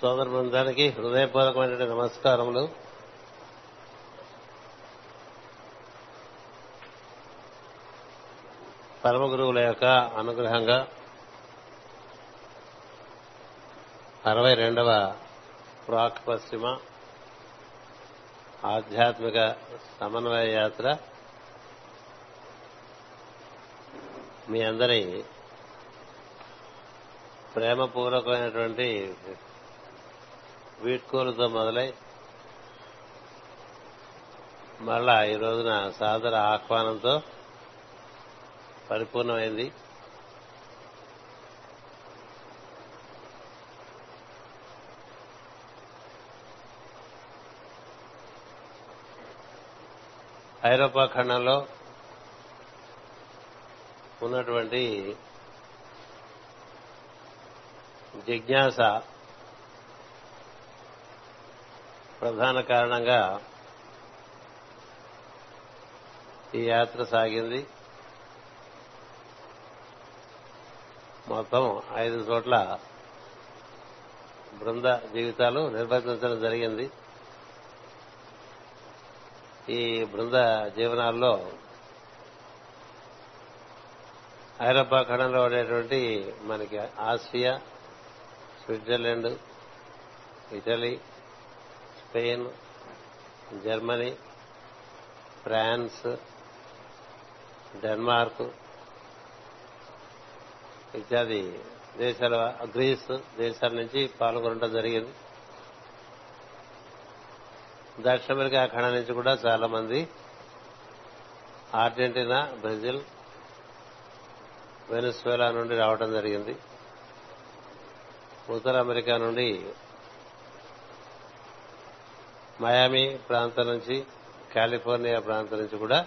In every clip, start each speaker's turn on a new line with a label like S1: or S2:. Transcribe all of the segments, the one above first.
S1: సోదర బృందానికి హృదయపూర్వకమైనటువంటి నమస్కారములు. పరమ గురువుల యొక్క అనుగ్రహంగా అరవై రెండవ ప్రాక్ పశ్చిమ ఆధ్యాత్మిక సమన్వయ యాత్ర మీ అందరి ప్రేమపూర్వకమైనటువంటి వీడ్కోలుతో మొదలై మళ్ళా ఈ రోజున సాదర ఆహ్వానంతో పరిపూర్ణమైంది. ఐరోపా ఖండంలో ఉన్నటువంటి జిజ్ఞాస ప్రధాన కారణంగా ఈ యాత్ర సాగింది. మొత్తం ఐదు చోట్ల బృంద జీవితాలు నిర్వర్తించడం జరిగింది. ఈ బృంద జీవనాల్లో ఐరోపా ఖండంలో ఉండేటువంటి మనకి Asia Switzerland Italy Spain Germany France Denmark ఇత్యాది దేశాల గ్రీస్ దేశాల నుంచి పాల్గొనడం జరిగింది. దక్షిణ అమెరికా ఖండం నుంచి కూడా చాలా మంది అర్జెంటీనా బ్రెజిల్ వెనుస్వేలా నుండి రావడం జరిగింది. ఉత్తర అమెరికా నుండి మయామి ప్రాంతం నుంచి కాలిఫోర్నియా ప్రాంతం నుంచి కూడా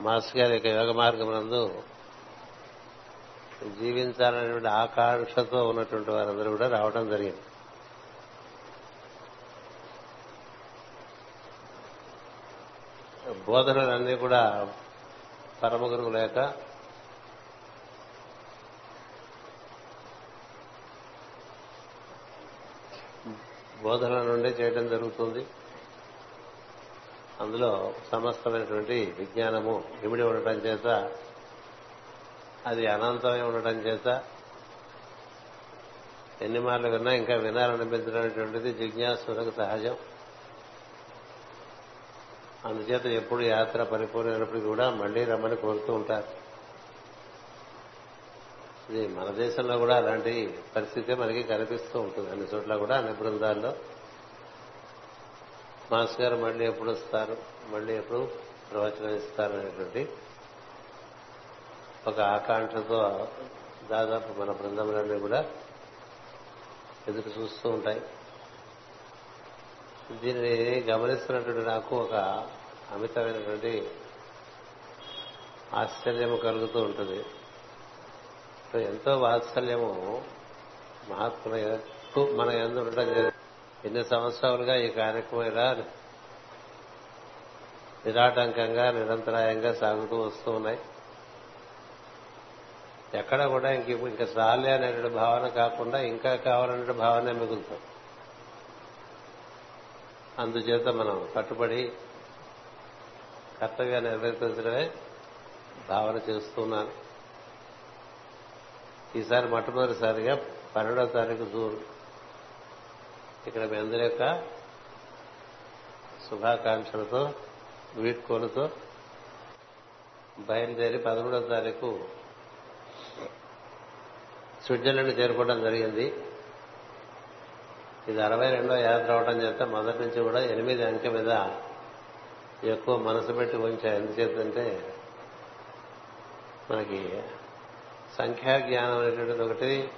S1: మాస్ గారి యొక్క యోగ మార్గం నందు జీవించాలనేటువంటి ఆకాంక్షతో ఉన్నటువంటి వారందరూ కూడా రావడం జరిగింది. బోధనలన్నీ కూడా పరమ గురువుల యొక్క బోధనల నుండి చేయడం జరుగుతుంది. అందులో సమస్తమైనటువంటి విజ్ఞానము ఇమిడి ఉండటం చేత అది అనంతమై ఉండటం చేత ఎన్ని మార్లు విన్నా ఇంకా వినాలనిపించడం జిజ్ఞాసులకు సహజం. అందుచేత ఎప్పుడు యాత్ర పరిపూర్ణమైనప్పటికీ కూడా మళ్ళీ రమ్మని కోరుతూ ఉంటారు. ఇది మన దేశంలో కూడా అలాంటి పరిస్థితి మనకి కనిపిస్తూ ఉంటుంది. అన్ని చోట్ల కూడా అన్ని బృందాల్లో. మాస్ గారు మళ్ళీ ఎప్పుడు వస్తారు? మళ్ళీ ఎప్పుడు ప్రవచనం ఇస్తారు అనేటువంటి ఒక ఆకాంక్షతో దాదాపు మన బృందములన్నీ కూడా ఎదురు చూస్తూ ఉంటాయి. దీనిని గమనిస్తున్నటువంటి నాకు ఒక అమితమైనటువంటి ఆశ్చర్యము కలుగుతూ ఉంటుంది. ఎంతో వాత్సల్యము మహాత్ముల మన ఎందు ఎన్ని సంవత్సరాలుగా ఈ కార్యక్రమం ఇలా నిరాటంకంగా నిరంతరాయంగా సాగుతూ వస్తూ ఉన్నాయి. ఎక్కడ కూడా ఇంక ఇంకా చాలే అనేటువంటి భావన కాకుండా ఇంకా కావాలనే భావనే మిగులుతాం అందుచేత మనం కట్టుబడి కర్తవ్యాన్ని నిర్వర్తించడమే భావన చేస్తున్నాను. ఈసారి మొట్టమొదటిసారిగా పన్నెండో తారీఖు జూన్. ఇక్కడ మీ అందరి యొక్క శుభాకాంక్షలతో వీడ్కోలతో బయలుదేరి పదమూడవ తారీఖు స్విట్జర్లాండ్ చేరుకోవడం జరిగింది. ఇది అరవై రెండో యాత్ర అవడం చేత మొదటి నుంచి కూడా ఎనిమిది అంకె మీద ఎక్కువ మనసు పెట్టి ఉంచా ఎందుచేతంటే మనకి సంఖ్యా జ్ఞానం అనేటువంటిది ఒకటి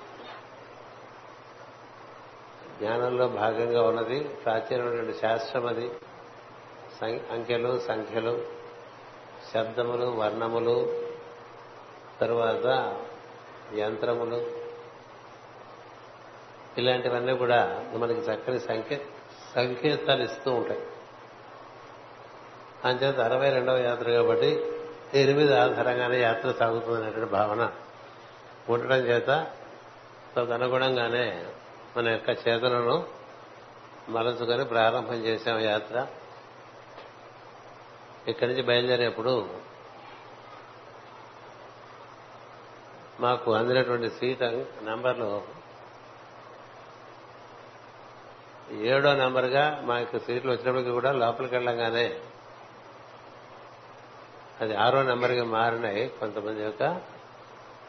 S1: జ్ఞానంలో భాగంగా ఉన్నది ప్రాచీనమైనటువంటి శాస్త్రం అది. అంకెలు సంఖ్యలు శబ్దములు వర్ణములు తరువాత యంత్రములు. ఇలాంటివన్నీ కూడా మనకి చక్కని సంకే సంకేతాలు ఇస్తూ ఉంటాయి. అంచేత అరవై రెండవ యాత్ర కాబట్టి ఎనిమిది ఆధారంగానే యాత్ర సాగుతుందనేటువంటి భావన. పుట్టడం చేత తదనుగుణంగానే మన యొక్క చేతనను మలచుకొని ప్రారంభం చేశాం యాత్ర. ఇక్కడి నుంచి బయలుదేరేప్పుడు మాకు అందినటువంటి సీట్ నంబర్లు ఏడో నెంబర్గా మా యొక్క సీట్లు వచ్చినప్పటికీ కూడా లోపలికి వెళ్ళంగానే అది ఆరో నెంబర్గా మారినాయి కొంతమంది యొక్క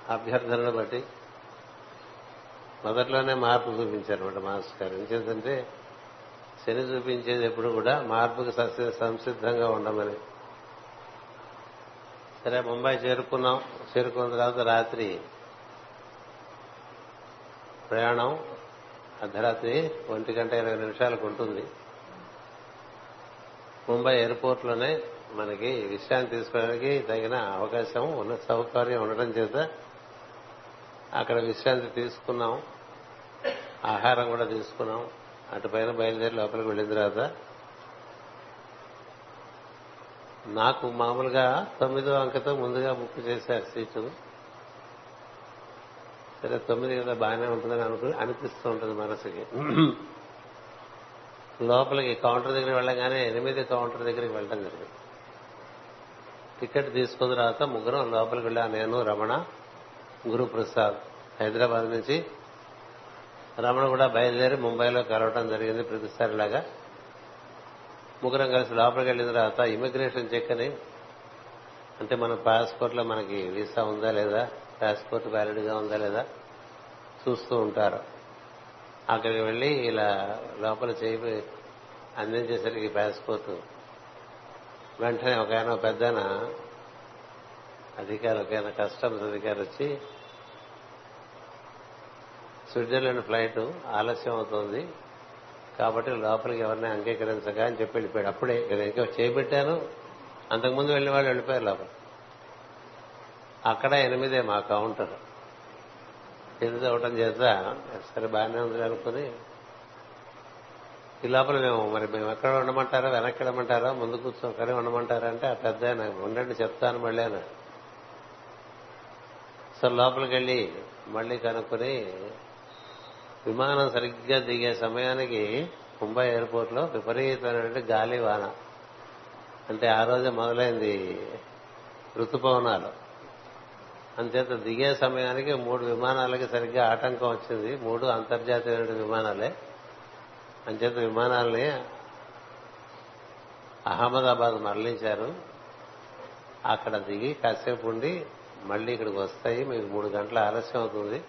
S1: అభ్యర్థనను బట్టి మొదట్లోనే మార్పు చూపించారు అనమాట మాస్టర్ గారు. ఎందుకంటే శని చూపించేది ఎప్పుడు కూడా మార్పుకి సంసిద్ధంగా ఉండమని. సరే ముంబై చేరుకున్నాం. చేరుకున్న తర్వాత రాత్రి ప్రయాణం అర్ధరాత్రి ఒంటి గంట ఇరవై నిమిషాలకు ఉంటుంది. ముంబై ఎయిర్పోర్ట్లోనే మనకి విశ్రాంతి తీసుకోవడానికి తగిన అవకాశం ఉన్న సౌకర్యం ఉండటం చేత అక్కడ విశ్రాంతి తీసుకున్నాం. ఆహారం కూడా తీసుకున్నాం. అటు పైన బయలుదేరి లోపలికి వెళ్ళిన తర్వాత నాకు మామూలుగా తొమ్మిదో అంకెతో ముందుగా బుక్ చేశారు సీటు. సరే తొమ్మిది కదా బాగానే ఉంటుందని అనుకుని అనిపిస్తూ ఉంటుంది మనసుకి. లోపలికి కౌంటర్ దగ్గరికి వెళ్ళగానే ఎనిమిది కౌంటర్ దగ్గరికి వెళ్ళడం జరిగింది. టికెట్ తీసుకున్న తర్వాత ముగ్గురం లోపలికి వెళ్ళా. నేను రమణ గురుప్రసాద్ హైదరాబాద్ నుంచి రమణ కూడా బయలుదేరి ముంబైలో కలవటం జరిగింది ప్రతిసారిలాగా. ముగ్గురం కలిసి లోపలికి వెళ్ళిన తర్వాత ఇమిగ్రేషన్ చెక్ అని అంటే మన పాస్పోర్ట్లో మనకి వీసా ఉందా లేదా పాస్పోర్ట్ వ్యాలిడ్గా ఉందా లేదా చూస్తూ ఉంటారు. అక్కడికి వెళ్ళి ఇలా లోపల చేయి అందించేసరికి పాస్పోర్ట్ వెంటనే ఒక ఆయన పెద్ద అధికారి ఒక ఆయన కస్టమ్స్ అధికారి వచ్చి స్విట్జర్లాండ్ ఫ్లైట్ ఆలస్యం అవుతోంది కాబట్టి లోపలికి ఎవరిని అంగీకరించగా అని చెప్పి వెళ్ళిపోయాడు. అప్పుడే నేను ఇంకా చేపెట్టాను. అంతకుముందు వెళ్ళిన వాళ్ళు వెళ్ళిపోయారు లోపల. అక్కడ ఎనిమిదే మా కౌంటర్. ఎనిమిది అవటం చేత సరే బాగానే ఉంది అనుకుని ఈ లోపల మేము మరి మేము ఎక్కడ ఉండమంటారా? వెనక్కి వెళ్ళమంటారా? ముందు కూర్చోకనే ఉండమంటారా? అంటే ఆ పెద్ద ఆయన ఉండండి చెప్తాను మళ్ళీ అని సో లోపలికి వెళ్ళి మళ్ళీ కనుక్కొని విమానం సరిగ్గా దిగే సమయానికి ముంబై ఎయిర్పోర్ట్లో విపరీతమైనటువంటి గాలి వాన. అంటే ఆ రోజే మొదలైంది ఋతుపవనాలు. అంతేత దిగే సమయానికి మూడు విమానాలకి సరిగ్గా ఆటంకం వచ్చింది. మూడు అంతర్జాతీయ విమానాలే. అంచేత విమానాలని అహ్మదాబాద్ మరలించారు. అక్కడ దిగి కాసేపు ఉండి మళ్ళీ ఇక్కడికి వస్తాయి. మీకు మూడు గంటల ఆలస్యం అవుతుంది.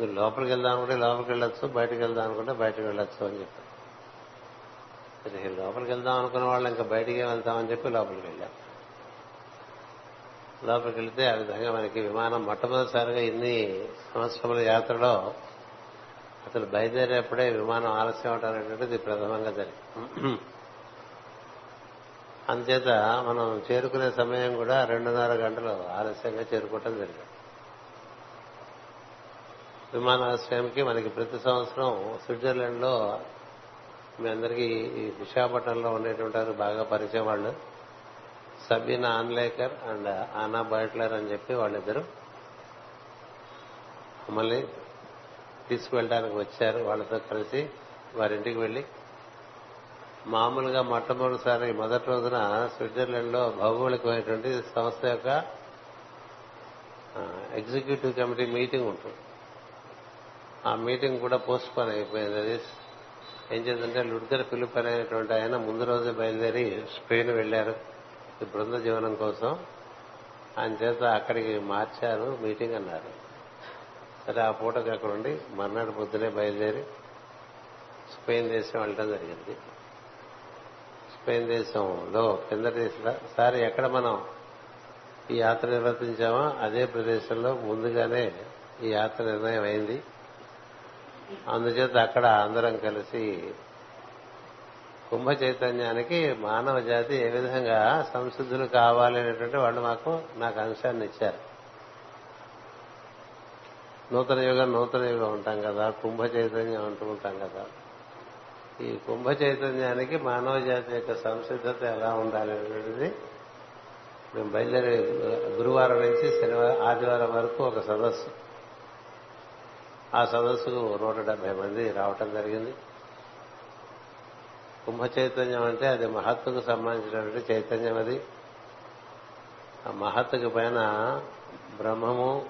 S1: మీరు లోపలికి వెళ్దాం అనుకుంటే లోపలికి వెళ్ళొచ్చు బయటకు వెళ్దాం అనుకుంటే బయటకు వెళ్ళొచ్చు అని చెప్పారు. సరే లోపలికి వెళ్దాం అనుకున్న వాళ్ళు ఇంకా బయటికే వెళ్తామని చెప్పి లోపలికి వెళ్ళాం. లోపలికి వెళ్తే ఆ విధంగా మనకి విమానం మొట్టమొదటిసారిగా ఇన్ని సంవత్సరముల యాత్రలో అసలు బయలుదేరేప్పుడే విమానం ఆలస్యం అవటం అనేటువంటిది ప్రథమంగా జరిగింది. అందుచేత మనం చేరుకునే సమయం కూడా రెండున్నర గంటలు ఆలస్యంగా చేరుకోవటం జరిగింది. విమానాశ్రయంకి మనకి ప్రతి సంవత్సరం స్విట్జర్లాండ్లో మీ అందరికీ ఈ విశాఖపట్నంలో ఉండేటువంటి బాగా పరిచయం వాళ్ళు. సబీనా ఆన్లేకర్ అండ్ ఆనా బైట్లర్ అని చెప్పి వాళ్ళిద్దరు మమ్మల్ని తీసుకువెళ్ళడానికి వచ్చారు. వాళ్ళతో కలిసి వారింటికి వెళ్ళి మామూలుగా మొట్టమొదటిసారి మొదటి రోజున స్విట్జర్లాండ్లో భౌగోళికమైనటువంటి సంస్థ యొక్క ఎగ్జిక్యూటివ్ కమిటీ మీటింగ్ ఉంటుంది. ఆ మీటింగ్ కూడా పోస్ట్ పోన్ అయిపోయింది. అది ఏం చేద్దంటే లుడ్గర్ ఫిలిప్ అనేటువంటి ఆయన ముందు రోజే బయలుదేరి స్పెయిన్ వెళ్ళారు ఈ బృంద జీవనం కోసం ఆయన చేత అక్కడికి మార్చారు మీటింగ్ అన్నారు. సరే ఆ పూటకి అక్కడ ఉండి మర్నాడు పొద్దునే బయలుదేరి స్పెయిన్ దేశం వెళ్ళడం జరిగింది. స్పెయిన్ దేశంలో కిందటి సారి ఎక్కడ మనం ఈ యాత్ర నిర్వర్తించామో అదే ప్రదేశంలో ముందుగానే ఈ యాత్ర నిర్ణయం అయింది. అందుచేత అక్కడ అందరం కలిసి కుంభ చైతన్యానికి మానవ జాతి ఏ విధంగా సంసిద్ధులు కావాలి అనేటువంటి వాళ్ళు మాకు నాకు అంశాన్ని ఇచ్చారు. నూతన యుగం నూతన యుగం ఉంటాం కదా కుంభ చైతన్యం అంటూ ఉంటాం కదా. ఈ కుంభ చైతన్యానికి మానవ జాతి యొక్క సంసిద్ధత ఎలా ఉండాలి అనేది మేము బయలుదేరే గురువారం నుంచి శనివారం ఆదివారం వరకు ఒక సదస్సు. ఆ సదస్సుకు నూట డెబ్బై మంది రావటం జరిగింది. కుంభ చైతన్యం అంటే అది మహత్తుకు సంబంధించినటువంటి చైతన్యం అది. ఆ మహత్తుకు పైన బ్రహ్మము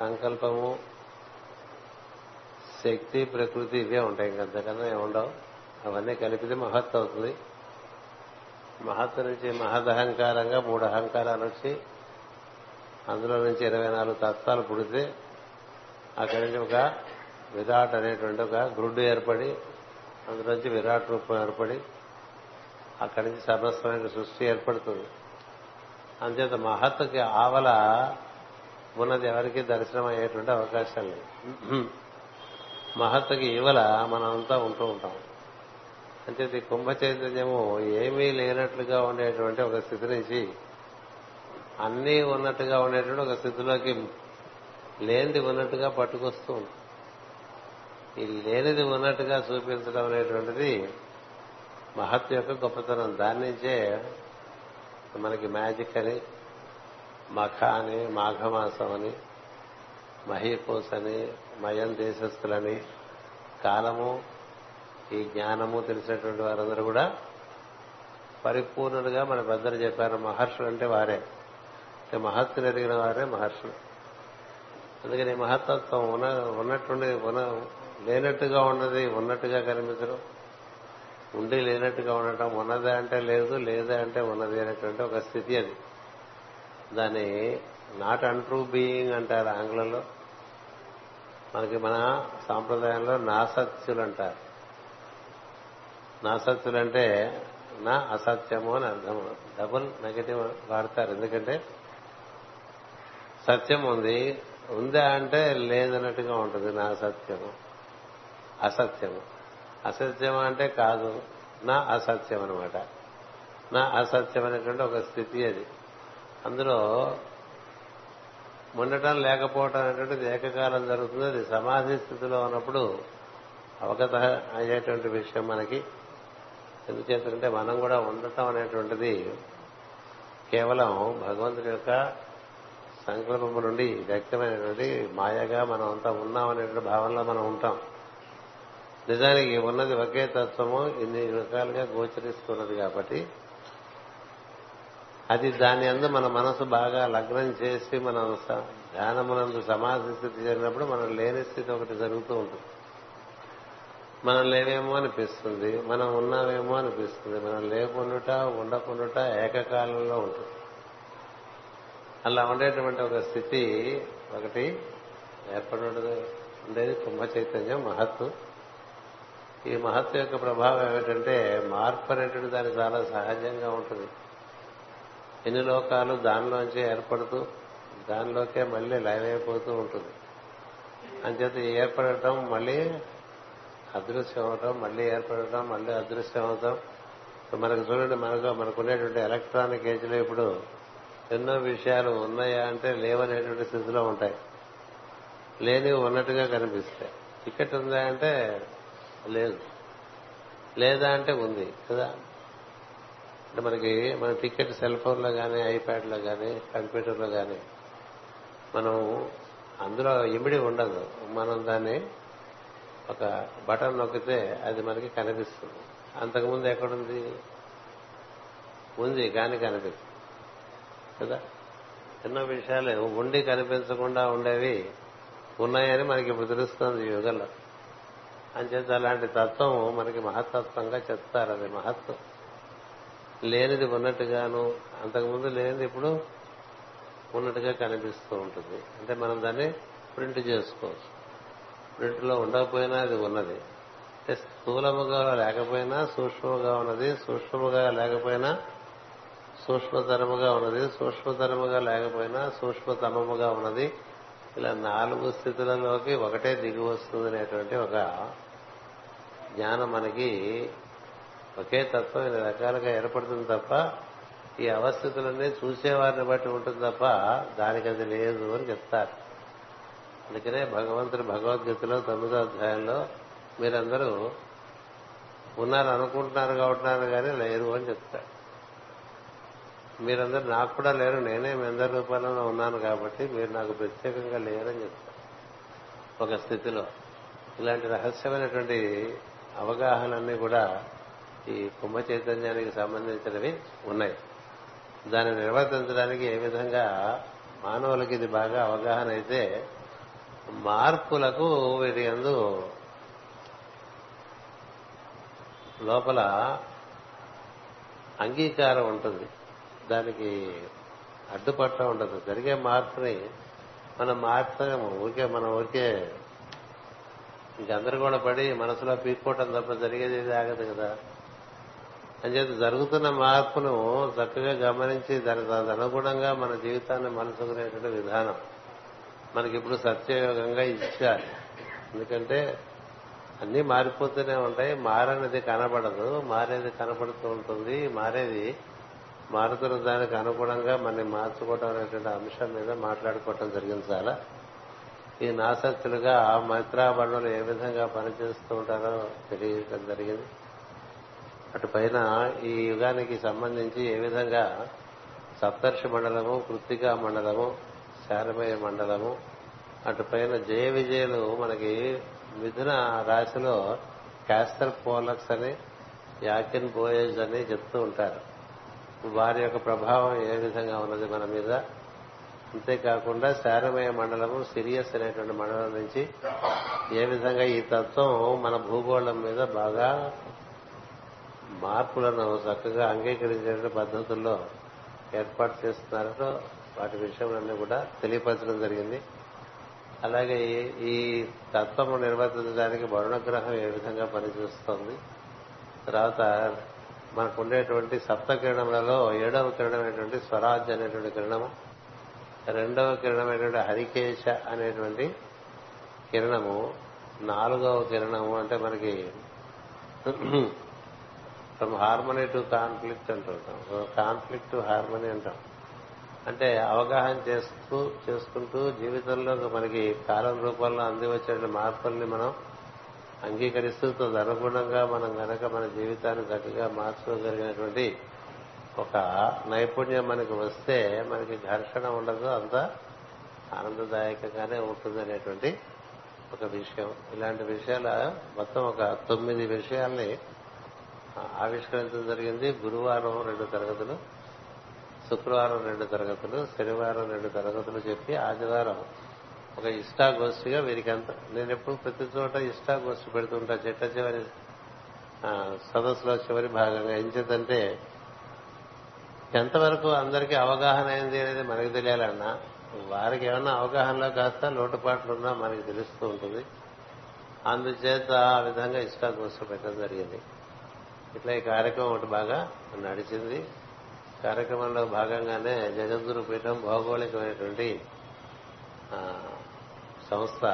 S1: సంకల్పము శక్తి ప్రకృతి ఇవే ఉంటాయి. ఇంకంతకన్నా ఏముండవు. అవన్నీ కలిపితే మహత్ అవుతుంది. మహత్తు నుంచి మహదహంకారంగా మూడు అహంకారాలు వచ్చి అందులో నుంచి ఇరవై నాలుగు తత్వాలు పుడితే అక్కడి నుంచి ఒక విరాట్ అనేటువంటి ఒక గ్రుడ్డు ఏర్పడి అందులోంచి విరాట్ రూపం ఏర్పడి అక్కడి నుంచి సమస్తమైన సృష్టి ఏర్పడుతుంది. అంతేత మహత్తుకి ఆవల ఉన్నది ఎవరికి దర్శనం అయ్యేటువంటి అవకాశం లేదు. మహత్తుకి ఇవల మనమంతా ఉంటూ ఉంటాం. అంటే ఇది కుంభ చైతన్యము ఏమీ లేనట్లుగా ఉండేటువంటి ఒక స్థితి నుంచి అన్నీ ఉన్నట్టుగా ఉండేటువంటి ఒక స్థితిలోకి లేనిది ఉన్నట్టుగా పట్టుకొస్తూ ఈ లేనిది ఉన్నట్టుగా చూపించడం అనేటువంటిది మహత్ యొక్క గొప్పతనం. దాని నుంచే మనకి మ్యాజిక్ అని మఖ అని మాఘమాసం అని మహీకోస్ అని మయం దేశస్థులని కాలము ఈ జ్ఞానము తెలిసినటువంటి వారందరూ కూడా పరిపూర్ణులుగా మన పెద్దలు చెప్పారు మహర్షులు అంటే వారే. అంటే మహత్తులు ఎరిగిన వారే మహర్షులు. అందుకని మహత్తత్వం ఉన్న ఉన్నట్టుండి ఉన్న లేనట్టుగా ఉన్నది ఉన్నట్టుగా కనిపించడం ఉండి లేనట్టుగా ఉండటం ఉన్నదే అంటే లేదు లేదే అంటే ఉన్నది అనేటువంటి ఒక స్థితి అది. దాన్ని నాట్ అంట్రూ బీయింగ్ అంటారు ఆంగ్లంలో. మనకి మన సాంప్రదాయంలో నాసత్యులు అంటారు. నా నాసత్యులు అంటే నా అసత్యము అని అర్థం డబుల్ నెగటివ్ వాడతారు. ఎందుకంటే సత్యం ఉంది. ఉందా అంటే లేదన్నట్టుగా ఉంటుంది. నా సత్యము. అసత్యము. అసత్యం అంటే కాదు. నా అసత్యం అనమాట నా అసత్యం అనేటువంటి ఒక స్థితి అది. అందులో ఉండటం లేకపోవటం అనేటువంటిది ఏకకాలం జరుగుతుంది. అది సమాధి స్థితిలో ఉన్నప్పుడు అవగత అయ్యేటువంటి విషయం మనకి ఎందుచేతంటే మనం కూడా ఉండటం అనేటువంటిది కేవలం భగవంతుడి యొక్క సంకల్పము నుండి వ్యక్తమైనటువంటి మాయగా మనం అంతా ఉన్నామనేటువంటి భావనలో మనం ఉంటాం. నిజానికి ఉన్నది ఒకే తత్వము ఇన్ని రకాలుగా గోచరిస్తున్నది కాబట్టి అది దాని అందు మన మనసు బాగా లగ్నం చేసి మనం ధ్యానమునందు సమాధి స్థితి చేరినప్పుడు మనం లేని స్థితి ఒకటి జరుగుతూ ఉంటుంది. మనం లేవేమో అనిపిస్తుంది మనం ఉన్నామేమో అనిపిస్తుంది మనం లేకుండుట ఉండకుండుట ఏకకాలంలో ఉంటుంది. అలా ఉండేటువంటి ఒక స్థితి ఒకటి ఏర్పడి ఉండేది కుంభ చైతన్యం మహత్తు. ఈ మహత్తు యొక్క ప్రభావం ఏమిటంటే మార్పు అనేటువంటి దానికి చాలా సహజంగా ఉంటుంది. ఎన్ని లోకాలు దానిలోంచి ఏర్పడుతూ దానిలోకే మళ్ళీ లైవ్ అయిపోతూ ఉంటుంది. అంచేత ఏర్పడటం మళ్ళీ అదృశ్యం అవటం మళ్ళీ ఏర్పడటం మళ్ళీ అదృశ్యం అవటం మనకు చూడండి మనకు మనకునేటువంటి ఎలక్ట్రానిక్ ఏజ్లో ఇప్పుడు ఎన్నో విషయాలు ఉన్నాయా అంటే లేవనేటువంటి స్థితిలో ఉంటాయి. లేనివి ఉన్నట్టుగా కనిపిస్తాయి. టికెట్ ఉందా అంటే లేదు. లేదా అంటే ఉంది కదా? అంటే మనకి మన టికెట్ సెల్ ఫోన్లో కానీ ఐప్యాడ్లో కానీ కంప్యూటర్లో కానీ మనం అందులో ఇమిడి ఉండదు. మనం దాన్ని ఒక బటన్ నొక్కితే అది మనకి కనిపిస్తుంది. అంతకుముందు ఎక్కడుంది? ఉంది కానీ కనిపిస్తుంది. కదా? ఎన్నో విషయాలు. ఉండి కనిపించకుండా ఉండేవి ఉన్నాయని మనకి ఇప్పుడు తెలుస్తుంది యుగంలో. అంచేత అలాంటి తత్వం మనకి మహత్తత్వంగా చెప్తారు. అది మహత్వం. లేనిది ఉన్నట్టుగాను అంతకుముందు లేనిది ఇప్పుడు ఉన్నట్టుగా కనిపిస్తూ ఉంటుంది. అంటే మనం దాన్ని ప్రింట్ చేసుకోవచ్చు. ప్రింట్లో ఉండకపోయినా అది ఉన్నది. స్థూలముగా లేకపోయినా సూక్ష్మముగా ఉన్నది సూక్ష్మముగా లేకపోయినా సూక్ష్మతరముగా ఉన్నది సూక్ష్మతరముగా లేకపోయినా సూక్ష్మతమముగా ఉన్నది. ఇలా నాలుగు స్థితులలోకి ఒకటే దిగి వస్తుంది అనేటువంటి ఒక జ్ఞానం మనకి ఒకే తత్వం ఇన్ని రకాలుగా ఏర్పడుతుంది తప్ప ఈ అవస్థితులన్నీ చూసేవారిని బట్టి ఉంటుంది తప్ప దానికి అది లేదు అని చెప్తారు. అందుకనే భగవంతుడు భగవద్గీతలో తొమ్మిదో అధ్యాయంలో మీరందరూ ఉన్నారు అనుకుంటున్నారు కాబట్టినారు కానీ లేరు అని చెప్తారు. మీరందరూ నాకు కూడా లేరు నేనే మీ రూపాలలో ఉన్నాను కాబట్టి మీరు నాకు ప్రత్యేకంగా లేరని చెప్తారు. ఒక స్థితిలో ఇలాంటి రహస్యమైనటువంటి అవగాహనలన్నీ కూడా ఈ కుంభ చైతన్యానికి సంబంధించినవి ఉన్నాయి. దాన్ని నిర్వర్తించడానికి ఏ విధంగా మానవులకి ఇది బాగా అవగాహన అయితే మార్పులకు వీటి అందు లోపల అంగీకారం ఉంటుంది. దానికి అడ్డుపట్ట ఉండదు. జరిగే మార్పుని మనం మార్చలేము. ఊరికే మనం ఊరికే గందరగోళ పడి మనసులో పీక్కోవటం తప్ప జరిగేది ఏది ఆగదు కదా. అంచేత జరుగుతున్న మార్పును చక్కగా గమనించి దాని దానికి అనుగుణంగా మన జీవితాన్ని మలుచుకునేటువంటి విధానం. మనకి ఇప్పుడు సత్యయోగంగా ఇచ్చారు. ఎందుకంటే అన్నీ మారిపోతూనే ఉంటాయి. మారనేది కనబడదు. మారేది కనబడుతూ ఉంటుంది. మారేది మారుతున్న దానికి అనుగుణంగా మనం మార్చుకోవడం అనేటువంటి అంశం మీద మాట్లాడుకోవటం జరిగింది చాలా. ఈ నాసక్తులుగా మైత్రాబంధులు ఏ విధంగా పనిచేస్తూ ఉంటారో తెలియటం జరిగింది. అటు పైన ఈ యుగానికి సంబంధించి ఏ విధంగా సప్తర్షి మండలము కృత్తికా మండలము శారమయ మండలము. అటు పైన జయ విజయులు మనకి మిథున రాశిలో క్యాస్టర్ పోలక్స్ అని యాకిన్ బోయేజ్ అని చెప్తూ ఉంటారు. వారి యొక్క ప్రభావం ఏ విధంగా ఉన్నది మన మీద? అంతేకాకుండా శారమయ మండలము సిరియస్ అనేటువంటి మండలం నుంచి ఏ విధంగా ఈ తత్వం మన భూగోళం మీద బాగా మార్పులను చక్కగా అంగీకరించే పద్ధతుల్లో ఏర్పాటు చేస్తున్నారో వాటి విషయంలో కూడా తెలియపరచడం జరిగింది. అలాగే ఈ తత్వము నిర్వర్తించడానికి వరుణగ్రహం ఏ విధంగా పనిచేస్తోంది? తర్వాత మనకు ఉండేటువంటి సప్త కిరణములలో ఏడవ కిరణమైనటువంటి స్వరాజ్ అనేటువంటి కిరణము రెండవ కిరణమైనటువంటి హరికేశ అనేటువంటి కిరణము నాలుగవ కిరణము అంటే మనకి ఫ్రమ్ హార్మనీ టు కాన్ఫ్లిక్ట్ అంటుంటాం కాన్ఫ్లిక్ట్ టు హార్మనీ అంటాం. అంటే అవగాహన చేస్తూ చేసుకుంటూ జీవితంలో మనకి కాలం రూపంలో అంది వచ్చే మార్పుల్ని మనం అంగీకరిస్తూ తదనుగుణంగా మనం గనక మన జీవితాన్ని చక్కగా మార్చుకోగలిగినటువంటి ఒక నైపుణ్యం మనకి వస్తే మనకి ఘర్షణ ఉండదు అంత ఆనందదాయకంగానే ఉంటుంది అనేటువంటి ఒక విషయం. ఇలాంటి విషయాల మొత్తం ఒక తొమ్మిది విషయాల్ని ఆవిష్కరించడం జరిగింది. గురువారం రెండు తరగతులు శుక్రవారం రెండు తరగతులు శనివారం రెండు తరగతులు చెప్పి ఆదివారం ఒక ఇష్టాగోష్ఠిగా వీరికి అంత నేను ఎప్పుడు ప్రతి చోట ఇష్టాగోష్ఠి పెడుతుంటా చెట్ట చివరి సదస్సులో చివరి భాగంగా. ఏం చేద్దంటే ఎంతవరకు అందరికీ అవగాహన అయింది అనేది మనకి తెలియాలన్నా వారికి ఏమన్నా అవగాహనలో కాస్త లోటుపాట్లున్నా మనకి తెలుస్తూ ఉంటుంది. అందుచేత ఆ విధంగా ఇష్టాగోష్ఠి పెట్టడం జరిగింది. ఇట్లా ఈ కార్యక్రమం ఒకటి బాగా నడిచింది. కార్యక్రమంలో భాగంగానే జగద్గురు పీఠం భౌగోళికమైనటువంటి సంస్థ.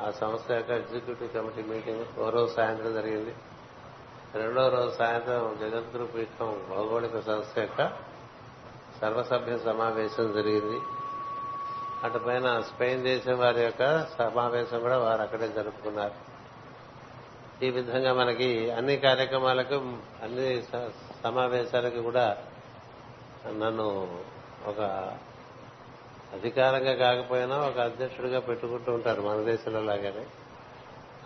S1: ఆ సంస్థ యొక్క ఎగ్జిక్యూటివ్ కమిటీ మీటింగ్ ఓ రోజు సాయంత్రం జరిగింది. రెండో రోజు సాయంత్రం జగద్గురు పీఠం భౌగోళిక సంస్థ యొక్క సర్వసభ్య సమావేశం జరిగింది. అటుపైన స్పెయిన్ దేశం వారి యొక్క సమావేశం కూడా వారు అక్కడే జరుపుకున్నారు. ఈ విధంగా మనకి అన్ని కార్యక్రమాలకు అన్ని సమావేశాలకు కూడా నన్ను ఒక అధికారంగా కాకపోయినా ఒక అధ్యక్షుడిగా పెట్టుకుంటూ ఉంటారు మన దేశంలో లాగానే.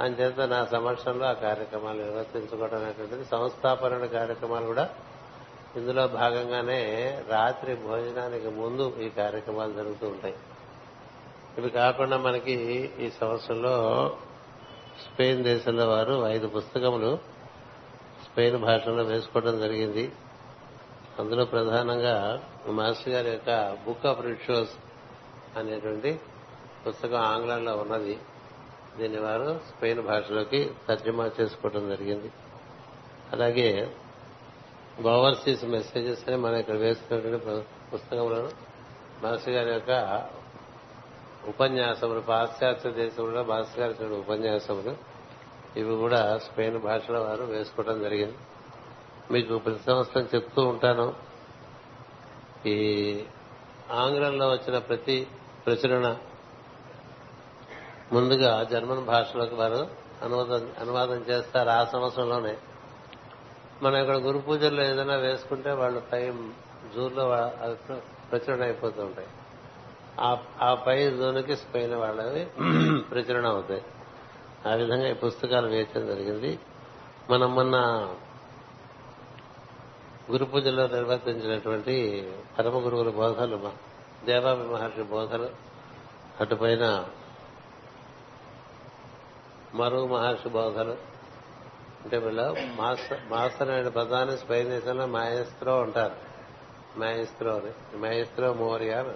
S1: అంచేత నా సమక్షంలో ఆ కార్యక్రమాలు నిర్వర్తించుకోవడం అనేటువంటిది సంస్థాపన కార్యక్రమాలు కూడా. ఇందులో భాగంగానే రాత్రి భోజనానికి ముందు ఈ కార్యక్రమాలు జరుగుతూ ఉంటాయి. ఇవి కాకుండా మనకి ఈ సంవత్సరంలో స్పెయిన్ దేశంలో వారు ఐదు పుస్తకములు స్పెయిన్ భాషలో వేసుకోవడం జరిగింది. అందులో ప్రధానంగా మాస్టర్ గారి యొక్క బుక్ ఆఫ్ రిచువల్స్ అనేటువంటి పుస్తకం ఆంగ్లంలో ఉన్నది. దీన్ని వారు స్పెయిన్ భాషలోకి తర్జమా చేసుకోవడం జరిగింది. అలాగే ఓవర్సీస్ మెసేజెస్ అని మనం ఇక్కడ వేస్తున్నటువంటి పుస్తకంలో మాస్టర్ గారి యొక్క ఉపన్యాసములు పాశ్చాత్య దేశంలో మాస్టర్ గారి ఉపన్యాసములు ఇవి కూడా స్పెయిన్ భాషలో వారు వేసుకోవడం జరిగింది. మీకు ప్రతి సంవత్సరం చెప్తూ ఉంటాను. ఈ ఆంగ్లంలో వచ్చిన ప్రతి ప్రచురణ ముందుగా జర్మన్ భాషలోకి వారు అనువాదం అనువాదం చేస్తారు ఆ సంవత్సరంలోనే. మనం ఇక్కడ గురు పూజల్లో ఏదైనా వేసుకుంటే వాళ్ళు పై జూర్లో ప్రచురణ అయిపోతూ ఉంటాయి. ఆ- ఆ పై జూన్కి స్పెయిన్ వాళ్ళవి ప్రచురణ అవుతాయి. ఆ విధంగా ఈ పుస్తకాలు వేయటం జరిగింది. మనం మొన్న గురు పూజలో నిర్వర్తించినటువంటి పరమ గురువుల బోధలు దేవాభి మహర్షి బోధలు అటుపైన మరో మహర్షి బోధలు. అంటే వీళ్ళ మాస్టర్ అనే పదాన్ని స్పెయిన్ దేశంలో మాయస్త్రో అంటారు. మాయస్త్రో అని. మాయస్త్రో మోరియా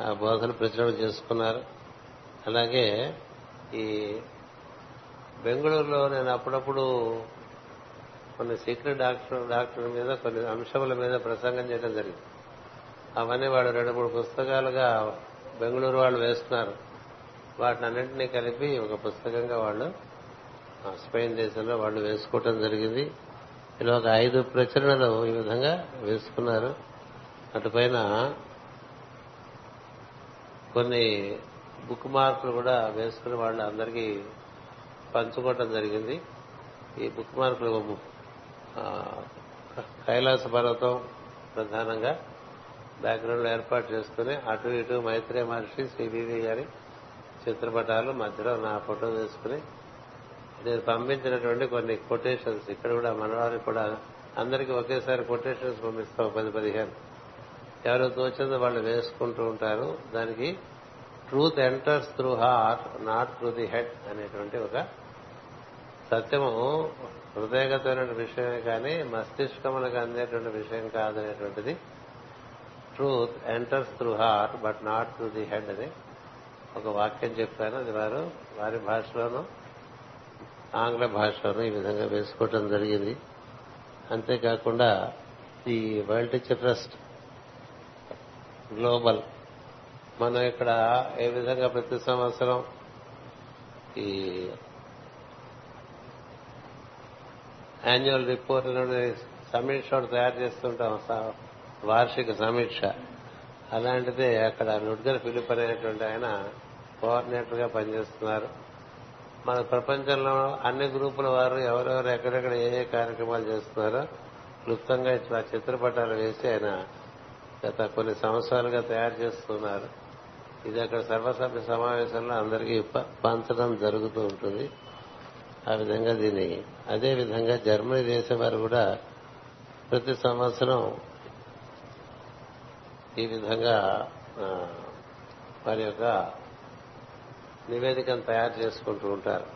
S1: ఆ బోధన ప్రచురణ చేసుకున్నారు. అలాగే ఈ బెంగళూరులో నేను అప్పుడప్పుడు కొన్ని సీక్రెట్ డాక్టర్ డాక్టర్ మీద కొన్ని అంశముల మీద ప్రసంగం చేయడం జరిగింది. అవన్నీ వాళ్ళు రెండు మూడు పుస్తకాలుగా బెంగళూరు వాళ్ళు వేస్తున్నారు. వాటిని అన్నింటినీ కలిపి ఒక పుస్తకంగా వాళ్ళు ఆ, స్పెయిన్ దేశంలో వాళ్ళు వేసుకోవటం జరిగింది. ఇలా ఒక ఐదు ప్రచురణలు ఈ విధంగా వేసుకున్నారు. అటుపైన కొన్ని బుక్ మార్కులు కూడా వేసుకుని వాళ్ళు అందరికీ పంచుకోవటం జరిగింది. ఈ బుక్ మార్కులు కైలాస పర్వతం ప్రధానంగా బ్యాక్గ్రౌండ్ ఏర్పాటు చేసుకుని అటు ఇటు మైత్రే మహర్షి శ్రీదేవి గారి చిత్రపటాలు మధ్యలో నా ఫోటో తీసుకుని నేను పంపించినటువంటి కొన్ని కొటేషన్స్. ఇక్కడ కూడా మనవారికి కూడా అందరికీ ఒకేసారి కొటేషన్స్ పంపిస్తాం పది పదిహేను. ఎవరు తోచిందో వాళ్ళు వేసుకుంటూ ఉంటారు. దానికి truth enters through heart not through the head అనేటువంటి ఒక సత్యము హృదయగతమైన విషయమే కానీ మస్తిష్కములకు అందేటువంటి విషయం కాదనేటువంటిది. Truth enters through heart but not through the head అని ఒక వాక్యం చెప్తాను అది వారు వారి భాషలోనూ ఆంగ్ల భాషలోనూ ఈ విధంగా వేసుకోవటం జరిగింది. అంతేకాకుండా ఈ వరల్డ్ టీచర్ ట్రస్ట్ గ్లోబల్ మనం ఇక్కడ ఏ విధంగా ప్రతి సంవత్సరం ఈ యాన్యువల్ రిపోర్ట్ సమీక్ష తయారు చేస్తుంటాం స- వార్షిక సమీక్ష. అలాంటిదే అక్కడ నుడ్గర్ ఫిలిప్ అనేటువంటి ఆయన కోఆర్డినేటర్గా పనిచేస్తున్నారు. మన ప్రపంచంలో అన్ని గ్రూపుల వారు ఎవరెవరు ఎక్కడెక్కడ ఏ ఏ కార్యక్రమాలు చేస్తున్నారో క్లుప్తంగా ఇట్లా చిత్రపటాలు వేసి ఆయన గత కొన్ని సంవత్సరాలుగా తయారు చేస్తున్నారు. ఇది అక్కడ సర్వసభ్య సమావేశంలో అందరికీ ప- పంచడం జరుగుతూ ఉంటుంది. ఆ విధంగా దీన్ని అదే విధంగా జర్మనీ దేశం వారు కూడా ప్రతి సంవత్సరం ఈ విధంగా వారి యొక్క నివేదికను తయారు చేసుకుంటూ ఉంటారు.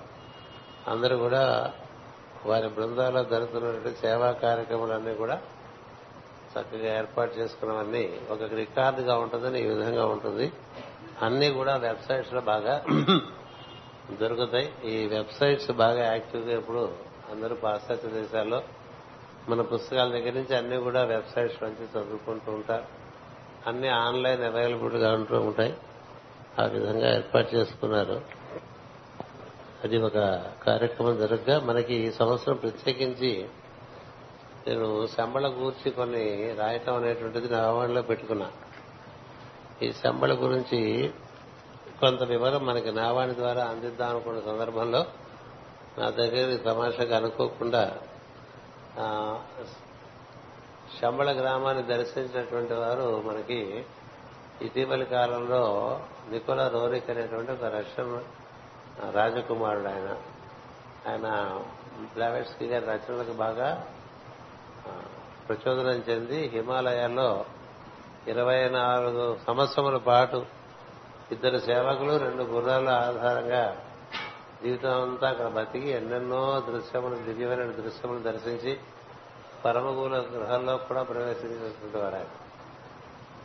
S1: అందరూ కూడా వారి బృందాల్లో జరుగుతున్నటువంటి సేవా కార్యక్రమాలన్నీ కూడా చక్కగా ఏర్పాటు చేసుకున్నవన్నీ ఒక రికార్డుగా ఉంటుందని ఈ విధంగా ఉంటుంది. అన్నీ కూడా వెబ్సైట్స్లో బాగా దొరుకుతాయి. ఈ వెబ్సైట్స్ బాగా యాక్టివ్గా ఇప్పుడు అందరూ పాశ్చాత్య దేశాల్లో మన పుస్తకాల దగ్గర నుంచి అన్ని కూడా వెబ్సైట్స్ నుంచి చదువుకుంటూ ఉంటారు. అన్ని ఆన్లైన్ అవైలబుల్గా ఉంటూ ఉంటాయి. ఆ విధంగా ఏర్పాటు చేసుకున్నారు. అది ఒక కార్యక్రమం జరగగా. మనకి ఈ సంవత్సరం ప్రత్యేకించి నేను శంబళ గూర్చి కొన్ని రాయటం అనేటువంటిది నా ఆవరణలో పెట్టుకున్నా. ఈ శంబళ గురించి కొంత వివరం మనకి నావాణి ద్వారా అందిద్దాం అనుకున్న సందర్భంలో నా దగ్గర తమాషాగా అనుకోకుండా శంబళ గ్రామాన్ని దర్శించినటువంటి వారు మనకి ఇటీవలి కాలంలో నికోలా రోరిక్ అనేటువంటి ఒక రష్యన్ రాజకుమారుడు ఆయన. ఆయన బ్లావెట్స్కీ గారి రచనలకు బాగా ప్రచోదనం చెంది హిమాలయాల్లో ఇరవై నాలుగు సంవత్సరముల పాటు ఇద్దరు సేవకులు రెండు గుర్రాల ఆధారంగా జీవితం అంతా అక్కడ బతికి ఎన్నెన్నో దృశ్యములు దివ్యమైన దృశ్యములు దర్శించి పరమగుల గృహాల్లో కూడా ప్రవేశించినటువంటి వారు ఆయన.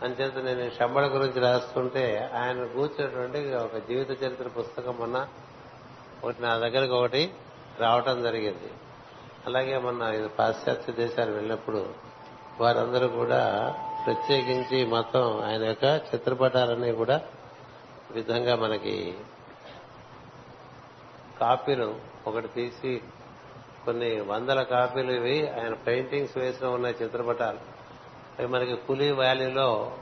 S1: అంచేత నేను శంబళ గురించి రాస్తుంటే ఆయన కూర్చున్నటువంటి ఒక జీవిత చరిత్ర పుస్తకం మొన్న ఒకటి నా దగ్గరకు ఒకటి రావటం జరిగింది. అలాగే మొన్న ఇది పాశ్చాత్య దేశాలు వెళ్ళినప్పుడు వారందరూ కూడా ప్రత్యేకించి మొత్తం ఆయన యొక్క చిత్రపటాలన్నీ కూడా విధంగా మనకి కాపీలు ఒకటి తీసి కొన్ని వందల కాపీలు ఇవి ఆయన పెయింటింగ్స్ వేసిన ఉన్నాయి చిత్రపటాలు. అవి మనకి కులీ వ్యాలీలో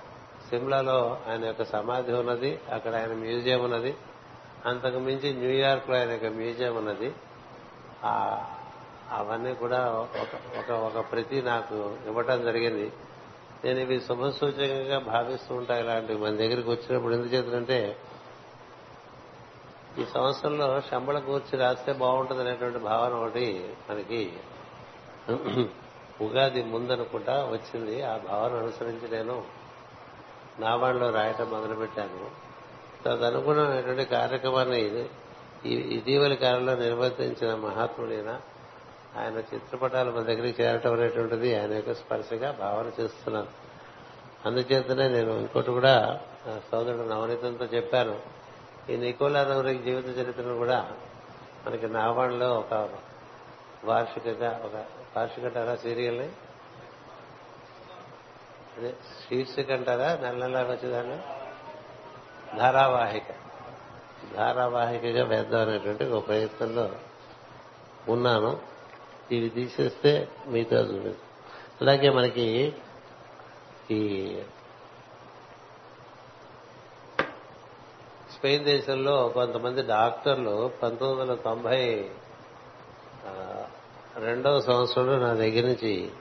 S1: సిమ్లాలో ఆయన యొక్క సమాధి ఉన్నది అక్కడ ఆయన మ్యూజియం ఉన్నది. అంతకు మించి న్యూయార్క్లో ఆయన యొక్క మ్యూజియం ఉన్నది. అవన్నీ కూడా ఒక ఒక ఒక ప్రతి నాకు ఇవ్వటం జరిగింది. నేను ఇవి శుభ సూచకంగా భావిస్తూ ఉంటా ఇలాంటివి. మన దగ్గరికి వచ్చినప్పుడు ఎందుకు చేతులంటే ఈ సంవత్సరంలో శంబళ కూర్చి రాస్తే బాగుంటుంది అనేటువంటి భావన ఒకటి మనకి ఉగాది ముందనుకుంటా వచ్చింది. ఆ భావన అనుసరించి నేను నాబాండ్లో రాయటం మొదలుపెట్టాను. తదనుగుణమైనటువంటి కార్యక్రమాన్ని ఇది ఇటీవలి కాలంలో నిర్వర్తించిన మహాత్ముడైన ఆయన చిత్రపటాలు మన దగ్గరికి చేరటం అనేటువంటిది ఆయన యొక్క స్పర్శగా భావన చేస్తున్నాను. అందుచేతనే నేను ఇంకోటి కూడా నా సోదరుడు నవనీతంతో చెప్పాను. ఈ నికోలా నవరికి జీవిత చరిత్రను కూడా మనకి నావాణిలో ఒక వార్షికగా ఒక వార్షిక అంటారా సీరియల్ని? అదే శీర్షిక అంటారా నెల నెల వచ్చేదాన్ని? ధారావాహిక. ధారావాహికగా వేద్దాం అనేటువంటి ఒక ప్రయత్నంలో ఉన్నాను. ఇవి తీసేస్తే మిగతా చూడండి అలాగే మనకి ఈ స్పెయిన్ దేశంలో కొంతమంది డాక్టర్లు పంతొమ్మిది వందల తొంభై రెండవ సంవత్సరంలో నా దగ్గర నుంచి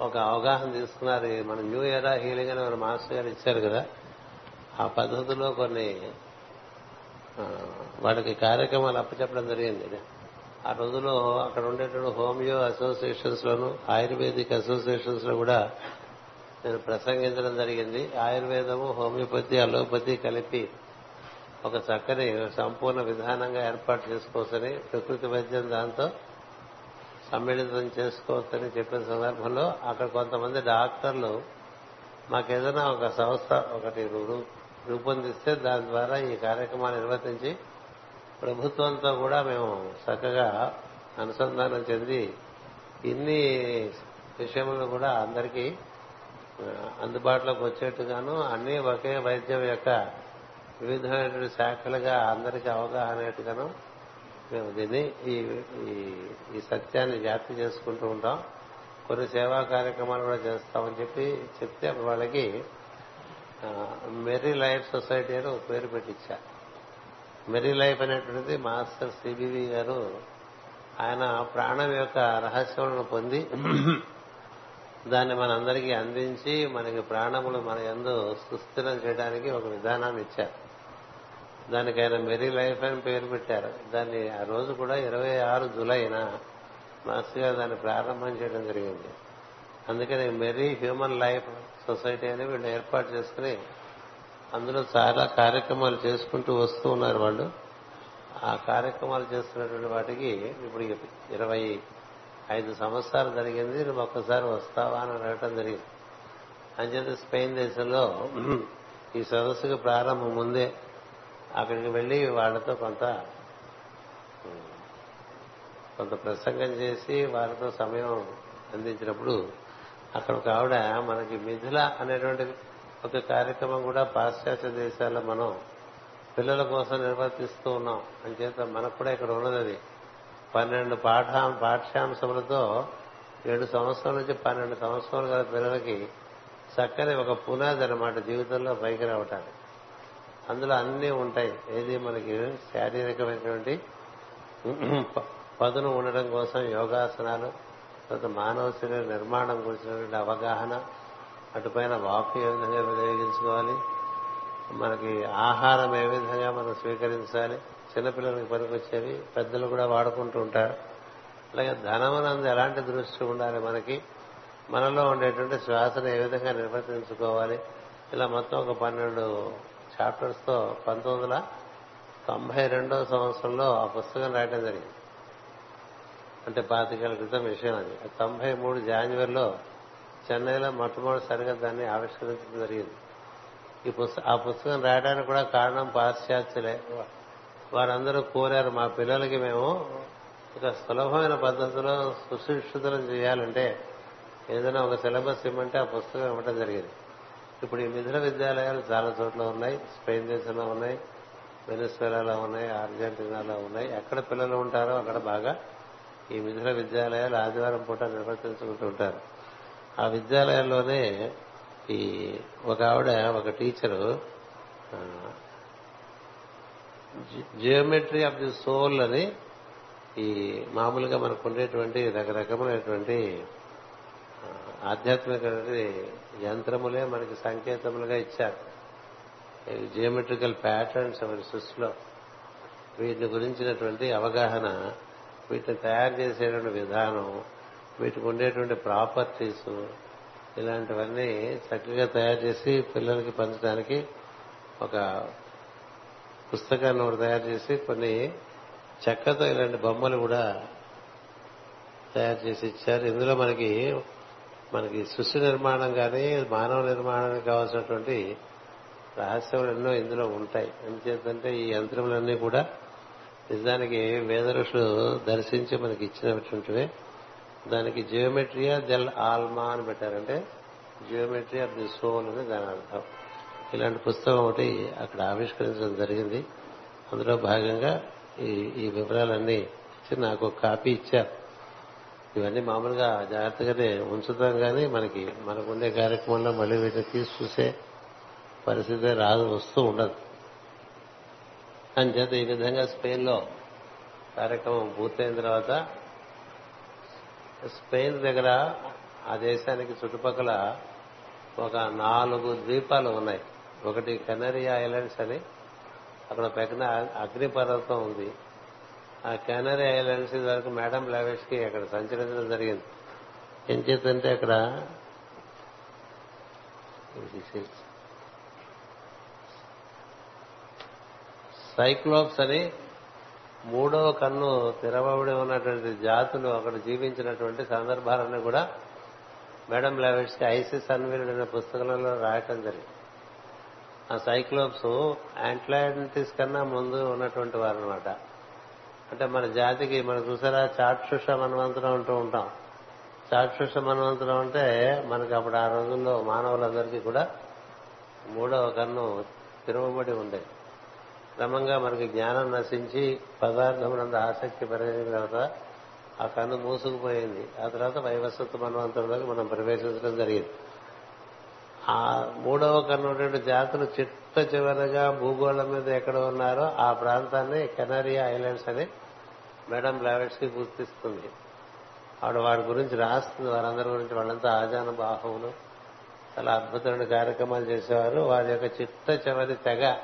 S1: ఒక అవగాహన తీసుకున్నారు. మన న్యూ ఎరా హీలింగ్ అని మన మాస్టర్ గారు ఇచ్చారు కదా. ఆ పద్ధతిలో కొన్ని వాటికి కార్యక్రమాలు అప్పచెప్పడం జరిగింది. ఆ రోజులో అక్కడ ఉండేటువంటి హోమియో అసోసియేషన్స్ లోను ఆయుర్వేదిక్ అసోసియేషన్స్లో కూడా నేను ప్రసంగించడం జరిగింది. ఆయుర్వేదము హోమియోపతి అలోపతి కలిపి ఒక చక్కని సంపూర్ణ విధానంగా ఏర్పాటు చేసుకోవచ్చని ప్రకృతి వైద్యం దాంతో సమ్మిళితం చేసుకోవచ్చని చెప్పిన సందర్భంలో అక్కడ కొంతమంది డాక్టర్లు మాకేదైనా ఒక సంస్థ ఒకటి రూ- రూపొందిస్తే దాని ద్వారా ఈ కార్యక్రమాన్ని నిర్వర్తించి ప్రభుత్వంతో కూడా మేము చక్కగా అనుసంధానం చెంది ఇన్ని విషయములు కూడా అందరికీ అందుబాటులోకి వచ్చేట్టుగాను అన్ని ఒకే వైద్యం యొక్క వివిధమైనటువంటి శాఖలుగా అందరికీ అవగాహన అయ్యేట్టుగాను మేము దీన్ని ఈ ఈ- ఈ సత్యాన్ని వ్యాప్తి చేసుకుంటూ ఉంటాం. కొన్ని సేవా కార్యక్రమాలు కూడా చేస్తామని చెప్పి చెప్తే వాళ్ళకి మెరీ లైఫ్ సొసైటీ అని ఒక పేరు పెట్టించారు మెరీ లైఫ్ అనేటువంటిది మాస్టర్ సిబివి గారు ఆయన ప్రాణం యొక్క రహస్యములను పొంది దాన్ని మనందరికీ అందించి మనకి ప్రాణములు మన ఎందు సుస్థిరం చేయడానికి ఒక విధానాన్ని ఇచ్చారు. దానికి ఆయన మెరీ లైఫ్ అని పేరు పెట్టారు. దాన్ని ఆ రోజు కూడా ఇరవై ఆరు జులైన మాస్టర్ గారు దాన్ని ప్రారంభం చేయడం జరిగింది. అందుకని మెరీ హ్యూమన్ లైఫ్ సొసైటీ అని వీళ్ళు ఏర్పాటు చేసుకుని అందులో చాలా కార్యక్రమాలు చేసుకుంటూ వస్తూ ఉన్నారు వాళ్ళు. ఆ కార్యక్రమాలు చేస్తున్నటువంటి వాటికి ఇప్పుడు ఇరవై ఐదు సంవత్సరాలు జరిగింది. నువ్వు ఒక్కసారి వస్తావా అని అడగటం జరిగింది. అంచేత స్పెయిన్ దేశంలో ఈ సదస్సుకు ప్రారంభం ముందే అక్కడికి వెళ్ళి వాళ్ళతో కొంత కొంత ప్రసంగం చేసి వారితో సమయం అందించినప్పుడు అక్కడ ఒక ఆవిడ మనకి మిథిల అనేటువంటి ఒక కార్యక్రమం కూడా పాశ్చాత్య దేశాల్లో మనం పిల్లల కోసం నిర్వర్తిస్తూ ఉన్నాం. అంచేత మనకు కూడా ఇక్కడ ఉన్నది అది. పన్నెండు పాఠా పాఠ్యాంశములతో ఏడు సంవత్సరాల నుంచి పన్నెండు సంవత్సరాలు గల పిల్లలకి చక్కని ఒక పునాది అనమాట జీవితంలో పైకి రావటానికి. అందులో అన్నీ ఉంటాయి. ఏది మనకి శారీరకమైనటువంటి ప- పదును ఉండడం కోసం యోగాసనాలు తర్వాత మానవ శరీర నిర్మాణం గురించినటువంటి అవగాహన అటుపైన వాకు ఏ విధంగా వినియోగించుకోవాలి? మనకి ఆహారం ఏ విధంగా మనం స్వీకరించాలి? చిన్నపిల్లలకి పనికొచ్చేవి పెద్దలు కూడా వాడుకుంటూ ఉంటారు. అలాగే ధనమునందు ఎలాంటి దృష్టి ఉండాలి మనకి? మనలో ఉండేటువంటి శ్వాసను ఏ విధంగా నిర్వర్తించుకోవాలి? ఇలా మొత్తం ఒక పన్నెండు చాప్టర్స్తో పంతొమ్మిది వందల తొంభై రెండవ సంవత్సరంలో ఆ పుస్తకం రాయడం జరిగింది. అంటే పాతికేళ్ళ క్రితం విషయం అది. తొంభై మూడు జాన్వరిలో చెన్నైలో మొట్టమొదటిసారిగా దాన్ని ఆవిష్కరించడం జరిగింది. ఈ పుస్తక ఆ పుస్తకం రాయడానికి కూడా కారణం పాశ్చాత్యులే. వారందరూ కోరారు మా పిల్లలకి మేము ఇక సులభమైన పద్ధతిలో సుశిక్షితులం చేయాలంటే ఏదైనా ఒక సిలబస్ ఇవ్వమంటే ఆ పుస్తకం ఇవ్వటం జరిగింది. ఇప్పుడు ఈ మిథున విద్యాలయాలు చాలా చోట్ల ఉన్నాయి. స్పెయిన్ దేశంలో ఉన్నాయి వెనిస్వేలాలో ఉన్నాయి అర్జెంటీనాలో ఉన్నాయి. ఎక్కడ పిల్లలు ఉంటారో అక్కడ బాగా ఈ మిథున విద్యాలయాలు ఆదివారం పూట నిర్వర్తించుకుంటూ ఉంటారు. ఆ విద్యాలయాల్లోనే ఈ ఒక ఆవిడ ఒక teacher geometry of the soul అని ఈ మామూలుగా మనకు ఉండేటువంటి రకరకమైనటువంటి ఆధ్యాత్మిక యంత్రములే మనకి సంకేతములుగా ఇచ్చారు. జియోమెట్రికల్ ప్యాటర్న్స్ మన సృష్టిలో వీటిని గురించినటువంటి అవగాహన వీటిని తయారు చేసేటువంటి విధానం వీటికి ఉండేటువంటి ప్రాపర్టీస్ ఇలాంటివన్నీ చక్కగా తయారు చేసి పిల్లలకి పంచడానికి ఒక పుస్తకాన్ని ఒకటి తయారు చేసి కొన్ని చెక్కతో ఇలాంటి బొమ్మలు కూడా తయారు చేసి ఇచ్చారు. ఇందులో మనకి మనకి సృష్టి నిర్మాణం కానీ మానవ నిర్మాణానికి కావాల్సినటువంటి రహస్యములు ఎన్నో ఇందులో ఉంటాయి. ఎందుచేతంటే ఈ యంత్రములన్నీ కూడా నిజానికి వేద ఋషులు దర్శించి మనకి ఇచ్చినటువంటివే. దానికి జియోమెట్రియా దెల్ ఆల్మా అని పెట్టారంటే జియోమెట్రీ ఆఫ్ ది సోల్ అని దాని అర్థం. ఇలాంటి పుస్తకం ఒకటి అక్కడ ఆవిష్కరించడం జరిగింది. అందులో భాగంగా ఈ ఈ వివరాలన్నీ ఇచ్చి నాకు ఒక కాపీ ఇచ్చారు. ఇవన్నీ మామూలుగా జాగ్రత్తగానే ఉంచుతాం కానీ మనకి మనకుండే కార్యక్రమంలో మళ్ళీ వీటిని తీసి చూసే పరిస్థితి రాదు వస్తూ ఉండదు. అంచేత ఈ విధంగా స్పెయిన్లో కార్యక్రమం పూర్తయిన తర్వాత స్పెయిన్ దగ్గర ఆ దేశానికి చుట్టుపక్కల ఒక నాలుగు ద్వీపాలు ఉన్నాయి. ఒకటి కెనరీ ఐలాండ్స్ అని అక్కడ పక్కన అగ్నిపర్వతం ఉంది. ఆ కెనరీ ఐలాండ్స్ వరకు మేడం లావేష్కి అక్కడ సంచరించడం జరిగింది. ఏం చేతంటే అక్కడ సైక్లోప్స్ అని మూడవ కన్ను తెరవబడి ఉన్నటువంటి జాతులు అక్కడ జీవించినటువంటి సందర్భాలన్నీ కూడా మేడం లెవెట్స్కి ఐసిస్ అన్వీరుడు అనే పుస్తకంలో రాయటం జరిగింది. ఆ సైక్లోప్స్ యాంట్లాంటిస్ కన్నా ముందు ఉన్నటువంటి వారు అనమాట అంటే మన జాతికి మనం చూసారా చాక్షుష మన్వంతరం అంటూ ఉంటాం. చాక్షుష మన్వంతరం అంటే మనకి అప్పుడు ఆ రోజుల్లో మానవులందరికీ కూడా మూడవ కన్ను తిరవబడి ఉండేది. క్రమంగా మనకి జ్ఞానం నశించి పదార్థమునందు ఆసక్తి పెరిగిన తర్వాత ఆ కన్ను మూసుకుపోయింది. ఆ తర్వాత వైవస్వత మన్వంతరంలోకి మనం ప్రవేశించడం జరిగింది. ఆ మూడవ కన్ను ఉన్నటువంటి జాతులు చిట్ట చివరగా భూగోళం మీద ఎక్కడ ఉన్నారో ఆ ప్రాంతాన్ని కెనరియా ఐలాండ్స్ అని మేడం బ్లావెట్స్కి గుర్తిస్తుంది. ఆవిడ వాడి గురించి రాస్తుంది. వారందరి గురించి వాళ్ళంతా ఆజాన బాహువులు చాలా అద్భుతమైన కార్యక్రమాలు చేసేవారు. వారి యొక్క చిట్ట చివరి తెగ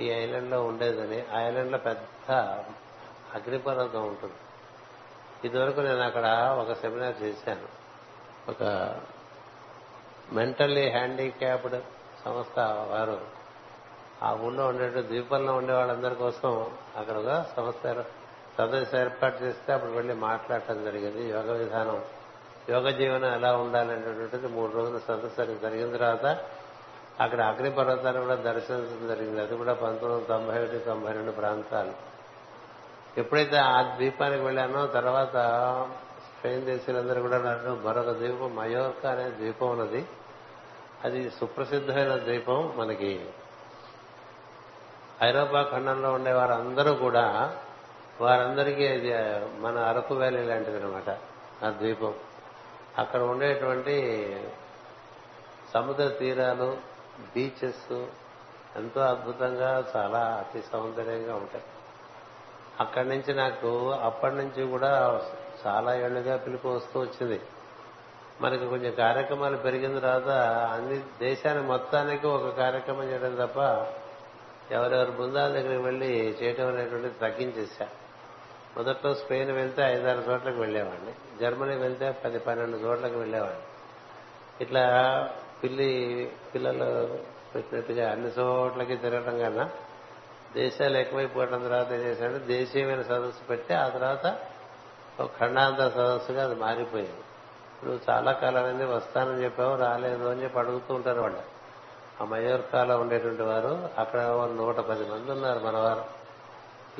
S1: ఈ ఐలాండ్లో ఉండేదని ఆ ఐలాండ్లో పెద్ద అగ్నిపర్వతం ఉంటుంది. ఇదివరకు నేను అక్కడ ఒక సెమినార్ చేశాను. ఒక మెంటల్లీ హ్యాండిక్యాప్డ్ సంస్థ వారు. ఆ ఊళ్ళో ఉండే ద్వీపంలో ఉండే వాళ్ళందరి కోసం అక్కడ ఒక సంస్థ సదస్సు ఏర్పాటు చేస్తే అప్పుడు వెళ్ళి మాట్లాడటం జరిగింది. యోగ విధానం యోగ జీవనం ఎలా ఉండాలనేటువంటిది మూడు రోజుల సదస్సు జరిగిన తర్వాత అక్కడ అగ్నిపర్వతాన్ని కూడా దర్శించడం జరిగింది. అది కూడా పంతొమ్మిది వందల తొంభై ఒకటి తొంభై రెండు ప్రాంతాలు. ఎప్పుడైతే ఆ ద్వీపానికి వెళ్ళానో తర్వాత స్పెయిన్ దేశాలందరూ కూడా నన్ను మరొక ద్వీపం మయోర్కా అనే ద్వీపం ఉన్నది. అది సుప్రసిద్ధమైన ద్వీపం మనకి. ఐరోపా ఖండంలో ఉండే వారందరూ కూడా వారందరికీ అది మన అరకు వ్యాలీ లాంటిది అనమాట ఆ ద్వీపం. అక్కడ ఉండేటువంటి సముద్ర తీరాలు బీచెస్ ఎంతో అద్భుతంగా చాలా అతి సౌందర్యంగా ఉంటాయి. అక్కడి నుంచి నాకు అప్పటి నుంచి కూడా చాలా ఏళ్ళుగా పిలుపు వస్తూ వచ్చింది. మనకి కొంచెం కార్యక్రమాలు పెరిగిన తర్వాత అన్ని దేశాన్ని మొత్తానికి ఒక కార్యక్రమం చేయడం తప్ప ఎవరెవరి బృందాల దగ్గరికి వెళ్ళి చేయటం అనేటువంటిది తగ్గించేశా మొదట్లో స్పెయిన్ వెళ్తే ఐదారు చోట్లకు వెళ్ళేవాడిని జర్మనీ వెళ్తే పది పన్నెండు చోట్లకు వెళ్ళేవాడిని ఇట్లా పిల్లి పిల్లలు పెట్టినట్టుగా అన్ని చోట్లకి తిరగడం కన్నా దేశాలు ఎక్కువైపోవడం తర్వాత ఏం చేశాడంటే దేశీయమైన సదస్సు పెట్టి ఆ తర్వాత ఒక ఖండాంతర సదస్సుగా అది మారిపోయింది. ఇప్పుడు చాలా కాలాలన్నీ వస్తానని చెప్పావు రాలేదు అని చెప్పి అడుగుతూ ఉంటారు వాళ్ళు. ఆ మయోర్కాలో ఉండేటువంటి వారు అక్కడ నూట పది మంది ఉన్నారు మనవారు.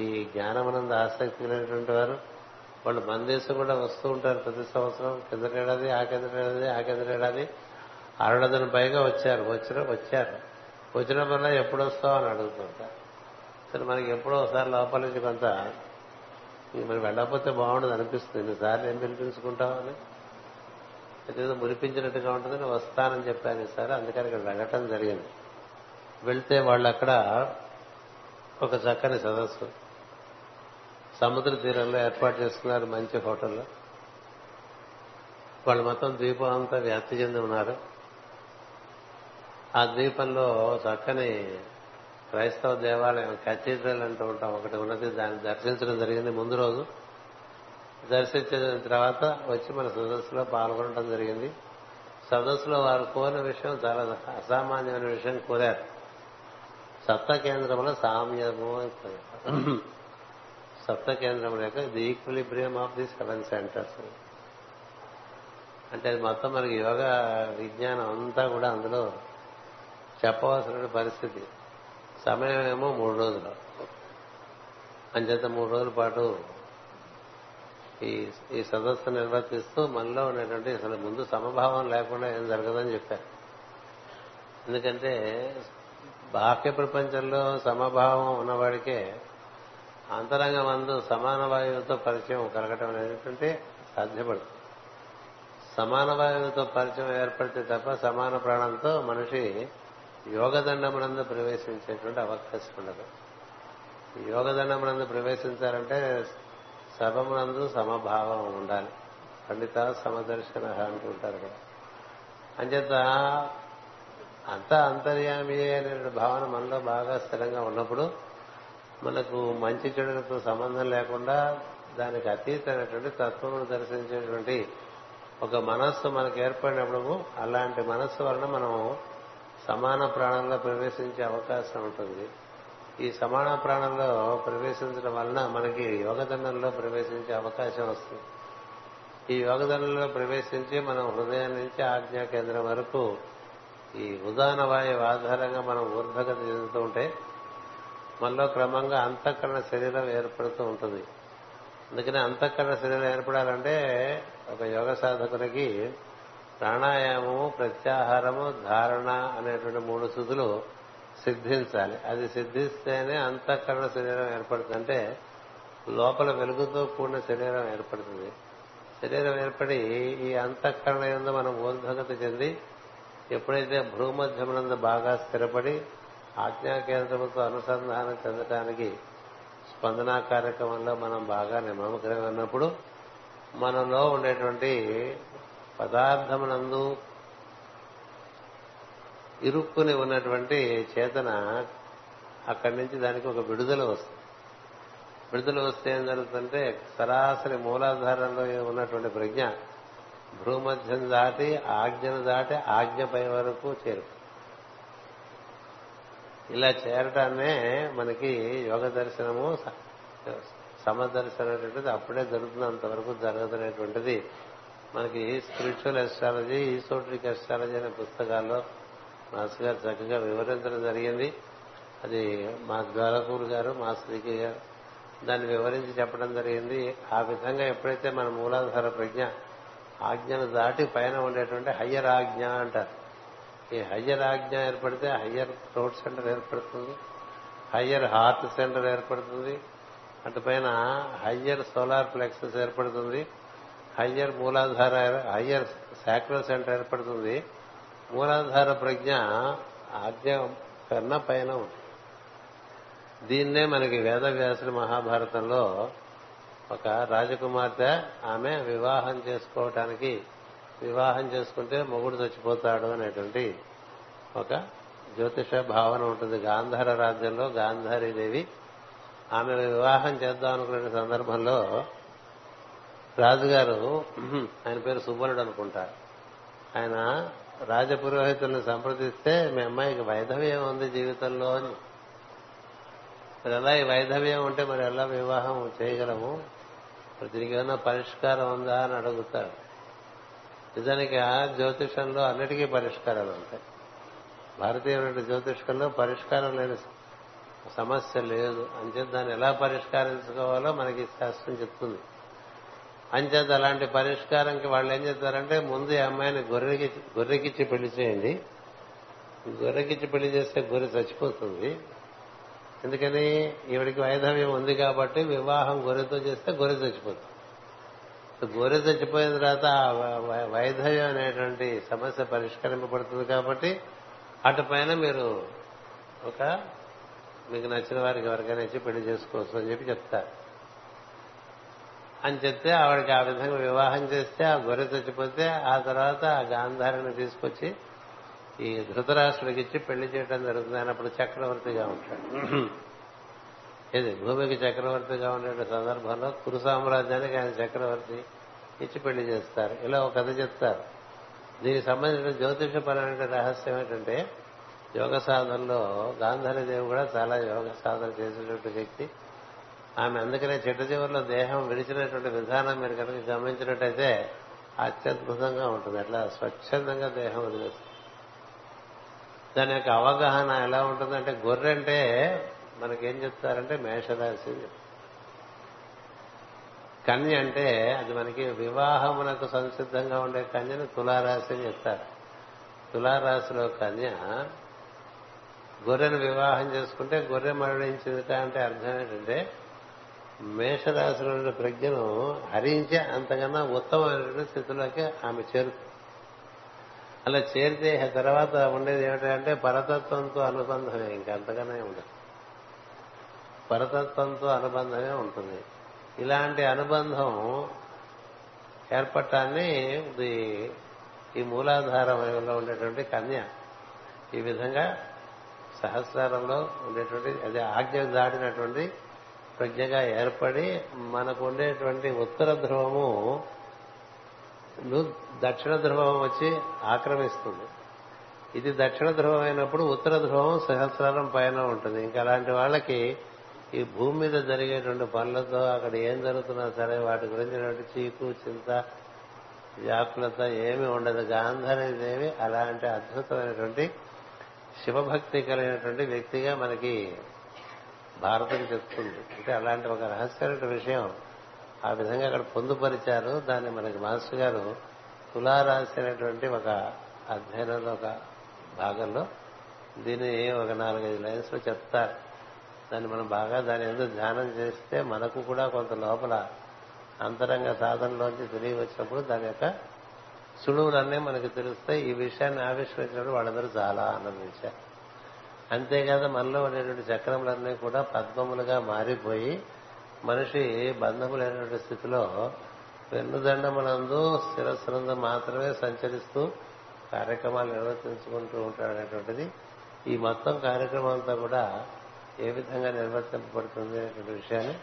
S1: ఈ జ్ఞానమనంద ఆసక్తి లేనటువంటి వారు. వాళ్ళు మన దేశం కూడా వస్తూ ఉంటారు ప్రతి సంవత్సరం. కిందటేడాది ఆ కిందటేడాది ఆ కిందటేడాది. అరడదన పైగా వచ్చారు. వచ్చిన వచ్చారు. వచ్చిన వల్ల ఎప్పుడు వస్తావు అని అడుగుతుంటారు సరే మనకి ఎప్పుడో ఒకసారి లోపల నుంచి కొంత మరి వెళ్ళకపోతే బాగుండదు అనిపిస్తుంది. ఎన్నిసార్లు ఏం పిలిపించుకుంటావు అని ఏదో మురిపించినట్టుగా ఉంటుందని వస్తానని చెప్పాను సార్ అందుకని ఇక్కడ వెళ్ళటం జరిగింది. వెళ్తే వాళ్ళు అక్కడ ఒక చక్కని సదస్సు. సముద్ర తీరంలో ఏర్పాటు చేసుకున్నారు మంచి హోటల్లో. వాళ్ళు మొత్తం ద్వీపం అంతా వ్యాప్తి చెంది ఉన్నారు. ఆ ద్వీపంలో చక్కని క్రైస్తవ దేవాలయం కథీడ్రల్ అంటూ ఉంటాం. ఒకటి ఉన్నది దాన్ని దర్శించడం జరిగింది ముందు రోజు. దర్శించిన తర్వాత వచ్చి మన సదస్సులో పాల్గొనడం జరిగింది. సదస్సులో వారు కోరిన విషయం చాలా అసామాన్యమైన విషయం కోరారు. సప్త కేంద్రంలో సామ్యము సప్త కేంద్రం యొక్క the equilibrium of the seven centres. అంటే అది మొత్తం మనకి యోగా విజ్ఞానం అంతా కూడా అందులో చెప్పవలసిన పరిస్థితి. సమయం ఏమో మూడు రోజులు. అంచేత మూడు రోజుల పాటు ఈ ఈ సదస్సు నిర్వర్తిస్తూ మనలో ఉండేటువంటి అసలు ముందు సమభావం లేకుండా ఏం జరగదని చెప్పారు. ఎందుకంటే బాహ్య ప్రపంచంలో సమభావం ఉన్నవాడికే అంతరంగం అందు సమాన వాయువుతో పరిచయం కలగటం అనేటువంటి సాధ్యపడుతుంది సమాన వాయువుతో పరిచయం ఏర్పడితే తప్ప సమాన ప్రాణంతో మనిషి యోగదండమునందు ప్రవేశించేటువంటి అవకాశం ఉండదు. యోగదండమునందు ప్రవేశించాలంటే సభమునందు సమభావం ఉండాలి. పండిత సమదర్శన అంటుంటారు కదా. అంచేత అంతా అంతర్యామియే అనే భావన మనలో బాగా స్థిరంగా ఉన్నప్పుడు మనకు మంచి చెడులతో సంబంధం లేకుండా దానికి అతీతమైనటువంటి తత్వమును దర్శించేటువంటి ఒక మనస్సు మనకు ఏర్పడినప్పుడు అలాంటి మనస్సు వలన మనం సమాన ప్రాణంలో ప్రవేశించే అవకాశం ఉంటుంది. ఈ సమాన ప్రాణంలో ప్రవేశించడం వలన మనకి యోగదండంలో ప్రవేశించే అవకాశం వస్తుంది. ఈ యోగదండంలో ప్రవేశించి మనం హృదయం నుంచి ఆజ్ఞా కేంద్రం వరకు ఈ ఉదాహరణ వాయువు ఆధారంగా మనం ఊర్ధగతి చెందుతూ ఉంటే మనలో క్రమంగా అంతఃకరణ శరీరం ఏర్పడుతూ ఉంటుంది. అందుకని అంతఃకరణ శరీరం ఏర్పడాలంటే ఒక యోగ సాధకునికి ప్రాణాయామము ప్రత్యాహారము ధారణ అనేటువంటి మూడు శుద్ధులు సిద్ధించాలి. అది సిద్ధిస్తేనే అంతఃకరణ శరీరం ఏర్పడుతుంది. అంటే లోపల వెలుగుతో కూడిన శరీరం ఏర్పడుతుంది. శరీరం ఏర్పడి ఈ అంతఃకరణ ఎందు మనం ఊర్ధగతి చెంది ఎప్పుడైతే భూమధ్యమునందు బాగా స్థిరపడి ఆజ్ఞా కేంద్రముతో అనుసంధానం చెందటానికి స్పందన కార్యక్రమంలో మనం బాగా నిమగ్నమైనప్పుడు మనలో ఉండేటువంటి పదార్థమునందు ఇరుక్కుని ఉన్నటువంటి చేతన అక్కడి నుంచి దానికి ఒక విడుదల వస్తుంది. విడుదల వస్తే ఏం జరుగుతుందంటే సరాసరి మూలాధారంలో ఉన్నటువంటి ప్రజ్ఞ భూమధ్యం దాటి ఆజ్ఞను దాటి ఆజ్ఞపై వరకు చేరు ఇలా చేరటాన్నే మనకి యోగ దర్శనము సమదర్శనం అనేటువంటిది అప్పుడే జరుగుతుంది అంతవరకు జరగదనేటువంటిది మనకి స్పిరిచువల్ ఎస్ట్రాలజీ ఈసోట్రిక్ ఎస్ట్రాలజీ అనే పుస్తకాల్లో మాస్ గారు చక్కగా వివరించడం జరిగింది. అది మా ద్వారకూరు గారు మా శ్రీకి గారు దాన్ని వివరించి చెప్పడం జరిగింది. ఆ విధంగా ఎప్పుడైతే మన మూలాధార ప్రజ్ఞ ఆజ్ఞను దాటి పైన ఉండేటువంటి హయ్యర్ ఆజ్ఞ అంటారు. ఈ హయ్యర్ ఆజ్ఞ ఏర్పడితే హయ్యర్ థ్రోట్ సెంటర్ ఏర్పడుతుంది హయ్యర్ హార్ట్ సెంటర్ ఏర్పడుతుంది అటు పైన హయ్యర్ సోలార్ ప్లెక్సెస్ ఏర్పడుతుంది హయ్యర్ మూలాధార హయ్యర్ శాక్రల్ సెంటర్ ఏర్పడుతుంది. మూలాధార ప్రజ్ఞ ఆజ్ఞ కన్నా పైన ఉంటుంది దీన్నే మనకి వేదవ్యాసుడు మహాభారతంలో ఒక రాజకుమార్తె ఆమె వివాహం చేసుకోవటానికి వివాహం చేసుకుంటే మొగుడు చచ్చిపోతాడు అనేటువంటి ఒక జ్యోతిష భావన ఉంటుంది. గాంధార రాజ్యంలో గాంధారీదేవి ఆమె వివాహం చేద్దాం అనుకునే సందర్భంలో రాజుగారు ఆయన పేరు సుబ్బలుడు అనుకుంటారు ఆయన రాజపురోహితుల్ని సంప్రదిస్తే మీ అమ్మాయికి వైధవ్యం ఉంది జీవితంలో అని. మరి ఎలా ఈ వైధవ్యం ఉంటే మరి ఎలా వివాహం చేయగలము? మరి దీనికి ఏమైనా పరిష్కారం ఉందా అని అడుగుతాడు. నిజానికి ఆ జ్యోతిషంలో అన్నిటికీ పరిష్కారాలు ఉంటాయి. భారతీయ జ్యోతిషంలో పరిష్కారం లేని సమస్య లేదు. అంచేత దాన్ని ఎలా పరిష్కరించుకోవాలో మనకి శాస్త్రం చెప్తుంది. అంచేత అలాంటి పరిష్కారంకి వాళ్ళు ఏం చేస్తారంటే ముందు ఈ అమ్మాయిని గొర్రెకి గొర్రెకిచ్చి పెళ్ళి చేయండి. గొర్రెకిచ్చి పెళ్ళి చేస్తే గొర్రె చచ్చిపోతుంది. ఎందుకని? ఈవిడికి వైధవ్యం ఉంది కాబట్టి వివాహం గొర్రెతో చేస్తే గొర్రె చచ్చిపోతుంది. గొర్రె చచ్చిపోయిన తర్వాత వైధవ్యం అనేటువంటి సమస్య పరిష్కరింపబడుతుంది కాబట్టి అటు పైన మీరు ఒక మీకు నచ్చిన వారికి ఎవరికైనా ఇచ్చి పెళ్ళి చేసుకోవచ్చు అని చెప్పి చెప్తారు. అని చెప్తే ఆవిడకి ఆ విధంగా వివాహం చేస్తే ఆ గొర్రె చచ్చిపోతే ఆ తర్వాత ఆ గాంధారిని తీసుకొచ్చి ఈ ధృతరాష్ట్రుడికి ఇచ్చి పెళ్ళి చేయడం జరుగుతుంది. ఆయన అప్పుడు చక్రవర్తిగా ఉంటాడు. ఇది భూమికి చక్రవర్తిగా ఉండే సందర్భంలో కురు సామ్రాజ్యానికి ఆయన చక్రవర్తి ఇచ్చి పెళ్ళి చేస్తారు. ఇలా ఒక కథ చెప్తారు. దీనికి సంబంధించిన జ్యోతిషపరమైన రహస్యం ఏంటంటే యోగ సాధనలో గాంధారీదేవి కూడా చాలా యోగ సాధన చేసేటువంటి వ్యక్తి. ఆమె అందుకనే చిట్ట చివరిలో దేహం విడిచినటువంటి విధానం మీరు కనుక గమనించినట్టయితే అత్యద్భుతంగా ఉంటుంది. అట్లా స్వచ్ఛందంగా దేహం వదిలేస్తుంది. దాని యొక్క అవగాహన ఎలా ఉంటుందంటే గొర్రె అంటే మనకేం చెప్తారంటే మేషరాశి కన్య అంటే అది మనకి వివాహమునకు సంసిద్ధంగా ఉండే కన్యను తులారాశి అని చెప్తారు. తులారాశిలో కన్య గొర్రెను వివాహం చేసుకుంటే గొర్రె మరణించింది అంటే అర్థం ఏంటంటే మేషరాశిలో ప్రజ్ఞను హరించి అంతకన్నా ఉత్తమమైన స్థితిలోకి ఆమె చేరుతుంది. అలా చేరితే తర్వాత ఉండేది ఏమిటంటే పరతత్వంతో అనుబంధమే ఇంకా అంతగానే ఉండదు. పరతత్వంతో అనుబంధమే ఉంటుంది. ఇలాంటి అనుబంధం ఏర్పడటాన్ని ఇది ఈ మూలాధారంలో ఉండేటువంటి కన్య ఈ విధంగా సహస్రారంలో ఉండేటువంటి అదే ఆజ్ఞ దాటినటువంటి ప్రజ్ఞగా ఏర్పడి మనకు ఉండేటువంటి ఉత్తర ధ్రువము దక్షిణ ధ్రువం వచ్చి ఆక్రమిస్తుంది. ఇది దక్షిణ ధ్రువం అయినప్పుడు ఉత్తర ధ్రువం సహస్రారం పైన ఉంటుంది. ఇంకా అలాంటి వాళ్ళకి ఈ భూమి మీద జరిగేటువంటి పనులతో అక్కడ ఏం జరుగుతున్నా సరే వాటి గురించి చీకు చింత వ్యాకులత ఏమి ఉండదు. గాంధారీదేవి అలాంటి అద్భుతమైనటువంటి శివభక్తి కలిగినటువంటి వ్యక్తిగా మనకి భారతం చెప్తుంది అంటే అలాంటి ఒక రహస్యమైన విషయం ఆ విధంగా అక్కడ పొందుపరిచారు. దాన్ని మనకి మాస్టర్ గారు తులారాశి అనేటువంటి ఒక అధ్యయనంలో ఒక భాగంలో దీన్ని ఒక నాలుగైదు లైన్స్లో చెప్తారు. దాన్ని మనం బాగా దాని ఎందుకు ధ్యానం చేస్తే మనకు కూడా కొంత లోపల అంతరంగ సాధనలోంచి తిరిగి వచ్చినప్పుడు దాని యొక్క సుడువులన్నీ మనకి తెలుస్తాయి. ఈ విషయాన్ని ఆవిష్కరించినప్పుడు వాళ్ళందరూ చాలా ఆనందించారు. అంతేకాదు మనలో ఉండేటువంటి చక్రములన్నీ కూడా పద్మములుగా మారిపోయి మనిషి బంధములైనటువంటి స్థితిలో వెన్నుదండములందు శిరస్సునందు మాత్రమే సంచరిస్తూ కార్యక్రమాలు నిర్వర్తించుకుంటూ ఉంటాడనేటువంటిది. ఈ మొత్తం కార్యక్రమం అంతా కూడా ఏ విధంగా నిర్వర్తింపబడుతుంది అనేటువంటి విషయాన్ని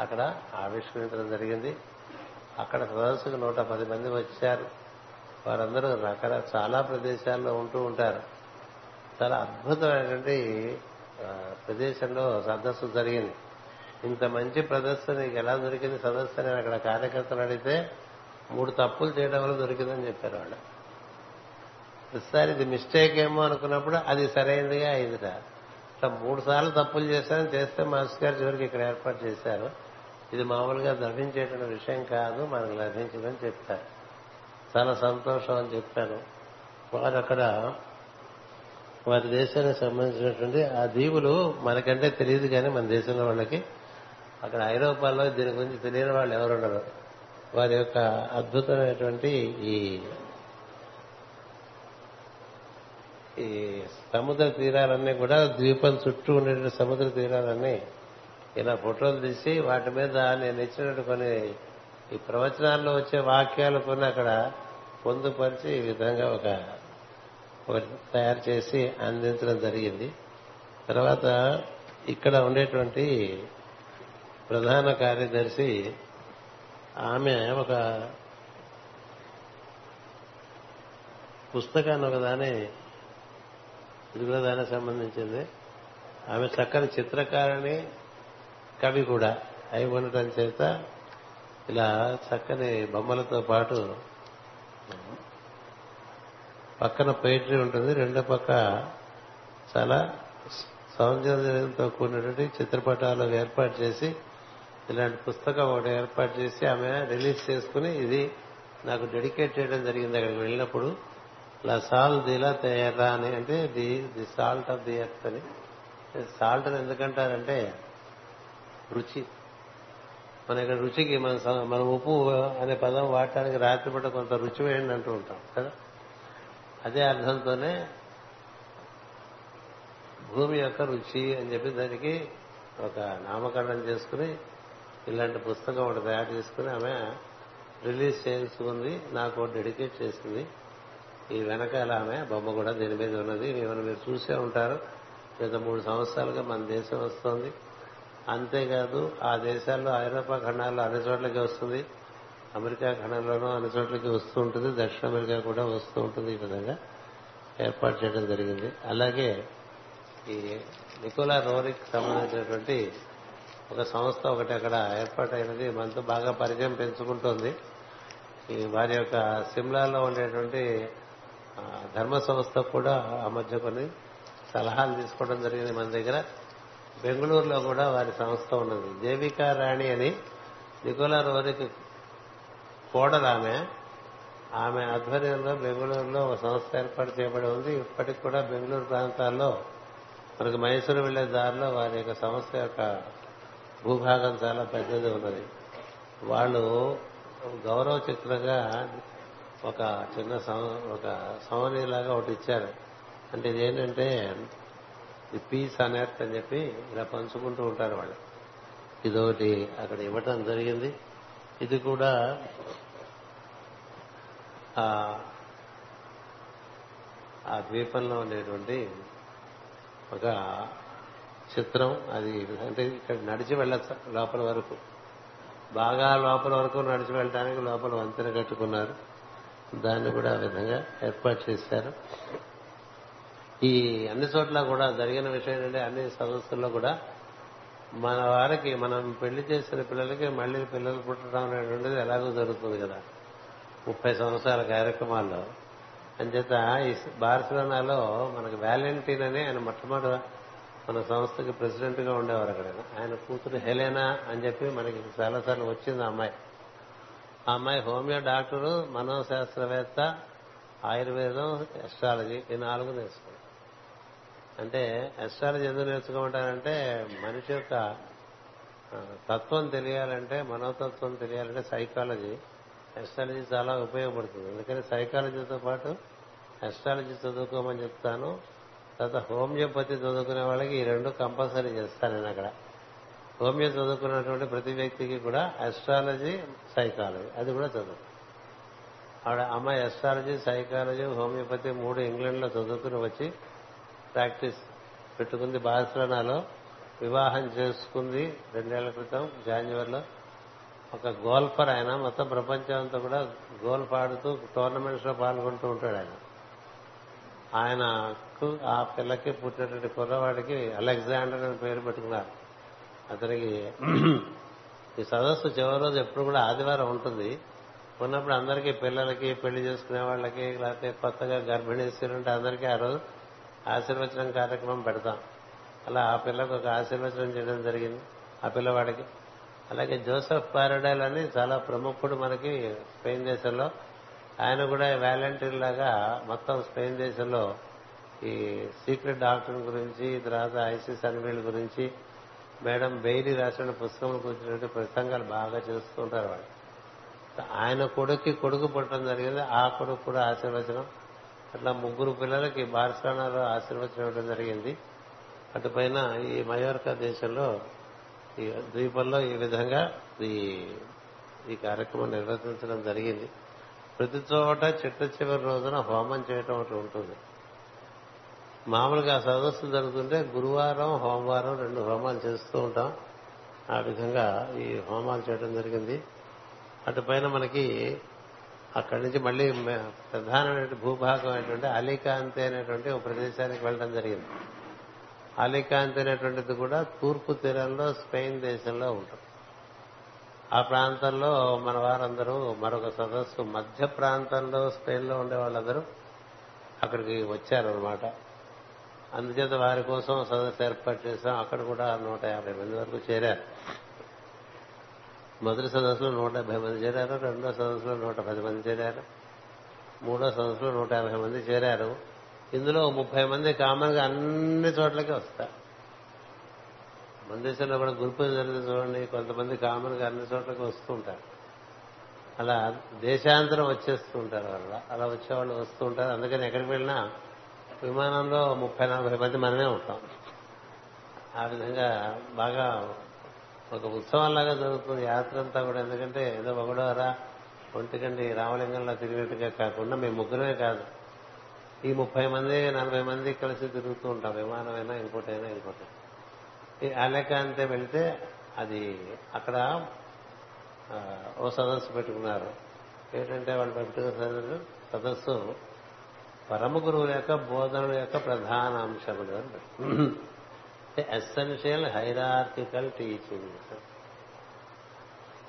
S1: అక్కడ ఆవిష్కరించడం జరిగింది. అక్కడ సదస్సుకు నూట పది మంది వచ్చారు. వారందరూ రకర చాలా ప్రదేశాల్లో ఉంటూ ఉంటారు. చాలా అద్భుతమైనటువంటి ప్రదేశంలో సదస్సు జరిగింది. ఇంత మంచి ప్రదర్శన నీకు ఎలా దొరికింది సదస్సు నేను అక్కడ కార్యకర్తలు అడిగితే మూడు తప్పులు చేయడం వల్ల దొరికిందని చెప్పారు వాళ్ళు. ప్రతిసారి ఇది మిస్టేక్ ఏమో అనుకున్నప్పుడు అది సరైనదిగా అయిందిట. ఇట్లా మూడు సార్లు తప్పులు చేశాను చేస్తే మాస్టర్ గారు చివరికి ఇక్కడ ఏర్పాటు చేశారు. ఇది మామూలుగా లభించేటువంటి విషయం కాదు మనకు లభించిందని చెప్తారు చాలా సంతోషం అని చెప్పాను వారు అక్కడ వారి దేశానికి సంబంధించినటువంటి ఆ దీవులు మనకంటే తెలియదు కానీ మన దేశంలో వాళ్ళకి అక్కడ ఐరోపాలో దీని గురించి తెలియని వాళ్ళు ఎవరున్నారు? వారి యొక్క అద్భుతమైనటువంటి ఈ ఈ సముద్ర తీరాలన్నీ కూడా ద్వీపం చుట్టూ ఉండేటువంటి సముద్ర తీరాలన్నీ ఇలా ఫోటోలు తీసి వాటి మీద నేను ఇచ్చినటువంటి కొన్ని ఈ ప్రవచనాల్లో వచ్చే వాక్యాలు కొన్ని అక్కడ పొందుపరిచి ఈ విధంగా ఒక తయారు చేసి అందించడం జరిగింది. తర్వాత ఇక్కడ ఉండేటువంటి ప్రధాన కార్యదర్శి ఆమె ఒక పుస్తకాన్ని ఒకదాని ఇది కూడా దానికి సంబంధించింది. ఆమె చక్కని చిత్రకారిణి కవి కూడా అయి ఉండటం చేత ఇలా చక్కని బొమ్మలతో పాటు పక్కన పైట్రీ ఉంటుంది రెండో పక్క చాలా సౌందర్యంతో కూడినటువంటి చిత్రపటాలు ఏర్పాటు చేసి ఇలాంటి పుస్తకం ఒకటి ఏర్పాటు చేసి ఆమె రిలీజ్ చేసుకుని ఇది నాకు డెడికేట్ చేయడం జరిగింది అక్కడికి వెళ్ళినప్పుడు. లా సాల్ దిలా తయారా అని అంటే the the salt of the earth అని. సాల్ట్ అని ఎందుకంటారంటే రుచి. మన ఇక్కడ రుచికి మన మన ఉప్పు అనే పదం వాడటానికి రాత్రిపూట కొంత రుచి వేయండి అంటూ ఉంటాం కదా? అదే అర్థంతోనే భూమి యొక్క రుచి అని చెప్పి దానికి ఒక నామకరణం చేసుకుని ఇలాంటి పుస్తకం ఒకటి తయారు చేసుకుని ఆమె రిలీజ్ చేయించుకుంది. నాకు ఒకటి డెడికేట్ చేసింది. ఈ వెనకాల ఆమె బొమ్మ కూడా దీని మీద ఉన్నది. ఏమైనా మీరు చూసే ఉంటారు. గత మూడు సంవత్సరాలుగా మన దేశం వస్తోంది. అంతేకాదు ఆ దేశాల్లో ఐరోపా ఖండాల్లో అన్ని చోట్లకి వస్తుంది. అమెరికా ఖండంలోనూ అన్ని చోట్లకి వస్తూ ఉంటుంది. దక్షిణ అమెరికా కూడా వస్తూ ఉంటుంది ఈ విధంగా ఏర్పాటు చేయడం జరిగింది. అలాగే ఈ నికోలా రోరిక్ సంబంధించినటువంటి ఒక సంస్థ ఒకటి అక్కడ ఏర్పాటైనది. మనతో బాగా పరిచయం పెంచుకుంటోంది. ఈ వారి యొక్క సిమ్లాలో ఉండేటువంటి ధర్మ సంస్థ కూడా ఆ మధ్య కొన్ని సలహాలు తీసుకోవడం జరిగింది మన దగ్గర. బెంగళూరులో కూడా వారి సంస్థ ఉన్నది. దేవికా రాణి అని నికోలా రోరిక్ కోడలు ఆమె ఆమె ఆధ్వర్యంలో బెంగళూరులో ఒక సంస్థ ఏర్పాటు చేయబడి ఉంది. ఇప్పటికి కూడా బెంగళూరు ప్రాంతాల్లో మనకు మైసూరు వెళ్ళే దారిలో వారి యొక్క సంస్థ యొక్క భూభాగం చాలా పెద్దది ఉన్నది. వాళ్ళు గౌరవ చిత్రంగా ఒక చిన్న ఒక సమనీలాగా ఒకటి ఇచ్చారు. అంటే ఇదేంటంటే ది పీస్ అన్ ఎర్త్ అని చెప్పి ఇలా పంచుకుంటూ ఉంటారు వాళ్ళు. ఇదొకటి అక్కడ ఇవ్వటం జరిగింది. ఇది కూడా ఆ ద్వీపంలో ఉండేటువంటి ఒక చిత్రం అది అంటే ఇక్కడ నడిచి వెళ్ళచ్చు లోపల వరకు బాగా లోపల వరకు నడిచి వెళ్ళడానికి లోపల వంతెన కట్టుకున్నారు. దాన్ని కూడా ఆ విధంగా ఏర్పాటు చేశారు. ఈ అన్ని చోట్ల కూడా జరిగిన విషయం ఏంటంటే అన్ని సదస్సుల్లో కూడా మన వారికి మనం పెళ్ళి చేసిన పిల్లలకి మళ్ళీ పిల్లలు పుట్టడం అనేటువంటిది ఎలాగో జరుగుతుంది కదా. ముప్పై సంవత్సరాల కార్యక్రమాల్లో. అంచేత ఈ బార్సిలోనాలో మనకు వ్యాలంటీన్ అని ఆయన మొట్టమొదటి మన సంస్థకి ప్రెసిడెంట్గా ఉండేవారు అక్కడ. ఆయన కూతురు హెలెనా అని చెప్పి మనకి చాలాసార్లు వచ్చింది ఆ అమ్మాయి. ఆ అమ్మాయి హోమియో డాక్టరు మనోశాస్త్రవేత్త ఆయుర్వేదం ఎస్ట్రాలజీ ఈ నాలుగు నేర్చుకుంది. అంటే ఎస్ట్రాలజీ ఎందుకు నేర్చుకోమంటారంటే మనిషి యొక్క తత్వం తెలియాలంటే మనోతత్వం తెలియాలంటే సైకాలజీ ఎస్ట్రాలజీ చాలా ఉపయోగపడుతుంది. అందుకని సైకాలజీతో పాటు ఎస్ట్రాలజీ చదువుకోమని చెప్తాను. తర్వాత హోమియోపతి చదువుకునే వాళ్ళకి ఈ రెండు కంపల్సరీ చేస్తాను నేను అక్కడ. హోమియో చదువుకున్నటువంటి ప్రతి వ్యక్తికి కూడా ఎస్ట్రాలజీ సైకాలజీ అది కూడా చదువు. ఆవిడ అమ్మాయి ఎస్ట్రాలజీ సైకాలజీ హోమియోపతి మూడు ఇంగ్లాండ్లో చదువుకుని వచ్చి ప్రాక్టీస్ పెట్టుకుంది. బార్సిలోనాలో వివాహం చేసుకుంది. రెండేళ్ళ క్రితం జాన్యువరిలో ఒక గోల్ఫర్ ఆయన. మొత్తం ప్రపంచం అంతా కూడా గోల్ఫ్ ఆడుతూ టోర్నమెంట్స్లో పాల్గొంటూ ఉంటాడు ఆయన. ఆయనకు ఆ పిల్లకి పుట్టినటువంటి కుర్రవాడికి అలెగ్జాండర్ అని పేరు పెట్టుకున్నారు. అతనికి ఈ సదస్సు చివరి రోజు ఎప్పుడు కూడా ఆదివారం ఉంటుంది. ఉన్నప్పుడు అందరికీ పిల్లలకి పెళ్ళి చేసుకునే వాళ్ళకి లేకపోతే కొత్తగా గర్భిణీ ఉంటే అందరికీ ఆ రోజు ఆశీర్వచనం కార్యక్రమం పెడతాం. అలా ఆ పిల్లకు ఒక ఆశీర్వచనం చేయడం జరిగింది. ఆ పిల్లవాడికి అలాగే జోసెఫ్ పారడైల్ అని చాలా ప్రముఖుడు మనకి స్పెయిన్ దేశంలో. ఆయన కూడా వాలంటీర్ లాగా మొత్తం స్పెయిన్ దేశంలో ఈ సీక్రెట్ డాక్టర్ గురించి తర్వాత ఐసిస్ అన్వీల్ గురించి మేడం బెయిలీ రాసిన పుస్తకం గురించినటువంటి ప్రసంగాలు బాగా చేస్తుంటారు వాళ్ళు. ఆయన కొడుక్కి కొడుకు పుట్టడం జరిగింది. ఆ కొడుకు కూడా ఆశీర్వచనం. అట్లా ముగ్గురు పిల్లలకి బార్సలోనాలో ఆశీర్వచనం ఇవ్వడం జరిగింది. అటుపైన ఈ మయోర్కా దేశంలో ఈ ద్వీపంలో ఈ విధంగా ఈ ఈ కార్యక్రమం నిర్వర్తించడం జరిగింది. ప్రతి చోట చిట్ట చివరి రోజున హోమం చేయటం ఒకటి ఉంటుంది. మామూలుగా సదస్సు జరుగుతుంటే గురువారం హోమవారం రెండు హోమాలు చేస్తూ ఉంటాం. ఆ విధంగా ఈ హోమాలు చేయడం జరిగింది. అటుపైన మనకి అక్కడి నుంచి మళ్ళీ ప్రధానమైన భూభాగం ఏంటంటే అలీకాంతి అనేటువంటి ఒక ప్రదేశానికి వెళ్ళడం జరిగింది. అలికాంతి అనేటువంటిది కూడా తూర్పు తీరంలో స్పెయిన్ దేశంలో ఉంటుంది. ఆ ప్రాంతంలో మన వారందరూ మరొక సదస్సు మధ్య ప్రాంతంలో స్పెయిన్లో ఉండే వాళ్ళందరూ అక్కడికి వచ్చారనమాట అందుచేత వారి కోసం సదస్సు ఏర్పాటు చేశాం. అక్కడ కూడా నూట యాభై మంది వరకు చేరారు. మొదటి సదస్సులో నూట డెబ్బై మంది చేరారు రెండో సదస్సులో నూట పది మంది చేరారు మూడో సదస్సులో నూట యాభై మంది చేరారు. ఇందులో ముప్పై మంది కామన్గా అన్ని చోట్లకి వస్తారు. మన దేశంలో కూడా గ్రూప్ జరిగింది చూడండి కొంతమంది కామన్గా అన్ని చోట్లకి వస్తూ ఉంటారు. అలా దేశాంతరం వచ్చేస్తూ ఉంటారు వాళ్ళు. అలా వచ్చేవాళ్ళు వస్తూ ఉంటారు. అందుకని ఎక్కడికి వెళ్ళినా విమానంలో ముప్పై నలభై మంది మనమే ఉంటాం. ఆ విధంగా బాగా ఒక ఉత్సవంలాగా జరుగుతుంది యాత్ర అంతా కూడా. ఎందుకంటే ఏదో ఒకడోరా ఒంటికండి రామలింగంలో తిరిగినట్టుగా కాకుండా మేము ముగ్గురమే కాదు. ఈ ముప్పై మంది నలభై మంది కలిసి తిరుగుతూ ఉంటాం. విమానమైనా ఇంకోటైనా ఇంకోటి ఈ అంతే వెళితే అది అక్కడ ఓ సదస్సు పెట్టుకున్నారు. ఏంటంటే వాళ్ళు పెట్టుకున్న సదస్సు సదస్సు పరమ గురువుల యొక్క బోధనల యొక్క ప్రధాన అంశములు అని పెట్టు essential hierarchical teaching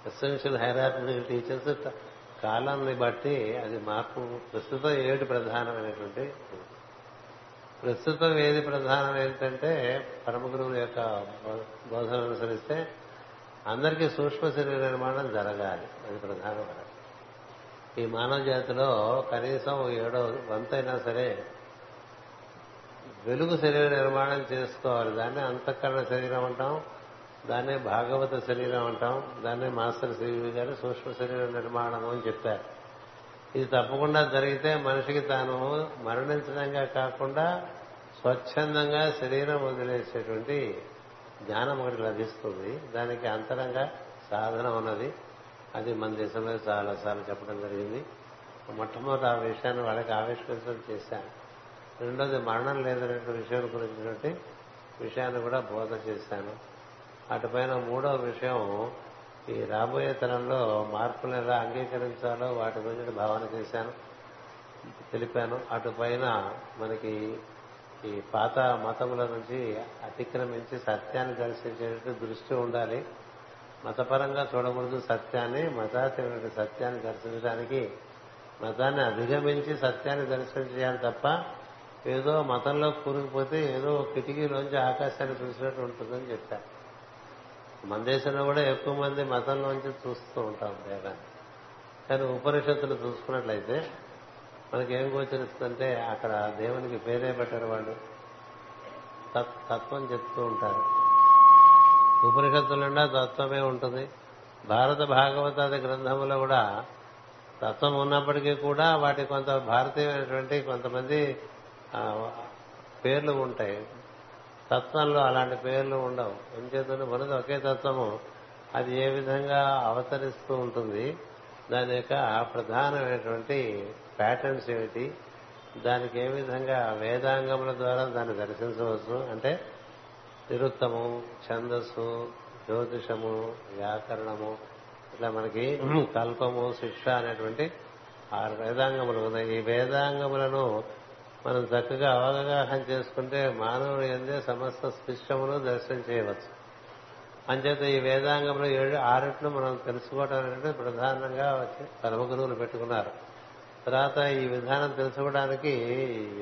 S1: essential hierarchical teachers కాలాన్ని బట్టి అది మార్పు ప్రస్తుతం ఏమిటి ప్రధానమైనటువంటి? ప్రస్తుతం ఏది ప్రధానం ఏంటంటే పరమ గురువుల యొక్క బో- బోధన అనుసరిస్తే అందరికీ సూక్ష్మ శరీర నిర్మాణం జరగాలి. అది ప్రధానమైన ఈ మానవ జాతిలో కనీసం ఏడో వంతైనా సరే వెలుగు శరీర నిర్మాణం చేసుకోవాలి. దాన్ని అంతఃకరణ శరీరం అంటాం. దాన్నే భాగవత శరీరం అంటాం దాన్నే మాస్టర్ శ్రీవి గారు సూక్ష్మ శరీర నిర్మాణం అని చెప్పారు. ఇది తప్పకుండా జరిగితే మనిషికి తాను మరణించడంగా కాకుండా స్వచ్ఛందంగా శరీరం వదిలేసేటువంటి జ్ఞానం ఒకటి లభిస్తుంది. దానికి అంతరంగా సాధన ఉన్నది. అది మన దేశంలో చాలాసార్లు చెప్పడం జరిగింది. మొట్టమొదటి ఆ విషయాన్ని వాళ్ళకి ఆవిష్కరించడం చేశాను. రెండోది మరణం లేదనే విషయం గురించినటువంటి విషయాన్ని కూడా బోధ చేశాను. అటుపైన మూడో విషయం ఈ రాబోయే తరంలో మార్పులు ఎలా అంగీకరించాలో వాటి గురించి భావన చేశాను తెలిపాను. అటుపైన మనకి ఈ పాత మతముల నుంచి అతిక్రమించి సత్యాన్ని దర్శించేటట్టు దృష్టి ఉండాలి. మతపరంగా చూడకూడదు సత్యాన్ని మతాతీయమైన సత్యాన్ని దర్శించడానికి మతాన్ని అధిగమించి సత్యాన్ని దర్శనం చేయాలి తప్ప ఏదో మతంలో కూరుకుపోతే ఏదో కిటికీలోంచి ఆకాశాన్ని చూసినట్టు ఉంటుందని చెప్పారు. మన దేశంలో కూడా ఎక్కువ మంది మతంలోంచి చూస్తూ ఉంటాం దేవాన్ని కానీ ఉపనిషత్తులు చూసుకున్నట్లయితే మనకి ఏం గోచరిస్తుందంటే అక్కడ దేవునికి పేరే పెట్టారు వాళ్ళు. తత్వం చెప్తూ ఉంటారు. ఉపనిషత్తుల నిండా తత్వమే ఉంటుంది. భారత భాగవతాది గ్రంథములో కూడా తత్వం ఉన్నప్పటికీ కూడా వాటి కొంత భారతీయమైనటువంటి కొంతమంది పేర్లు ఉంటాయి. తత్వంలో అలాంటి పేర్లు ఉండవు. ఏం చేతుంది మనది ఒకే తత్వము. అది ఏ విధంగా అవతరిస్తూ ఉంటుంది దాని యొక్క ప్రధానమైనటువంటి ప్యాటర్న్స్ ఏమిటి దానికి ఏ విధంగా వేదాంగముల ద్వారా దాన్ని దర్శించవచ్చు అంటే నిరుత్తము ఛందస్సు జ్యోతిషము వ్యాకరణము ఇట్లా మనకి కల్పము శిక్ష అనేటువంటి ఆరు వేదాంగములు ఉన్నాయి. ఈ వేదాంగములను మనం చక్కగా అవగాహన చేసుకుంటే మానవుడు ఎందే సమస్త శిష్టమును దర్శనం చేయవచ్చు. అంచేత ఈ వేదాంగంలో ఏడు ఆరుట్ను మనం తెలుసుకోవడం అనేది ప్రధానంగా వచ్చి పరమ గురువులు పెట్టుకున్నారు. తర్వాత ఈ విధానం తెలుసుకోవడానికి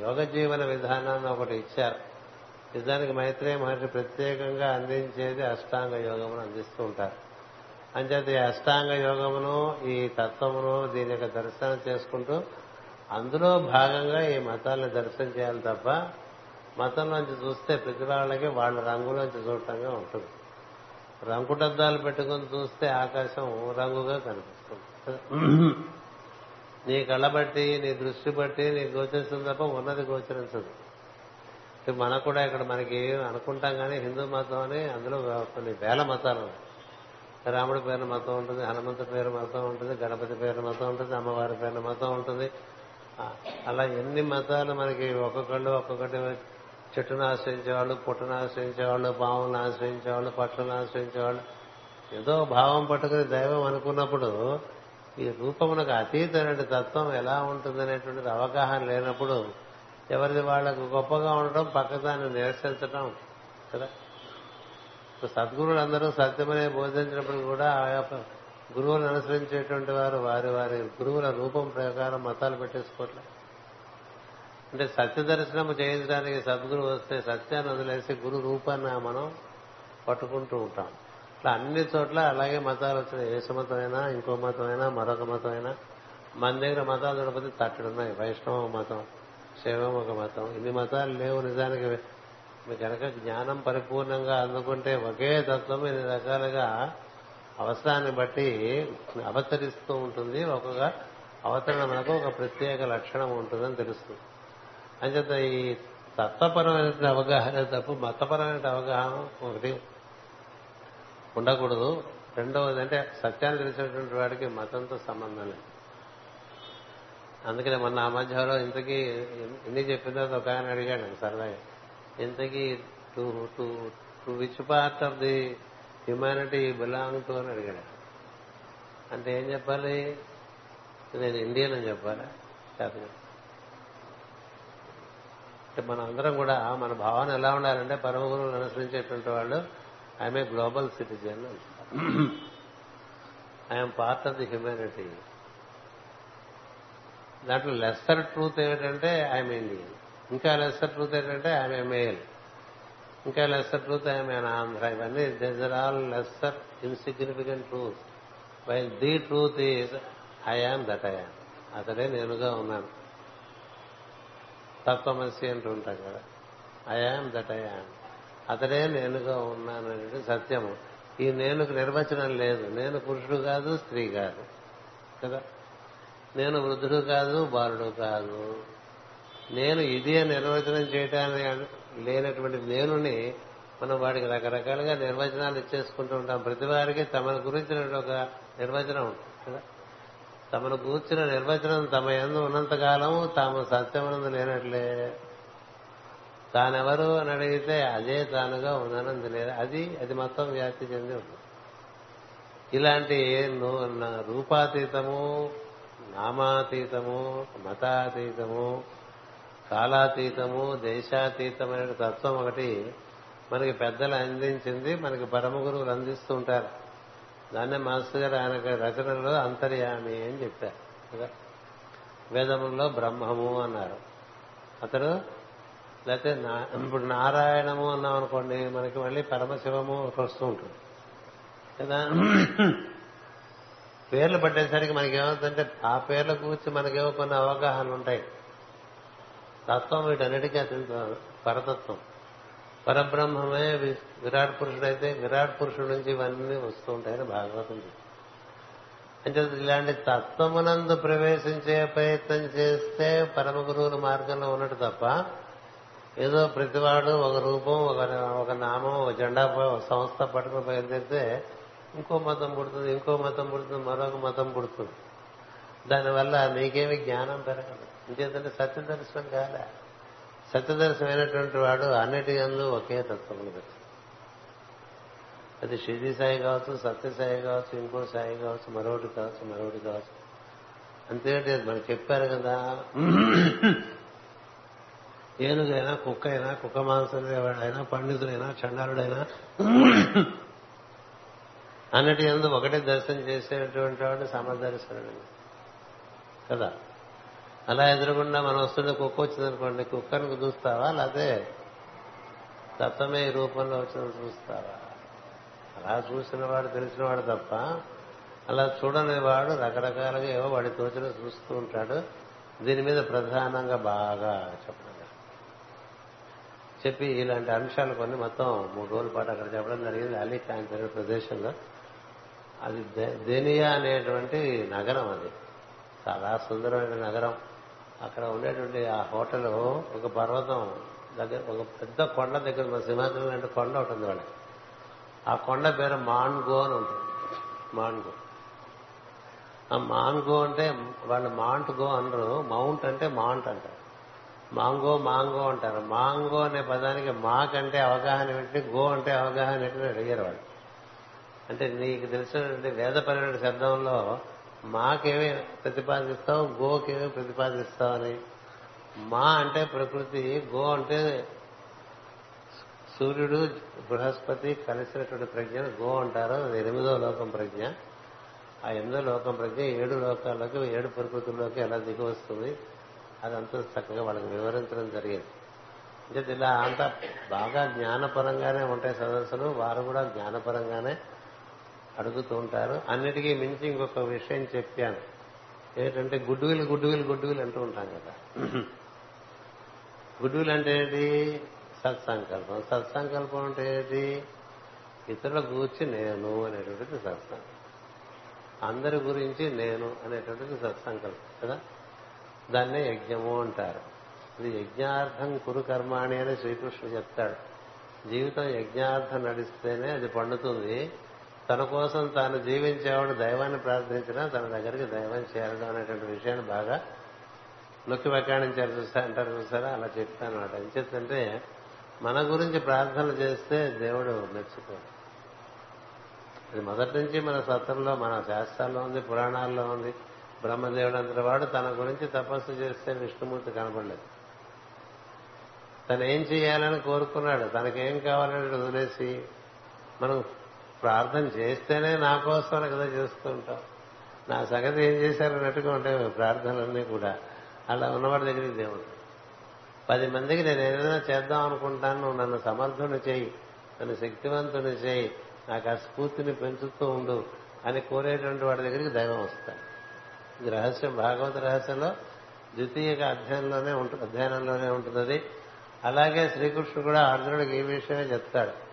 S1: యోగ జీవన విధానాన్ని ఒకటి ఇచ్చారు. నిజానికి మైత్రేయ మహర్షి ప్రత్యేకంగా అందించేది అష్టాంగ యోగమును అందిస్తూ ఉంటారు. అంచేత ఈ అష్టాంగ యోగమును ఈ తత్వమును దీని యొక్క దర్శనం చేసుకుంటూ అందులో భాగంగా ఈ మతాలను దర్శనం చేయాలి తప్ప మతంలోంచి చూస్తే ప్రతి వాళ్ళకి వాళ్ళ రంగులోంచి చూడటంగా ఉంటుంది. రంగుటద్దాలు పెట్టుకుని చూస్తే ఆకాశం రంగుగా కనిపిస్తుంది. నీ కళ్ళ బట్టి నీ దృష్టి బట్టి నీకు గోచరిస్తుంది తప్ప ఉన్నది గోచరించదు మనకు కూడా ఇక్కడ మనకి అనుకుంటాం కానీ హిందూ మతం అని అందులో కొన్ని వేల మతాలు రాముడి పేరు మతం ఉంటుంది హనుమంతు పేరు మతం ఉంటుంది గణపతి పేరు మతం ఉంటుంది అమ్మవారి పేరు మతం ఉంటుంది అలా ఎన్ని మతాలు మనకి ఒక్కొక్కళ్ళు ఒక్కొక్కటి చెట్టును ఆశ్రయించేవాళ్ళు పుట్టును ఆశ్రయించేవాళ్ళు పాములను ఆశ్రయించేవాళ్ళు పట్టులను ఆశ్రయించేవాళ్ళు. ఏదో భావం పట్టుకుని దైవం అనుకున్నప్పుడు ఈ రూపమునకు అతీతమైన తత్వం ఎలా ఉంటుందనేటువంటిది అవగాహన లేనప్పుడు ఎవరిది వాళ్ళకు గొప్పగా ఉండడం పక్కదాన్ని నిరసించడం కదా? ఇప్పుడు సత్యమనే బోధించినప్పుడు కూడా ఆ యొక్క గురువులను అనుసరించేటువంటి వారు వారి వారి గురువుల రూపం ప్రకారం మతాలు పెట్టేసుకోవట్లే. అంటే సత్య దర్శనం చేయించడానికి సద్గురు వస్తే సత్యాన్ని వదిలేసి గురు రూపాన్ని మనం పట్టుకుంటూ ఉంటాం. ఇట్లా అన్ని చోట్ల అలాగే మతాలు వచ్చినాయి. ఏ మతమైనా ఇంకో మతమైనా మరొక మతమైనా. మన దగ్గర మతాలు నడపతి తట్టడున్నాయి వైష్ణవ మతం శైవం ఒక మతం. ఇన్ని మతాలు లేవు నిజానికి. మీ కనుక జ్ఞానం పరిపూర్ణంగా అందుకుంటే ఒకే తత్వం ఇన్ని రకాలుగా అవసరాన్ని బట్టి అవతరిస్తూ ఉంటుంది. ఒక్కొక్క అవతరణ మనకు ఒక ప్రత్యేక లక్షణం ఉంటుందని తెలుస్తుంది. అంచేత ఈ తత్వపరమైన అవగాహన తప్ప మతపరమైన అవగాహన ఒకటి ఉండకూడదు. రెండవది అంటే సత్యాన్ని తెలిసినటువంటి వాడికి మతంతో సంబంధం లేదు. అందుకనే మొన్న ఆ మధ్యలో ఇంతకీ ఎన్ని చెప్పిన తర్వాత ఒక ఆయన అడిగాడు సరదాగా. ఇంతకీ to to to which part of the humanity belong to అని అడిగాడు. అంటే ఏం చెప్పాలి? నేను ఇండియన్ అని చెప్పాలా? కాదు. అంటే మన అందరం కూడా మన భావన ఎలా ఉండాలంటే పరమ గురువులు అనుసరించేటువంటి వాళ్ళు I'm a global citizen I'm part of the humanity. దాంట్లో లెస్సర్ ట్రూత్ ఏంటంటే ఐఎమ్ ఇండియన్. ఇంకా లెస్సర్ ట్రూత్ ఏంటంటే ఐఎమ్ ఏ మేల్ ఇంకా lesser truth I'm an Andhra ఇవన్నీ this are all lesser insignificant truth by the truth is I am that I am అతడే నేనుగా ఉన్నాను. తత్వమసి అంటుంటాం కదా. ఐఆమ్ దట్ ఐఆమ్ అతడే నేనుగా ఉన్నాను అనేది సత్యము. ఈ నేనుకు నిర్వచనం లేదు. నేను పురుషుడు కాదు స్త్రీ కాదు. కదా? నేను వృద్ధుడు కాదు బాలుడు కాదు. నేను ఇది అని నిర్వచనం చేయటానికి లేనటువంటి నేనుని మనం వాడికి రకరకాలుగా నిర్వచనాలు ఇచ్చేసుకుంటూ ఉంటాం. ప్రతి వారికి తమను గురించిన ఒక నిర్వచనం ఉంటుంది కదా? తమను కూర్చున్న నిర్వచనం తమ ఎందు ఉన్నంతకాలం తాము సత్యమునందు లేనట్లే. తానెవరు అని అడిగితే అదే తానుగా ఉన్నానంది లేదు. అది అది మొత్తం వ్యాప్తి చెంది ఉంటుంది. ఇలాంటి రూపాతీతము నామాతీతము మతాతీతము కాలాతీతము దేశాతీతమైన తత్వం ఒకటి మనకి పెద్దలు అందించింది మనకి పరమ గురువులు అందిస్తూ ఉంటారు. దాన్నే మాస్టర్ గారు ఆయన రచనలో అంతర్యామి అని చెప్పారు. కదా? వేదముల్లో బ్రహ్మము అన్నారు. అతడు లేకపోతే ఇప్పుడు నారాయణము అన్నాం అనుకోండి మనకి మళ్ళీ పరమశివము వస్తూ ఉంటుంది. కదా? పేర్లు పట్టేసరికి మనకేమవుతుందంటే ఆ పేర్ల గురించి మనకేమో కొన్ని అవగాహనలు ఉంటాయి. తత్వం వీటన్నిటికీ అత్యంత పరతత్వం. పరబ్రహ్మమే విరాట్ పురుషుడైతే విరాట్ పురుషుడు నుంచి ఇవన్నీ వస్తూ ఉంటాయని భాగవతం అంటే ఇలాంటి తత్వమునందు ప్రవేశించే ప్రయత్నం చేస్తే పరమ గురువుల మార్గంలో ఉన్నట్టు తప్ప ఏదో ప్రతివాడు ఒక రూపం ఒక ఒక నామం ఒక జెండా ఒక సంస్థ పట్టుకుని బయలుదేరితే ఇంకో మతం పుడుతుంది ఇంకో మతం పుడుతుంది మరొక మతం పుడుతుంది. దానివల్ల నీకేమి జ్ఞానం పెరగదు. ఇంకేంటంటే సత్యదర్శనం కాలే. సత్యదర్శనమైనటువంటి వాడు అన్నిటి అందు ఒకే తత్వములు అది షిరిడి సాయి కావచ్చు సత్యసాయి కావచ్చు ఇంకో సాయి కావచ్చు మరొకటి కావచ్చు మరొకటి కావచ్చు. అంతేంటి మనకు చెప్పారు కదా. ఏనుగైనా కుక్క అయినా కుక్క మాంసం వాడైనా పండితుడైనా చండాలుడైనా అన్నిటి ఎందు ఒకటే దర్శనం చేసేటువంటి వాడు సమదర్శనుడు. కదా? అలా ఎదురుగుండా మనం వస్తుంటే కుక్క వచ్చిందనుకోండి కుక్కను చూస్తావా లేకపోతే తత్వమే ఈ రూపంలో వచ్చిన చూస్తావా? అలా చూసిన వాడు తెలిసిన వాడు తప్ప అలా చూడని వాడు రకరకాలుగా ఏవో వాడి తోచిన చూస్తూ ఉంటాడు. దీని మీద ప్రధానంగా బాగా చెప్పడం. చెప్పి ఇలాంటి అంశాలు కొన్ని మొత్తం మూడు రోజుల పాటు అక్కడ చెప్పడం జరిగింది. అలీ ఖాన్ జరిగిన ప్రదేశంలో. అది దేనియా అనేటువంటి నగరం అది. చాలా సుందరమైన నగరం. అక్కడ ఉండేటువంటి ఆ హోటల్ ఒక పర్వతం దగ్గర ఒక పెద్ద కొండ దగ్గర మన సింహాచలం లాంటి కొండ ఉంటుంది వాళ్ళకి. ఆ కొండ పేరు మాన్గో అని ఉంటుంది. మాన్గో. ఆ మాన్గో అంటే వాళ్ళు మాంట్ గో అనరు మౌంట్ అంటే మాంట్ అంటారు. మాంగో మాంగో అంటారు. మాంగో అనే పదానికి మాక్ అంటే అవగాహన ఏంటి గో అంటే అవగాహన ఏంటి అడిగారు వాళ్ళు. అంటే నీకు తెలిసినటువంటి వేదపరమైన శబ్దంలో మాకేమి ప్రతిపాదిస్తావు గోకేమి ప్రతిపాదిస్తావు అని మా అంటే ప్రకృతి గో అంటే సూర్యుడు బృహస్పతి కలిసినటువంటి ప్రజ్ఞ గో అంటారు. అది ఎనిమిదో లోకం ప్రజ్ఞ. ఆ ఎనిమిదో లోకం ప్రజ్ఞ ఏడు లోకాల్లోకి ఏడు ప్రకృతుల్లోకి ఎలా దిగి వస్తుంది అదంతా చక్కగా వాళ్ళకి వివరించడం జరిగింది. అంటే ఇలా అంతా బాగా జ్ఞానపరంగానే ఉంటాయి సదస్సులు. వారు కూడా జ్ఞానపరంగానే అడుగుతూ ఉంటారు. అన్నిటికీ మించి ఇంకొక విషయం చెప్పాను. ఏంటంటే గుడ్డువిల్ గుడ్డువిల్ గుడ్డువిల్ అంటూ ఉంటాం కదా. గుడ్డువిల్ అంటే ఏంటి? సత్సంకల్పం. సత్సంకల్పం అంటే ఏంటి? ఇతరుల గురించి నేను అనేటువంటిది సత్సంకల్పం. అందరి గురించి నేను అనేటువంటిది సత్సంకల్పం కదా? దాన్నే యజ్ఞము అంటారు. ఇది యజ్ఞార్థం కురు కర్మాణి అని శ్రీకృష్ణుడు చెప్తాడు. జీవితం యజ్ఞార్థం నడిస్తేనే అది పండుతుంది. తన కోసం తాను జీవించేవాడు దైవాన్ని ప్రార్థించినా తన దగ్గరికి దైవం చేరడం అనేటువంటి విషయాన్ని బాగా నొక్కి వ్యాఖ్యానించారు చూసా అంటారు చూసారా? అలా చెప్తాను అన్నమాట ఏం చెప్తుంటే మన గురించి ప్రార్థన చేస్తే దేవుడు మెచ్చుకోడు. అది మొదటి నుంచి మన సత్రంలో మన శాస్త్రాల్లో ఉంది పురాణాల్లో ఉంది. బ్రహ్మదేవుడు అంతటి వాడు తన గురించి తపస్సు చేస్తే విష్ణుమూర్తి కనపడలేదు. తను ఏం చేయాలని కోరుకున్నాడు? తనకేం కావాలని వదిలేసి మనం ప్రార్థన చేస్తేనే నా కోసమే కదా చేస్తుంటాం నా సంగతి ఏం చేశారన్నట్టుగా ఉంటాయి ప్రార్థనలన్నీ కూడా. అలా ఉన్నవాడి దగ్గరికి దేవుడు పది మందికి నేను ఏదైనా చేద్దాం అనుకుంటాను. నువ్వు నన్ను సమర్థుని చేయి. నన్ను శక్తివంతుని చేయి. నాకు ఆ స్ఫూర్తిని పెంచుతూ ఉండు అని కోరేటువంటి వాడి దగ్గరికి దైవం వస్తాను ఇది రహస్యం భాగవత రహస్యంలో ద్వితీయ అధ్యయనంలోనే ఉంటుంది అధ్యయనంలోనే ఉంటుంది అలాగే శ్రీకృష్ణుడు కూడా అర్జునుడికి ఈ విషయమే చెప్తాడు.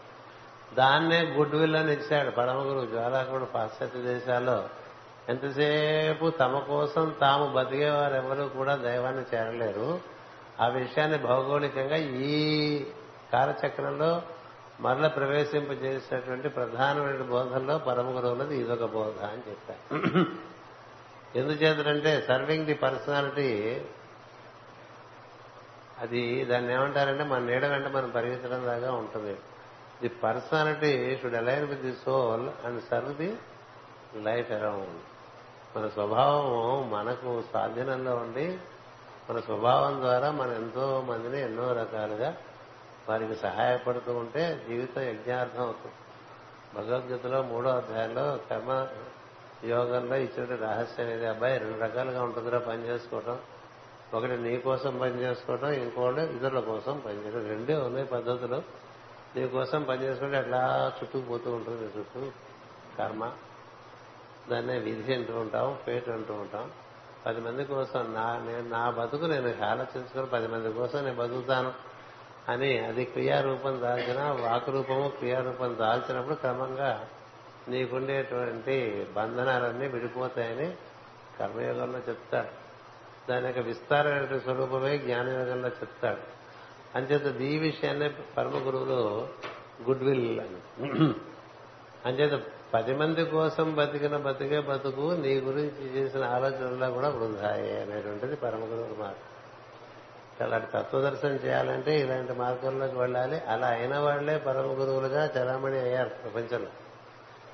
S1: దాన్నే గుడ్ విల్ అని ఇచ్చాడు పరమగురు జ్వాలాకుడు పాశ్చాత్య దేశాల్లో ఎంతసేపు తమ కోసం తాము బతికేవారు కూడా దైవాన్ని చేరలేరు. ఆ విషయాన్ని భౌగోళికంగా ఈ కాలచక్రంలో మరల ప్రవేశింపజేసినటువంటి ప్రధానమైన బోధనలో పరమ గురువులది ఇదొక బోధ అని చెప్పారు. ఎందుచేతంటే సర్వింగ్ ది పర్సనాలిటీ అది దాన్ని ఏమంటారంటే మన నీడ వెంట మనం పరిగెత్తడం లాగా ఉంటుంది. The personality should align with the soul and serve the life around మన స్వభావం మనకు స్వాధీనంలో ఉండి మన స్వభావం ద్వారా మనం ఎంతో మందిని ఎన్నో రకాలుగా వారికి సహాయపడుతూ ఉంటే జీవితం యజ్ఞార్థం అవుతుంది. భగవద్గీతలో మూడో అధ్యాయంలో కర్మ యోగంలో ఇచ్చిన రహస్యం అనేది అబ్బాయి రెండు రకాలుగా ఉంటుందిరా పని చేసుకోవటం. ఒకటి నీ కోసం పని చేసుకోవటం ఇంకోటి ఇతరుల కోసం పనిచేయడం రెండే ఉన్నాయి పద్ధతులు. నీకోసం పనిచేసుకుంటే పని చేసుకుంటే పోతూ చుట్టుకుపోతూ ఉంటుంది చుట్టూ కర్మ. దాన్నే విధి అంటూ ఉంటాం పేట అంటూ ఉంటాం. పది మంది కోసం నా నేను నా బతుకు నేను ఆలోచించుకొని పది మంది కోసం నేను బతుకుతాను అని అది క్రియారూపం దాల్చిన వాకురూపము క్రియారూపం దాల్చినప్పుడు క్రమంగా నీకుండేటువంటి బంధనాలన్నీ విడిపోతాయని కర్మయోగంలో చెప్తాడు. దాని యొక్క విస్తారమైన స్వరూపమే జ్ఞానయోగంలో చెప్తాడు. అంచేత ఈ విషయాన్ని పరమ గురువులు గుడ్ విల్ అని. అంచేత పది మంది కోసం బతికిన బతికే బతుకు నీ గురించి చేసిన ఆలోచనలో కూడా వృధాయే అనేటువంటిది పరమ గురువుల మార్గం. అలాంటి తత్వదర్శనం చేయాలంటే ఇలాంటి మార్గంలోకి వెళ్ళాలి. అలా అయిన వాళ్ళే పరమ గురువులుగా చలామణి అయ్యారు ప్రపంచంలో.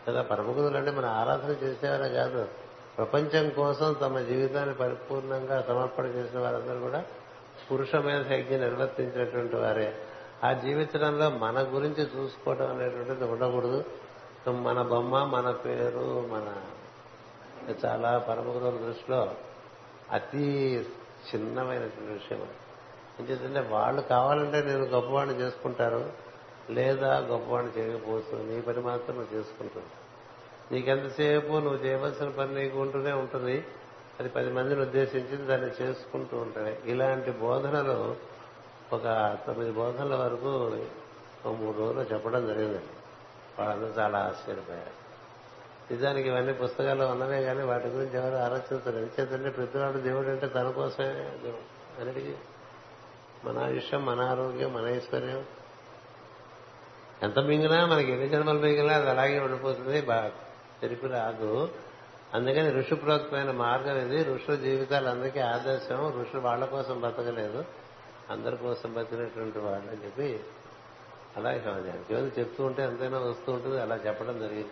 S1: కదా పరమ గురువులు అంటే మన ఆరాధన చేసేవారే కాదు. ప్రపంచం కోసం తమ జీవితాన్ని పరిపూర్ణంగా సమర్పణ చేసిన వారందరూ కూడా పురుషమైన శక్తి నిర్వర్తించినటువంటి వారే. ఆ జీవితంలో మన గురించి చూసుకోవడం అనేటువంటిది ఉండకూడదు. మన బొమ్మ మన పేరు మన చాలా పరమగురువుల దృష్టిలో అతి చిన్నమైనటువంటి విషయం. ఎందుకంటే వాళ్ళు కావాలంటే నేను గొప్పవాడిని చేసుకుంటారు లేదా గొప్పవాడిని చేయకపోవచ్చు. నీ పని మాత్రం నువ్వు చేసుకుంటుంది నీకెంతసేపు నువ్వు చేయవలసిన పని నీకు ఉంటూనే ఉంటుంది. అది పది మందిని ఉద్దేశించి దాన్ని చేసుకుంటూ ఉంటాయి. ఇలాంటి బోధనలు ఒక తొమ్మిది బోధనల వరకు ఒక మూడు రోజులు చెప్పడం జరిగిందండి. వాళ్ళందరూ చాలా ఆశ్చర్యపోయారు. నిజానికి ఇవన్నీ పుస్తకాల్లో ఉన్నవే కానీ వాటి గురించి ఎవరు ఆలోచిస్తారు ఎందుచేతంటే ప్రతివాడు దేవుడు అంటే తన కోసమే దేవుడు. అన్నిటికీ మన ఆయుష్యం మన ఆరోగ్యం మన ఐశ్వర్యం. ఎంత మింగినా మనకి ఎన్ని జన్మలు మింగినా అది అలాగే ఉండిపోతుంది. తెరిపి రాదు. అందుకని ఋషి మార్గం ఇది. ఋషుల జీవితాలు అందరికీ ఆదర్శం. ఋషులు వాళ్ళ కోసం బతకలేదు. అందరి కోసం బతికినటువంటి వాళ్ళు అని చెప్పి అలాగే ఏదో చెప్తూ ఉంటే ఎంతైనా వస్తూ ఉంటుంది. అలా చెప్పడం జరిగింది.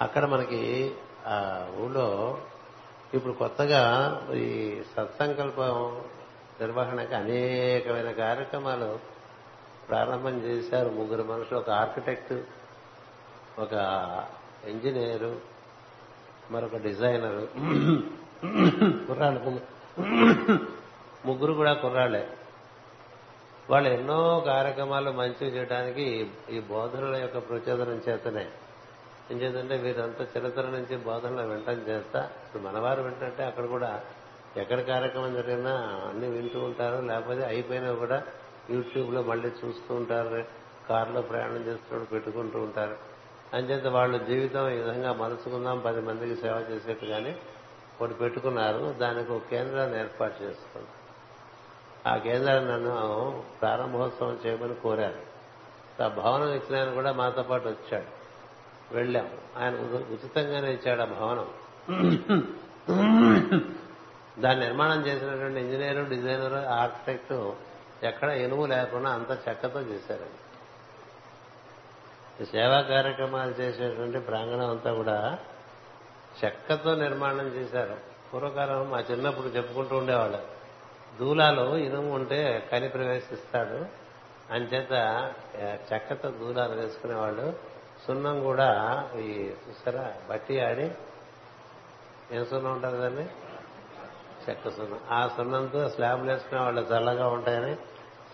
S1: అక్కడ మనకి ఆ ఊళ్ళో ఇప్పుడు కొత్తగా ఈ సత్సంకల్పం నిర్వహణకి అనేకమైన కార్యక్రమాలు ప్రారంభం చేశారు ముగ్గురు మనుషులు. ఒక ఆర్కిటెక్ట్ ఒక ఇంజనీరు మరొక డిజైనర్ కుర్రాళ్ళు ముగ్గురు. కూడా కుర్రాళ్ళే వాళ్ళు ఎన్నో కార్యక్రమాలు మంచి చేయడానికి ఈ బోధనల యొక్క ప్రచోదనం చేతనే. ఏం చేద్దంటే వీరంతా చరిత్ర నుంచి బోధనలు వింటం చేస్తా. ఇప్పుడు మనవారు వింటే అక్కడ కూడా ఎక్కడ కార్యక్రమం జరిగినా అన్ని వింటూ ఉంటారు. లేకపోతే అయిపోయినా కూడా యూట్యూబ్లో మళ్ళీ చూస్తూ ఉంటారు. కారులో ప్రయాణం చేస్తున్నప్పుడు పెట్టుకుంటూ ఉంటారు. అంచేత వాళ్ళు జీవితం ఈ విధంగా మలుచుకుందాం పది మందికి సేవ చేసేట్టుగానే ఒకటి పెట్టుకున్నారు. దానికి ఒక కేంద్రాన్ని ఏర్పాటు చేసుకున్నారు ఆ కేంద్రాన్ని నన్ను ప్రారంభోత్సవం చేయమని కోరారు. ఆ భవనం ఇచ్చిన కూడా మాతో పాటు వచ్చాడు వెళ్ళాం. ఆయన ఉచితంగానే ఇచ్చాడు ఆ భవనం. దాని నిర్మాణం చేసినటువంటి ఇంజనీరు డిజైనర్ ఆర్కిటెక్ట్ ఎక్కడ ఇనుము లేకుండా అంత చెక్కతో చేశారు సేవా కార్యక్రమాలు చేసేటువంటి ప్రాంగణం అంతా కూడా చెక్కతో నిర్మాణం చేశారు. పూర్వకాలం మా చిన్నప్పుడు చెప్పుకుంటూ ఉండేవాళ్ళు. దూలాలు ఇనుము ఉంటే కని ప్రవేశిస్తాడు. అంచేత చెక్కతో దూలాలు వేసుకునేవాళ్ళు. సున్నం కూడా ఈ చూసారా బట్టి ఆడి ఏం సున్నం ఉంటుంది దాన్ని? చెక్క సున్నం. ఆ సున్నంతో స్లాబ్లు వేసుకునే వాళ్ళు చల్లగా ఉంటాయని.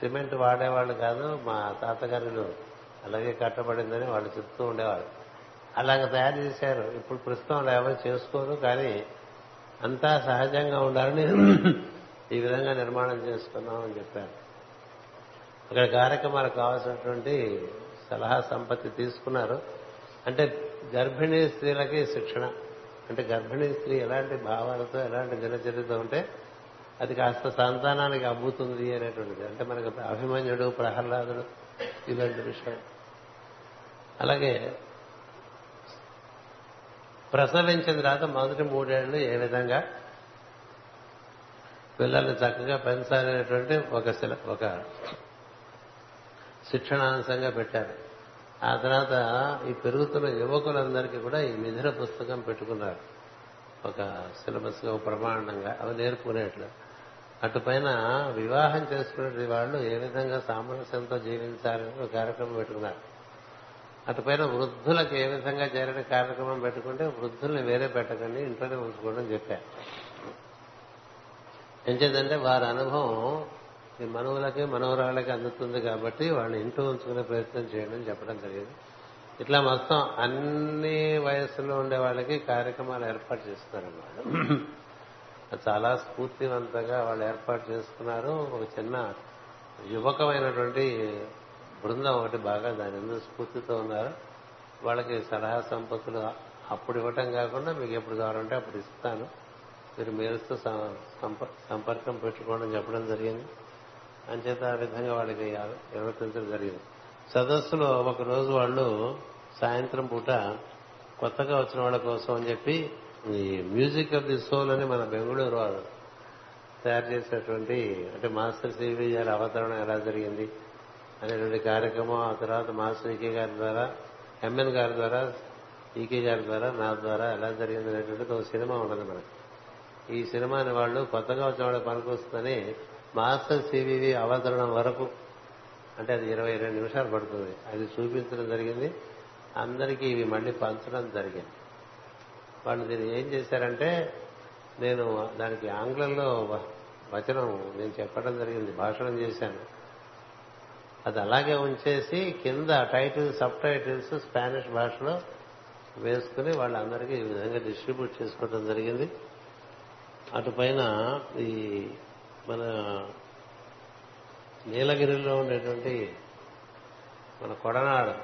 S1: సిమెంట్ వాడేవాళ్ళు కాదు మా తాతగారులు. అలాగే కట్టబడిందని వాళ్ళు చెప్తూ ఉండేవారు. అలాగ తయారు చేశారు. ఇప్పుడు ప్రస్తుతం అలా ఎవరు చేసుకోరు కానీ అంతా సహజంగా ఉండాలని ఈ విధంగా నిర్మాణం చేసుకున్నాం అని చెప్పారు. అక్కడ కార్యక్రమాలకు కావాల్సినటువంటి సలహా సంపత్తి తీసుకున్నారు. అంటే గర్భిణీ స్త్రీలకి శిక్షణ. అంటే గర్భిణీ స్త్రీ ఎలాంటి భావాలతో ఎలాంటి దినచర్యతో ఉంటే అది కాస్త సంతానానికి అబ్బుతుంది అనేటువంటిది. అంటే మనకు అభిమన్యుడు ప్రహ్లాదుడు ఇలాంటి విషయం. అలాగే ప్రసవించిన తర్వాత మొదటి మూడేళ్ళు ఏ విధంగా పిల్లల్ని చక్కగా పెంచాలనేటువంటి ఒక శిల- ఒక శిక్షణాంశంగా పెట్టారు. ఆ తర్వాత ఈ పెరుగుతున్న యువకులందరికీ కూడా ఈ మిథున పుస్తకం పెట్టుకున్నారు. ఒక సిలబస్ ఒక ప్రమాణంగా అవి నేర్పుకునేట్లు అటుపైన వివాహం చేసుకునే వాళ్ళు ఏ విధంగా సామరస్యంతో జీవించాలని ఒక కార్యక్రమం పెట్టుకున్నారు. అటుపైన వృద్ధులకు ఏ విధంగా చేరని కార్యక్రమం పెట్టుకుంటే వృద్ధుల్ని వేరే పెట్టకండి ఇంట్లోనే ఉంచుకోవడం చెప్పారు. ఎంచేదంటే వారి అనుభవం ఈ మనవులకి మనవరాళ్ళకి అందుతుంది కాబట్టి వాళ్ళని ఇంట్లో ఉంచుకునే ప్రయత్నం చేయండి అని చెప్పడం జరిగింది. ఇట్లా మొత్తం అన్ని వయసులో ఉండే వాళ్ళకి కార్యక్రమాలు ఏర్పాటు చేస్తున్నారన్నమాట. చాలా స్ఫూర్తివంతంగా వాళ్ళు ఏర్పాటు చేసుకున్నారు. ఒక చిన్న యువకమైనటువంటి బృందం ఒకటి బాగా దాని ఎందుకు స్ఫూర్తితో ఉన్నారు. వాళ్ళకి సలహా సంపత్తులు అప్పుడు ఇవ్వటం కాకుండా మీకు ఎప్పుడు కావాలంటే అప్పుడు ఇస్తాను. మీరు మేలుస్తూ సం- సంప- సంపర్కం పెట్టుకోవడం చెప్పడం జరిగింది. అంచేత ఆ విధంగా వాళ్ళకి నిర్వర్తించడం జరిగింది. సదస్సులో ఒక రోజు వాళ్ళు సాయంత్రం పూట కొత్తగా వచ్చిన వాళ్ళ కోసం అని చెప్పి ఈ మ్యూజిక్ ఆఫ్ ది సోల్ అని మన బెంగళూరు వారు తయారు చేసినటువంటి అంటే మాస్టర్ సివి గారి అవతరణ ఎలా జరిగింది అనేటువంటి కార్యక్రమం ఆ తర్వాత మాస్టర్ ఈకే గారి ద్వారా ఎంఎన్ గారి ద్వారా ఈకే గారి ద్వారా నా ద్వారా ఎలా జరిగింది అనేటువంటిది ఒక సినిమా ఉన్నది మనకి. ఈ సినిమాని వాళ్ళు కొత్తగా వచ్చిన వాళ్ళకి పనికొస్తుందని మాస్టర్ సివివి అవతరణం వరకు అంటే అది ఇరవై రెండు నిమిషాలు పడుతుంది. అది చూపించడం జరిగింది. అందరికీ ఇవి మళ్ళీ పంచడం జరిగింది. వాళ్ళు దీన్ని ఏం చేశారంటే నేను దానికి ఆంగ్లంలో వచనం నేను చెప్పడం జరిగింది భాషణం చేశాను. అది అలాగే ఉంచేసి కింద టైటిల్ సబ్ టైటిల్స్ స్పానిష్ భాషలో వేసుకుని వాళ్ళందరికీ ఈ విధంగా డిస్ట్రిబ్యూట్ చేసుకోవడం జరిగింది. అటుపైన ఈ మన నీలగిరిలో ఉండేటువంటి మన కొడనాడు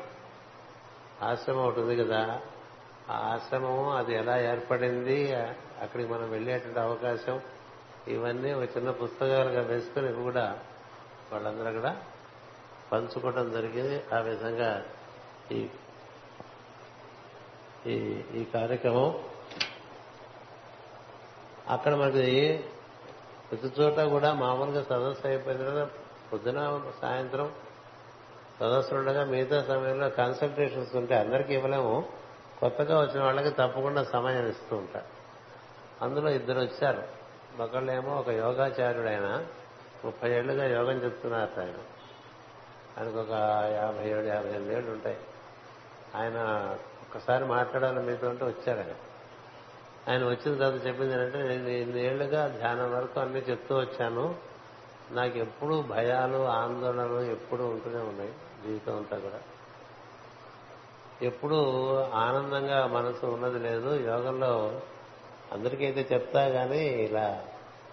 S1: ఆశ్రమం ఒకటి ఉంది కదా ఆ ఆశ్రమం అది ఎలా ఏర్పడింది అక్కడికి మనం వెళ్ళేటువంటి అవకాశం ఇవన్నీ ఒక చిన్న పుస్తకాలుగా వేసుకుని ఇవి కూడా వాళ్ళందరూ కూడా పంచుకోవడం జరిగింది. ఆ విధంగా ఈ ఈ- ఈ కార్యక్రమం అక్కడ మనకి ప్రతి చోట కూడా మామూలుగా సదస్సు అయిపోయిన తర్వాత పొద్దున సాయంత్రం సదస్సులు ఉండగా మిగతా సమయంలో కన్సల్టేషన్స్ ఉంటే అందరికీ ఇవ్వలేము. కొత్తగా వచ్చిన వాళ్ళకి తప్పకుండా సమయం ఇస్తూ ఉంటారు అందులో ఇద్దరు వచ్చారు. ఒకళ్ళేమో ఒక యోగాచార్యుడు ఆయన ముప్పై ఏళ్ళుగా యోగం చెప్తున్నారు ఆయన. ఆయనకు ఒక యాభై ఏడు యాభై ఎనిమిది ఏళ్ళు ఉంటాయి. ఆయన ఒక్కసారి మాట్లాడాలని మీతో ఉంటే వచ్చారు ఆయన. ఆయన వచ్చిన తర్వాత చెప్పింది ఏంటంటే నేను ఇన్ని ఏళ్ళుగా ధ్యానం వరకు అన్ని చెప్తూ వచ్చాను. నాకు ఎప్పుడూ భయాలు ఆందోళనలు ఎప్పుడూ ఉంటూనే ఉన్నాయి జీవితం అంతా కూడా. ఎప్పుడూ ఆనందంగా మనసు ఉన్నది లేదు. యోగంలో అందరికైతే చెప్తా గానీ ఇలా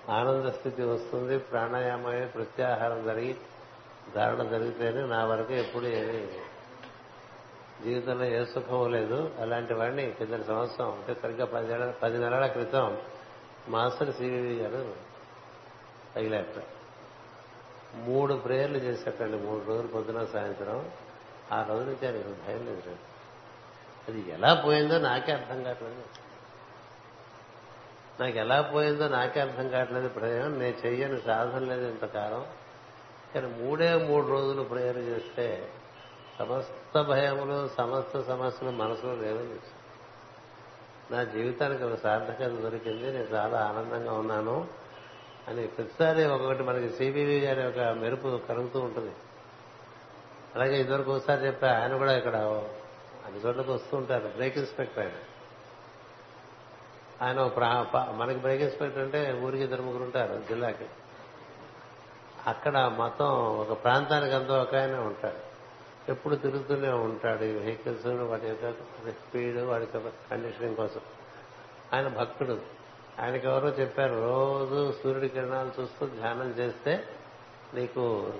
S1: ఆనంద స్థితి వస్తుంది. ప్రాణాయామమే ప్రత్యాహారం జరిగి ధారణ జరిగితేనే నా వరకు ఎప్పుడు ఏమి జీవితంలో ఏ సుఖం లేదు. అలాంటి వాడిని కిందటి సంవత్సరం అంటే సరిగ్గా పది పది నెలల క్రితం మాస్టర్ సివివి గారు తగిలేట మూడు ప్రేయర్లు చేసేటండి. మూడు రోజులు పొద్దున సాయంత్రం. ఆ రోజు నుంచి ఆయన భయం లేదు అది ఎలా పోయిందో నాకే అర్థం కావట్లేదు. నాకు ఎలా పోయిందో నాకే అర్థం కావట్లేదు ప్రయోజనం నేను చెయ్యని సాధన లేదు ఇంతకాలం. కానీ మూడే మూడు రోజులు ప్రేయర్ చేస్తే సమస్త భయములు సమస్త సమస్యలు మనసులో లేవని నా జీవితానికి ఒక సార్థకత దొరికింది. నేను చాలా ఆనందంగా ఉన్నాను అని ప్రతిసారి ఒకటి మనకి సిబివి గారి ఒక మెరుపు కలుగుతూ ఉంటుంది. అలాగే ఇదివరకు ఒకసారి చెప్పా ఆయన కూడా ఇక్కడ అన్ని చోట్లకి వస్తూ ఉంటారు. బ్రేక్ ఇన్స్పెక్టర్ ఆయన. ఆయన ఒక ప్రా- మనకి బ్రేక్ ఇన్స్పెక్టర్ అంటే ఊరికి ఇద్దరు ముగ్గురు ఉంటారు జిల్లాకి. అక్కడ మొత్తం ఒక ప్రాంతానికి అంతా ఒక ఆయన ఉంటాడు. ఎప్పుడు తిరుగుతూనే ఉంటాడు ఈ వెహికల్స్ వాటి యొక్క స్పీడ్ వాటి యొక్క కండిషనింగ్ కోసం. ఆయన భక్తుడు. ఆయనకి ఎవరో చెప్పారు రోజు సూర్యుడి కిరణాలు చూస్తూ ధ్యానం చేస్తే నీకు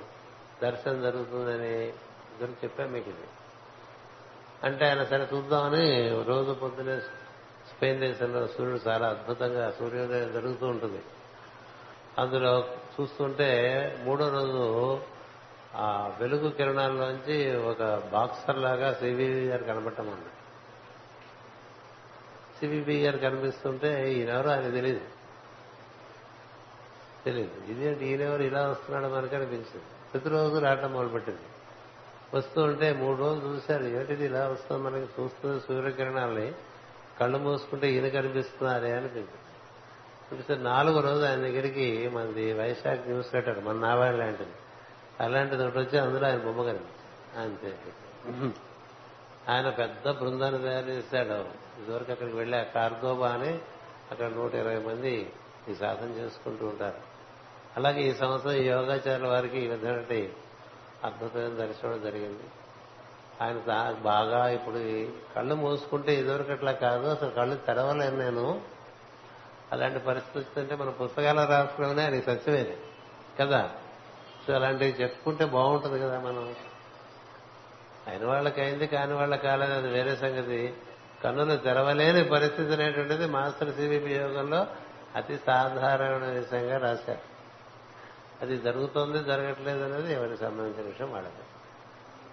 S1: దర్శనం జరుగుతుందని ఇద్దరు చెప్పారు మీకు ఇది. అంటే ఆయన సరే చూద్దామని రోజు పొద్దునే స్పెయిన్ దేశంలో సూర్యుడు చాలా అద్భుతంగా సూర్యోదయం జరుగుతూ ఉంటుంది. అందులో చూస్తుంటే మూడో రోజు ఆ వెలుగు కిరణాల్లోంచి ఒక బాక్సర్ లాగా సివివి గారు కనబడటం ఉంది. సివిబి గారు కనిపిస్తుంటే ఈయనెవరో ఆయన తెలియదు తెలియదు ఇదేంటి? ఈయనెవరు ఇలా వస్తున్నాడు మనకి అనిపించింది. ప్రతిరోజు రావటం మొదలుపెట్టింది. వస్తూ ఉంటే మూడు రోజులు చూశారు. ఏంటిది ఇలా వస్తుంది? మనకి చూస్తుంది సూర్యకిరణాలని కళ్ళు మూసుకుంటే ఈయన కనిపిస్తున్నారే అనిపించింది అనిపిస్తే నాలుగో రోజు ఆయన దగ్గరికి మనది వైశాఖ్ న్యూస్ లెటర్ మన నావాయి లాంటిది. అలాంటిది ఒకటి వచ్చి అందులో ఆయన బొమ్మ కనిపించింది. అంతే ఆయన పెద్ద బృందాన్ని తయారు చేశాడు. ఇదివరకు అక్కడికి వెళ్ళి ఆ కార్దోబా అని అక్కడ నూట ఇరవై మంది ఈ సాధన చేసుకుంటూ ఉంటారు. అలాగే ఈ సంవత్సరం ఈ యోగాచార్యుల వారికి ఈ విధమైన అద్భుతమైన దర్శనం జరిగింది. ఆయన బాగా ఇప్పుడు కళ్ళు మూసుకుంటే ఇదివరకు అట్లా కాదు. అసలు కళ్ళు తెరవలేను నేను. అలాంటి పరిస్థితి అంటే మన పుస్తకాలు రాసుకోవడమే అది సత్యమేది కదా? సో అలాంటివి చెప్పుకుంటే బాగుంటుంది కదా మనం. అయిన వాళ్ళకి అయింది కాని వాళ్ళకి కాలేదు అది వేరే సంగతి. కన్నులు తెరవలేని పరిస్థితి అనేటువంటిది మాస్టర్ సివిపి యోగంలో అతి సాధారణ విషయంగా రాశారు. అది జరుగుతోంది జరగట్లేదు అనేది ఎవరికి సంబంధించిన విషయం వాళ్ళకి.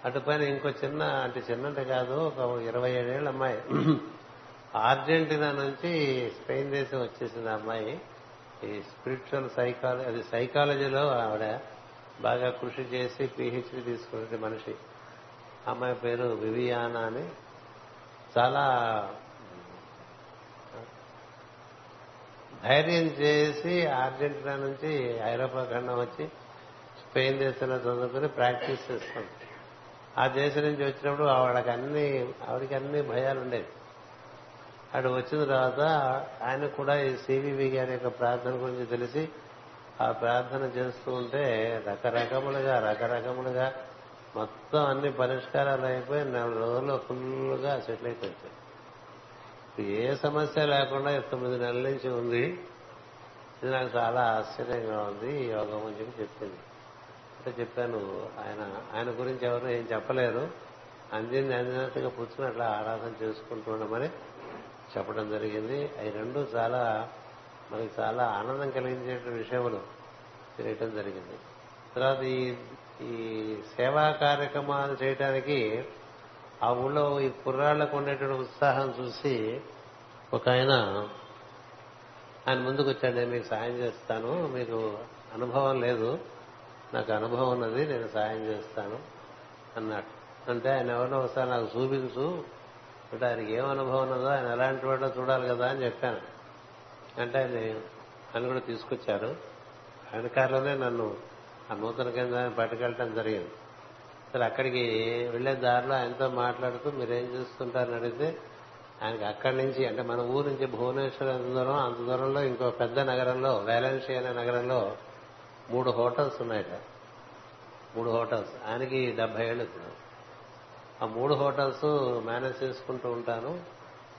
S1: అటుపైన ఇంకో చిన్న అంటే చిన్నంటే కాదు ఒక ఇరవై ఏడేళ్ళ అమ్మాయి. ఆర్జెంటీనా నుంచి స్పెయిన్ దేశం వచ్చేసింది అమ్మాయి. ఈ స్పిరిచువల్ సైకాలజీ అది సైకాలజీలో ఆవిడ బాగా కృషి చేసి పిహెచ్డి తీసుకునే మనిషి. అమ్మాయి పేరు వివియానా అని. చాలా ధైర్యం చేసి అర్జెంటీనా నుంచి ఐరోపా ఖండం వచ్చి స్పెయిన్ దేశంలో చదువుకుని ప్రాక్టీస్ చేస్తుంది ఆ దేశం నుంచి వచ్చినప్పుడు ఆవిడకి అన్ని ఆవిడకి అన్ని భయాలు ఉండేవి. అటు వచ్చిన తర్వాత ఆయన కూడా ఈ సివివి గారి యొక్క ప్రార్థన గురించి తెలిసి ఆ ప్రార్థన చేస్తూ ఉంటే రకరకములుగా రకరకములుగా మొత్తం అన్ని పరిష్కారాలు అయిపోయి నెల రోజుల్లో ఫుల్గా సెటిల్ అయిపోయింది. ఏ సమస్య లేకుండా తొమ్మిది నెలల నుంచి ఉంది. ఇది నాకు చాలా ఆశ్చర్యంగా ఉంది ఈ యోగం అని చెప్పి చెప్పింది. అంటే చెప్పాను ఆయన ఆయన గురించి ఎవరు ఏం చెప్పలేదు. అందింది అందినట్టుగా పుచ్చుకుని అట్లా ఆరాధన చేసుకుంటూ ఉండమని చెప్పడం జరిగింది. అవి రెండు చాలా మనకి చాలా ఆనందం కలిగించే విషయములు తెలియటం జరిగింది. తర్వాత ఈ ఈ సేవా కార్యక్రమాలు చేయడానికి ఆ ఊళ్ళో ఈ కుర్రాళ్ళకు ఉండేటువంటి ఉత్సాహం చూసి ఒక ఆయన ఆయన ముందుకు వచ్చాడు నేను మీకు సాయం చేస్తాను మీకు అనుభవం లేదు నాకు అనుభవం ఉన్నది నేను సాయం చేస్తాను అన్నాడు. అంటే ఆయన ఎవరినో ఒకసారి నాకు చూపించు అంటే ఆయనకి ఏం అనుభవం ఉన్నదో ఆయన ఎలాంటి వాడో చూడాలి కదా అని చెప్పాను. అంటే ఆయన ఆయన కూడా తీసుకొచ్చారు. ఆయన కారులోనే నన్ను ఆ నూతన కేంద్రాన్ని పట్టుకెళ్ళటం జరిగింది. సరే అక్కడికి వెళ్ళే దారిలో ఆయనతో మాట్లాడుతూ మీరేం చేస్తుంటారని అడిగితే ఆయనకి అక్కడి నుంచి అంటే మన ఊరు నుంచి భువనేశ్వర్ ఎంత దూరం అంత దూరంలో ఇంకో పెద్ద నగరంలో వేలన్షి అనే నగరంలో మూడు హోటల్స్ ఉన్నాయట. మూడు హోటల్స్. ఆయనకి డెబ్బై ఏళ్ళు ఇప్పుడు. ఆ మూడు హోటల్స్ మేనేజ్ చేసుకుంటూ ఉంటాను.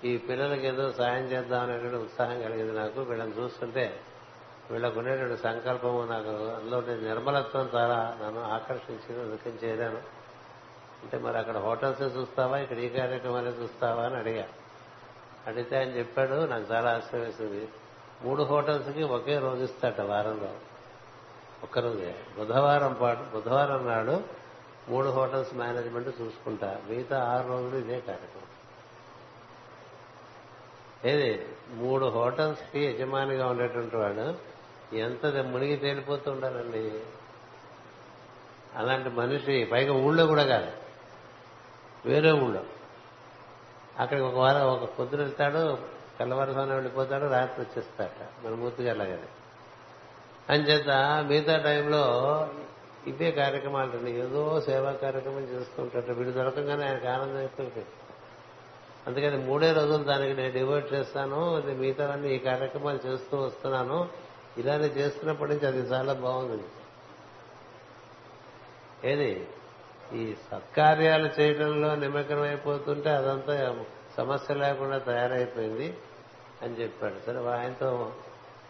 S1: ఈ పిల్లలకి ఏదో సాయం చేద్దాం అనేటువంటి ఉత్సాహం కలిగింది నాకు. వీళ్ళని చూస్తుంటే వీళ్ళకు ఉండేటువంటి సంకల్పము. నాకు అందులో నిర్మలత్వం చాలా నన్ను ఆకర్షించింది అందుకని చేరాను అంటే మరి అక్కడ హోటల్స్ చూస్తావా? ఇక్కడ ఈ కార్యక్రమాలే చూస్తావా అని అడిగా. అడిగితే ఆయన చెప్పాడు నాకు చాలా ఆశ్చర్యం వేసింది. మూడు హోటల్స్కి ఒకే రోజు ఇస్తాట వారంలో. ఒక్కరోజే బుధవారం పాటు బుధవారం నాడు మూడు హోటల్స్ మేనేజ్మెంట్ చూసుకుంటా. మిగతా ఆరు రోజులు ఇదే కార్యక్రమం. ఏది? మూడు హోటల్స్కి యజమానిగా ఉండేటువంటి వాడు ఎంత మునిగి తేలిపోతూ ఉండాలండి? అలాంటి మనిషి పైగా ఊళ్ళో కూడా కాదు. వేరే ఊళ్ళో. అక్కడికి ఒక వారం ఒక పొద్దున వెళ్తాడు తెల్లవారుసాన వెళ్ళిపోతాడు రాత్రి వచ్చేస్తాట. మన మూర్తిగా అలాగే అంచేత మిగతా టైంలో ఇవే కార్యక్రమాలు అండి ఏదో సేవా కార్యక్రమం చేస్తుంటాడు వీడు దొరకంగానే ఆయనకు ఆనందం అయిపోయింది అందుకని మూడే రోజులు దానికి నేను డివోట్ చేస్తాను. మిగతా మిగతావన్నీ ఈ కార్యక్రమాలు చేస్తూ వస్తున్నాను. ఇలానే చేస్తున్నప్పటి నుంచి అది చాలా బాగుంది. ఏది? ఈ సత్కార్యాలు చేయడంలో నిమగ్నం అయిపోతుంటే అదంతా సమస్య లేకుండా తయారైపోయింది అని చెప్పాడు. సరే ఆయనతో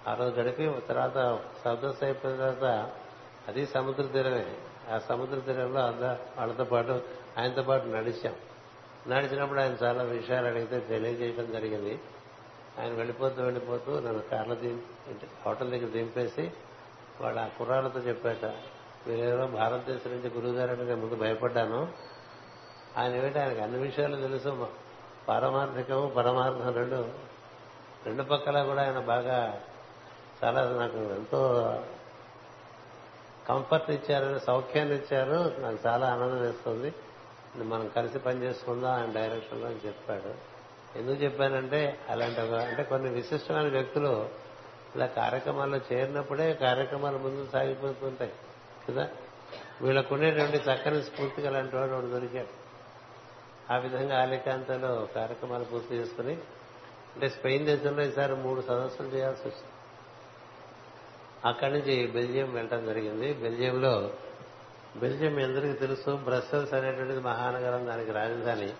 S1: ఆ రోజు గడిపి తర్వాత సదస్సు అయిపోయిన తర్వాత అది సముద్ర తీరమే. ఆ సముద్ర తీరంలో అంద వాళ్ళతో పాటు ఆయనతో పాటు నడిచాం. నడిచినప్పుడు ఆయన చాలా విషయాలు అడిగితే తెలియజేయడం జరిగింది. ఆయన వెళ్ళిపోతూ వెళ్ళిపోతూ నన్ను కార్లు దింపి హోటల్ దగ్గర దింపేసి వాడు ఆ కుర్రాళ్ళతో చెప్పాట వీరేదో భారతదేశం నుంచి గురువు ముందు భయపడ్డాను. ఆయన ఏమిటి? ఆయనకు అన్ని విషయాలు తెలుసు. పారమార్థికము పరమార్థం రెండు. రెండు పక్కల కూడా ఆయన బాగా చాలా నాకు ఎంతో కంఫర్ట్ ఇచ్చారు సౌఖ్యాన్ని ఇచ్చారు. నాకు చాలా ఆనందం వేస్తుంది. మనం కలిసి పనిచేసుకుందాం ఆయన డైరెక్షన్లో అని చెప్పాడు. ఎందుకు చెప్పానంటే అలాంటి అంటే కొన్ని విశిష్టమైన వ్యక్తులు ఇలా కార్యక్రమాల్లో చేరినప్పుడే కార్యక్రమాలు ముందుకు సాగిపోతుంటాయి కదా? వీళ్ళకునేటువంటి చక్కని స్ఫూర్తిగా అలాంటి వాడు ఒకడు దొరికాడు. ఆ విధంగా ఆలికాంతలో కార్యక్రమాలు పూర్తి చేసుకుని అంటే స్పెయిన్ దేశంలో ఈసారి మూడు సదస్సులు చేయాల్సి వచ్చింది. అక్కడి నుంచి బెల్జియం వెళ్ళటం జరిగింది. బెల్జియంలో బెల్జియం ఎందరికీ తెలుసు బ్రస్సెల్స్ అనేటువంటిది మహానగరం దానికి రాజధాని.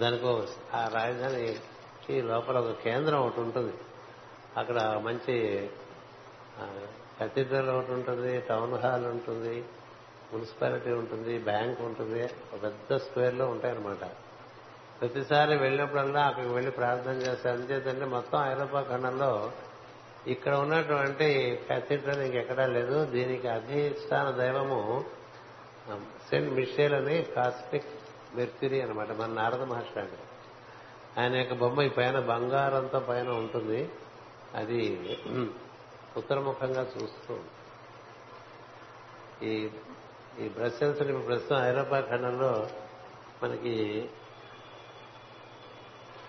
S1: దానికో ఆ రాజధాని లోపల ఒక కేంద్రం ఒకటి ఉంటుంది. అక్కడ మంచి కథీడ్రల్ ఒకటి ఉంటుంది టౌన్ హాల్ ఉంటుంది మున్సిపాలిటీ ఉంటుంది బ్యాంక్ ఉంటుంది ఒక పెద్ద స్క్వేర్లో ఉంటాయన్నమాట. ప్రతిసారి వెళ్ళినప్పుడల్లా అక్కడికి వెళ్ళి ప్రార్థన చేస్తారు అంతేతంటే మొత్తం ఐరోపా ఖండంలో ఇక్కడ ఉన్నటువంటి కథీడ్రల్ ఇంకెక్కడా లేదు. దీనికి అధిష్టాన దైవము సెయింట్ మిషేల్ అని కాస్మిక్ మెర్క్యూరీ అనమాట మన నారద మహర్షి ఆయన యొక్క బొమ్మ ఈ పైన బంగారంతో పైన ఉంటుంది. అది ఉత్తరముఖంగా చూస్తూ ఈ ఈ బ్రసెల్స్ ఇప్పుడు ప్రస్తుతం ఐరోపా ఖండంలో మనకి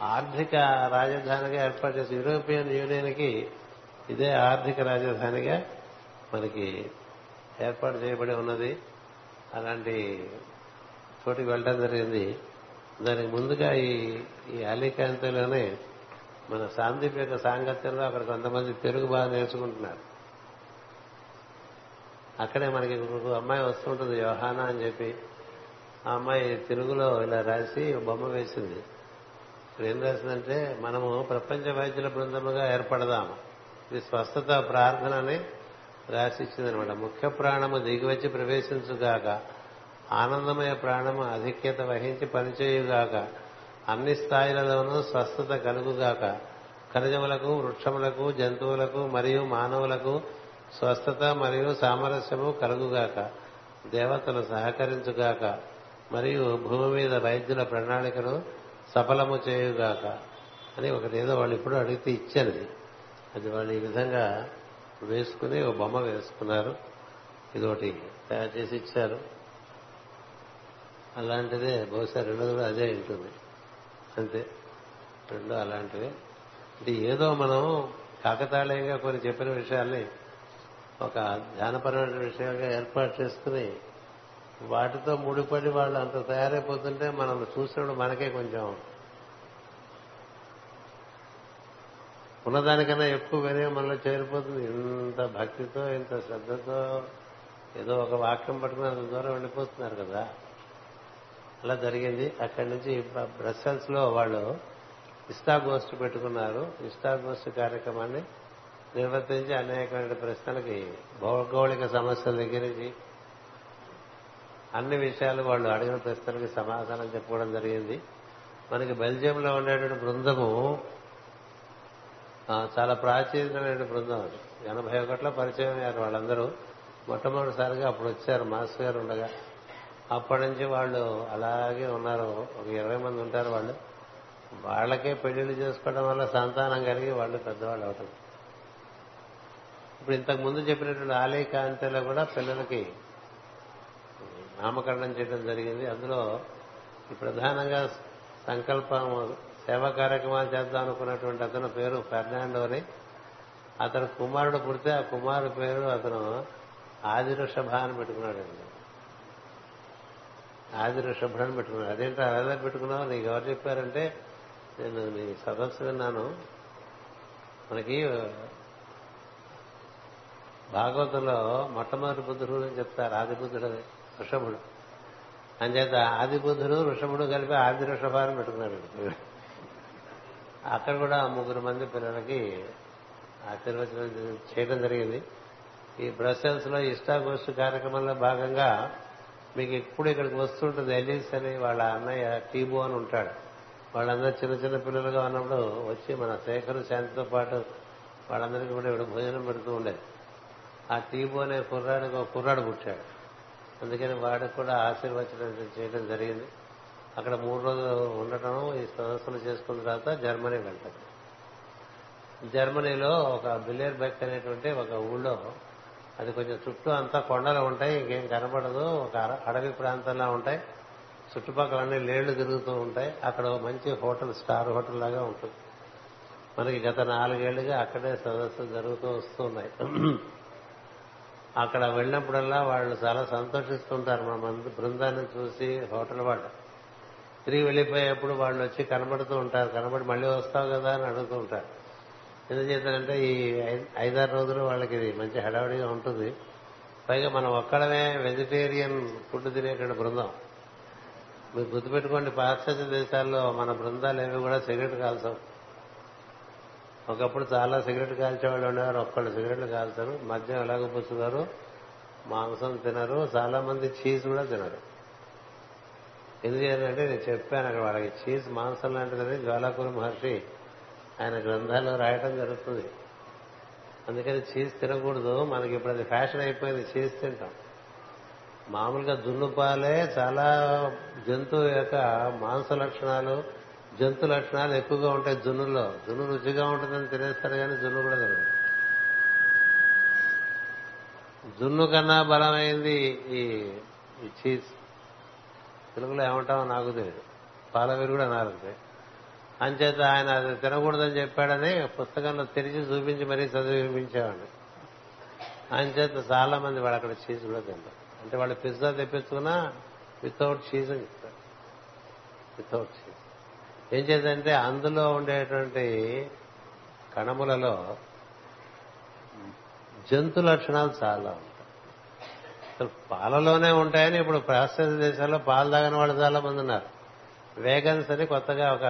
S1: ఆర్థిక రాజధానిగా ఏర్పాటు చేసి యూరోపియన్ యూనియన్కి ఇదే ఆర్థిక రాజధానిగా మనకి ఏర్పాటు చేయబడి ఉన్నది. అలాంటి చోటికి వెళ్ళడం జరిగింది. దానికి ముందుగా ఈ ఈ అలీకాంతలోనే మన సాందీప్ యొక్క సాంగత్యంలో అక్కడ కొంతమంది తెలుగు బాగా నేర్చుకుంటున్నారు. అక్కడే మనకి ఒక అమ్మాయి వస్తుంటుంది యోహానా అని చెప్పి. ఆ అమ్మాయి తెలుగులో ఇలా రాసి బొమ్మ వేసింది. ఇక్కడ ఏం రాసిందంటే మనము ప్రపంచ వైద్యుల బృందముగా ఏర్పడదాం ఇది స్వస్థత ప్రార్థన అని రాసిచ్చిందనమాట ముఖ్య ప్రాణము దిగివచ్చి ప్రవేశించుగాక ఆనందమయ ప్రాణము అధిక్యత వహించి పనిచేయుగాక అన్ని స్థాయిలలోనూ స్వస్థత కలుగుగాక. ఖనిజములకు వృక్షములకు జంతువులకు మరియు మానవులకు స్వస్థత మరియు సామరస్యము కలుగుగాక. దేవతలు సహకరించుగాక. మరియు భూమి మీద వైద్యుల ప్రణాళికను సఫలము చేయుగాక. అని ఒకటి ఏదో వాళ్ళు ఇప్పుడు అడిగితే ఇచ్చారు. అది వాళ్ళు ఈ విధంగా వేసుకుని ఒక బొమ్మ వేసుకున్నారు. ఇది ఒకటి తయారు చేసి ఇచ్చారు. అలాంటిదే బహుశా రెండోది కూడా అదే ఉంటుంది. అంతే. రెండు అలాంటివి. అంటే ఏదో మనం కాకతాళీయంగా కొన్ని చెప్పిన విషయాల్ని ఒక ధ్యానపరమైన విషయంగా ఏర్పాటు చేసుకుని వాటితో ముడిపడి వాళ్ళు అంత తయారైపోతుంటే మనం చూసినప్పుడు మనకే కొంచెం ఉన్నదానికన్నా ఎక్కువ వేరే మనలో చేరిపోతుంది. ఇంత భక్తితో ఇంత శ్రద్ధతో ఏదో ఒక వాక్యం పట్టుకుని అంత దూరం వెళ్ళిపోతున్నారు కదా. అలా జరిగింది. అక్కడి నుంచి బ్రస్సెల్స్లో వాళ్ళు ఇష్టాగోష్ఠి పెట్టుకున్నారు. ఇష్టాగోష్ఠి కార్యక్రమాన్ని నిర్వర్తించి అనేకమైన ప్రశ్నలకి భౌగోళిక సమస్యల దగ్గర నుంచి అన్ని విషయాలు వాళ్ళు అడిగిన ప్రశ్నలకి సమాధానం చెప్పుకోవడం జరిగింది. మనకి బెల్జియంలో ఉండేటువంటి బృందము చాలా ప్రాచీనమైన బృందం అది. ఎనభై ఒకటిలో పరిచయం అయ్యారు వాళ్ళందరూ. మొట్టమొదటిసారిగా అప్పుడు వచ్చారు మాస్టర్ గారు ఉండగా. అప్పటి నుంచి వాళ్ళు అలాగే ఉన్నారు. ఒక ఇరవై మంది ఉంటారు వాళ్ళు. వాళ్ళకే పెళ్ళిళ్ళు చేసుకోవడం వల్ల సంతానం కలిగి వాళ్ళు పెద్దవాళ్ళు అవటం ఇప్పుడు ఇంతకు ముందు చెప్పినటువంటి ఆలయ కాంతిలో కూడా పిల్లలకి నామకరణం చేయడం జరిగింది. అందులో ప్రధానంగా సంకల్పం సేవా కార్యక్రమాలు చేద్దాం అనుకున్నటువంటి అతను పేరు ఫెర్నాండో అని. అతను కుమారుడు పుడితే ఆ కుమారు పేరు అతను ఆదివృషభ అని పెట్టుకున్నాడండి. ఆది వృషభ పెట్టుకున్నాను. పెట్టుకున్నాడు అదేంటో అలా పెట్టుకున్నావు? నీకు ఎవరు చెప్పారంటే నేను నీ సదస్సు విన్నాను. మనకి భాగవతంలో మొట్టమొదటి బుద్ధుడు అని చెప్తారు. ఆది బుద్ధుడు అని, వృషభుడు. అంచేత ఆది బుద్ధుడు వృషభుడు కలిపి ఆది వృషభాన్ని పెట్టుకున్నాడు. అక్కడ కూడా ముగ్గురు మంది పిల్లలకి ఆశీర్వచనం చేయడం జరిగింది. ఈ బ్రసెల్స్లో ఇష్టాగోష్ఠి కార్యక్రమంలో భాగంగా మీకు ఎప్పుడు ఇక్కడికి వస్తుంటుంది ఎలీస్ అని వాళ్ళ అన్నయ్య టీబో అని ఉంటాడు. వాళ్ళందరూ చిన్న చిన్న పిల్లలుగా ఉన్నప్పుడు వచ్చి మన శేఖరు శాంతితో పాటు వాళ్ళందరికీ కూడా ఇప్పుడు భోజనం పెడుతూ ఉండేది. ఆ టీబో అనే కుర్రాడికి ఒక కుర్రాడు పుట్టాడు. అందుకని వాడికి కూడా ఆశీర్వచనం చేయడం జరిగింది. అక్కడ మూడు రోజులు ఉండటం ఈ సదస్సులు చేసుకున్న తర్వాత జర్మనీ వెళ్తాడు. జర్మనీలో ఒక బిల్లేర్ బెక్ అనేటువంటి ఒక ఊళ్ళో అది కొంచెం చుట్టూ అంతా కొండలు ఉంటాయి ఇంకేం కనబడదు ఒక అర- అడవి ప్రాంతంలో ఉంటాయి. చుట్టుపక్కల అన్ని లేళ్ళు తిరుగుతూ ఉంటాయి. అక్కడ మంచి హోటల్ స్టార్ హోటల్ లాగా ఉంటుంది. మనకి గత నాలుగేళ్ళుగా అక్కడే సదస్సులు జరుగుతూ వస్తున్నాయి. అక్కడ వెళ్ళినప్పుడల్లా వాళ్ళు చాలా సంతోషిస్తుంటారు మన మంది బృందాన్ని చూసి హోటల్ వాళ్ళు. తిరిగి వెళ్ళిపోయేప్పుడు వాళ్ళు వచ్చి కనబడుతూ ఉంటారు. కనబడి మళ్ళీ వస్తావు కదా అని అడుగుతూ ఉంటారు. ఎందుచేతంటే ఈ ఐ- ఐదారు రోజులు వాళ్ళకి ఇది మంచి హడావిడిగా ఉంటుంది. పైగా మనం ఒక్కడమే వెజిటేరియన్ ఫుడ్ తినేటువంటి బృందం. మీరు గుర్తుపెట్టుకోండి పాశ్చాత్య దేశాల్లో మన బృందాలు ఏవి కూడా సిగరెట్ కాల్చవు. ఒకప్పుడు చాలా సిగరెట్ కాల్చేవాళ్ళు ఉండేవారు ఒక్కళ్ళు సిగరెట్లు కాల్చరు మద్యం ఎలాగో పుచ్చుతారు మాంసం తినరు చాలా మంది చీజ్ కూడా తినరు. ఎందుకంటే నేను చెప్పాను అక్కడ వాళ్ళకి చీజ్ మాంసం లాంటిదని జ్వాలాకుల మహర్షి ఆయన గ్రంథాల్లో రాయటం జరుగుతుంది. అందుకని చీజ్ తినకూడదు. మనకి ఇప్పుడు అది ఫ్యాషన్ అయిపోయింది చీజ్ తింటాం. మామూలుగా దున్నుపాలే చాలా జంతువు యొక్క మాంస లక్షణాలు జంతు లక్షణాలు ఎక్కువగా ఉంటాయి జున్నుల్లో. జున్ను రుచిగా ఉంటుందని తినేస్తారు కానీ జున్ను కూడా తినదు జున్ను కన్నా బలమైంది ఈ చీజ్. తెలుగులో ఏమంటామో నాకు తెలియదు. పాలవీరు కూడా అన్నారంతే అంచేత ఆయన అది తినకూడదని చెప్పాడని పుస్తకంలో తెరిచి చూపించి మరీ చదివించేవాడిని అంచేత చాలా మంది వాళ్ళు అక్కడ చీజ్ కూడా తింటారు. అంటే వాళ్ళు పిజ్జా తెప్పించుకున్నా వితౌట్ చీజ్ అని చెప్తారు వితౌట్ చీజ్ ఏం చేద్దంటే అందులో ఉండేటువంటి కణములలో జంతు లక్షణాలు చాలా ఉంటాయి. అసలు పాలలోనే ఉంటాయని ఇప్పుడు పాశ్చాత్య దేశాల్లో పాలు తాగని వాళ్ళు చాలా మంది ఉన్నారు. వేగన్స్ అని కొత్తగా ఒక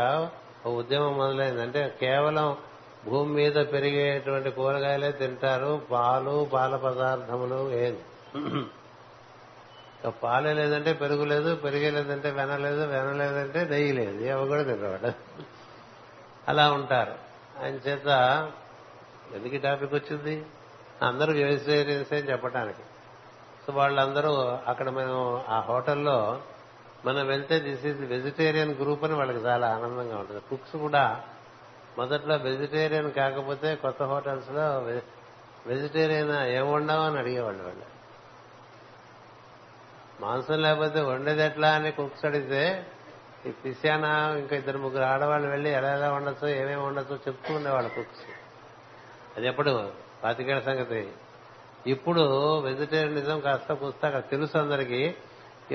S1: ఉద్యమం మొదలైంది. అంటే కేవలం భూమి మీద పెరిగేటువంటి కూరగాయలే తింటారు. పాలు పాల పదార్థములు ఏది పాలే లేదంటే పెరుగు లేదు పెరిగే లేదంటే వెన లేదు వెన లేదంటే నెయ్యి లేదు అవి కూడా తినవాడు. అలా ఉంటారు. ఆయన చేత ఎందుకు టాపిక్ వచ్చింది? అందరూ వెజిటేరియన్స్ అని చెప్పడానికి సో వాళ్ళందరూ అక్కడ మేము ఆ హోటల్లో మనం వెళ్తే దిస్ ఈజ్ వెజిటేరియన్ గ్రూప్ అని వాళ్ళకి చాలా ఆనందంగా ఉంటుంది. కుక్స్ కూడా మొదట్లో వెజిటేరియన్ కాకపోతే కొత్త హోటల్స్లో వె- వెజిటేరియన్ ఏం వండావు అని అడిగేవాళ్ళు వాళ్ళు. మాంసం లేకపోతే వండేది ఎట్లా అని కుక్స్ అడిగితే ఈ పిసియానా ఇంకా ఇద్దరు ముగ్గురు ఆడవాళ్ళు వెళ్ళి ఎలా ఎలా వండొచ్చో ఏమేమి వండొచ్చో చెప్తూ ఉండేవాళ్ళు కుక్స్ అది ఎప్పుడు పాతికేళ్ళ సంగతి. ఇప్పుడు వెజిటేరియనిజం కాస్త పుస్తక తెలుసు అందరికి.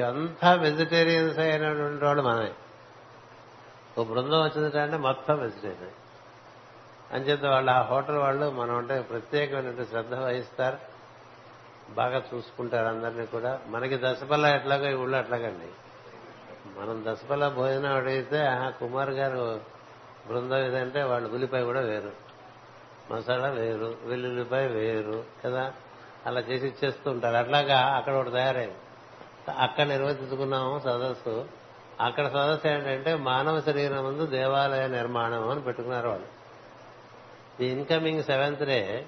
S1: అంతా వెజిటేరియన్స్ అయినటువంటి వాళ్ళు మనమే. ఓ బృందం వచ్చిందంటే మొత్తం వెజిటేరియన్ అంచేత వాళ్ళు ఆ హోటల్ వాళ్ళు మనం అంటే ప్రత్యేకమైనటువంటి శ్రద్ధ వహిస్తారు. బాగా చూసుకుంటారు అందరినీ కూడా. మనకి దశపల్ల ఎట్లాగో ఈ ఊళ్ళో అట్లాగండి. మనం దశపల్ల భోజనం అడిగితే ఆ కుమార్ గారు బృందం ఏదంటే వాళ్ళు ఉల్లిపాయ కూడా వేరు. మసాలా వేరు వెల్లుల్లిపాయ వేరు కదా? అలా చేసి ఇచ్చేస్తూ ఉంటారు. అట్లాగా అక్కడ ఒకటి తయారైంది. అక్కడ నిర్వహించుకున్నాము సదస్సు. అక్కడ సదస్సు ఏంటంటే మానవ శరీరం ముందు దేవాలయ నిర్మాణం అని పెట్టుకున్నారు వాళ్ళు. The incoming seventh day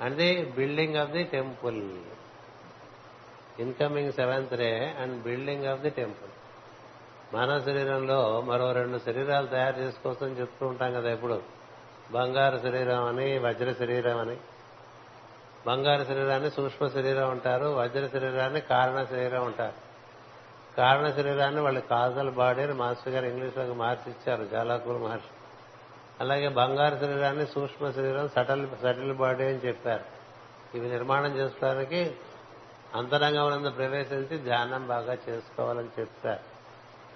S1: and the building of the temple incoming seventh day and building of the temple మానవ శరీరంలో మరో రెండు శరీరాలు తయారు చేసుకోవచ్చని చెప్తూ ఉంటాం కదా ఇప్పుడు బంగారు శరీరం అని వజ్ర శరీరం అని. బంగారు శరీరాన్ని సూక్ష్మ శరీరం అంటారు వజ్ర శరీరాన్ని కారణ శరీరం అంటారు. కారణ శరీరాన్ని వాళ్ళు కాజల్ బాడీ అని మాస్టర్ గారు ఇంగ్లీష్లోకి మార్చిచ్చారు జాలాకూర్ మహర్షి. అలాగే బంగారు శరీరాన్ని సూక్ష్మ శరీరం సటల్ సటిల్ బాడీ అని చెప్పారు. ఇవి నిర్మాణం చేసుకోవడానికి అంతరంగం ప్రవేశించి ధ్యానం బాగా చేసుకోవాలని చెప్తారు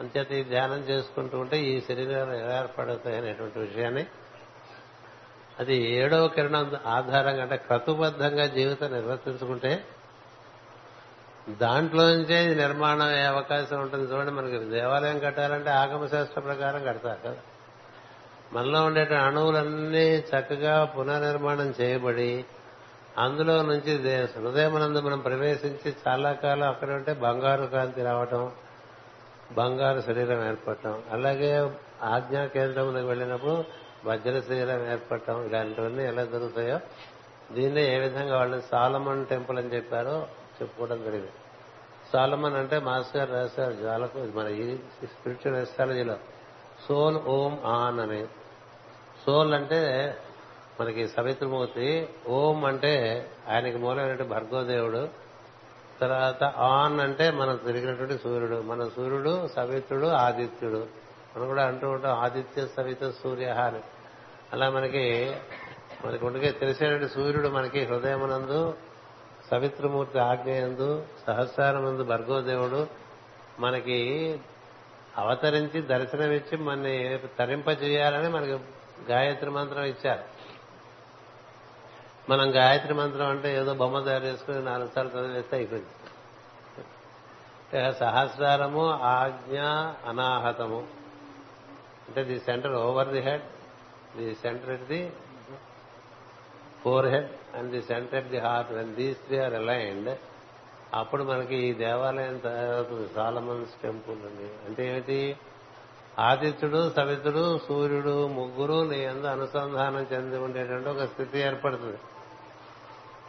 S1: అంచేత ఈ ధ్యానం చేసుకుంటూ ఉంటే ఈ శరీరాలు ఎలా ఏర్పడతాయి అనేటువంటి విషయాన్ని అది ఏడవ కిరణం ఆధారంగా అంటే క్రతుబద్ధంగా జీవితం నిర్వర్తించుకుంటే దాంట్లోంచే ఇది నిర్మాణం అయ్యే అవకాశం ఉంటుంది. చూడండి మనకి దేవాలయం కట్టాలంటే ఆగమశాస్త్ర ప్రకారం కడతారు కదా. మనలో ఉండే అణువులన్నీ చక్కగా పునర్నిర్మాణం చేయబడి అందులో నుంచి హృదయమనందు మనం ప్రవేశించి చాలా కాలం అక్కడ ఉంటే బంగారు కాంతి రావటం బంగారు శరీరం ఏర్పడటం అలాగే ఆజ్ఞా కేంద్రంలోకి వెళ్ళినప్పుడు వజ్రశీలం ఏర్పడటం ఇలాంటివన్నీ ఎలా జరుగుతాయో దీన్నే ఏ విధంగా వాళ్ళు సాలమన్ టెంపుల్ అని చెప్పారో చెప్పుకోవడం జరిగింది. సాలమన్ అంటే మాస్టర్ గారు రాశారు జాలకు మన ఈ స్పిరిచువల్ ఎస్ట్రాలజీలో. సోల్ ఓం ఆన్ అని. సోల్ అంటే మనకి సవిత్రమూర్తి ఓం అంటే ఆయనకి మూలమైనటువంటి భర్గోదేవుడు తర్వాత ఆన్ అంటే మనం తిరిగినటువంటి సూర్యుడు మన సూర్యుడు సవిత్రుడు ఆదిత్యుడు. మనం కూడా అంటూ ఉంటాం ఆదిత్య సవిత సూర్య అని. అలా మనకి మనకు ఉండే తెలిసేటువంటి సూర్యుడు మనకి హృదయమునందు సవిత్రమూర్తి ఆజ్ఞయందు సహస్రారమందు భర్గోదేవుడు మనకి అవతరించి దర్శనమిచ్చి మనని తరింప చేయాలని మనకి గాయత్రి మంత్రం ఇచ్చారు. మనం గాయత్రి మంత్రం అంటే ఏదో బొమ్మ తయారు చేసుకుని నాలుగు సార్లు చదివేస్తే అయిపోయింది. సహస్రారము ఆజ్ఞ అనాహతము. అంటే the centre over the head. The centre it the forehead and the centre at the heart. And these three are aligned అప్పుడు మనకి ఈ దేవాలయం తయారవుతుంది. సాలమన్స్ టెంపుల్ అని. అంటే ఏమిటి? ఆదిత్యుడు సవితుడు సూర్యుడు ముగ్గురు నీ ఎందు అనుసంధానం చెంది ఉండేటువంటి ఒక స్థితి ఏర్పడుతుంది.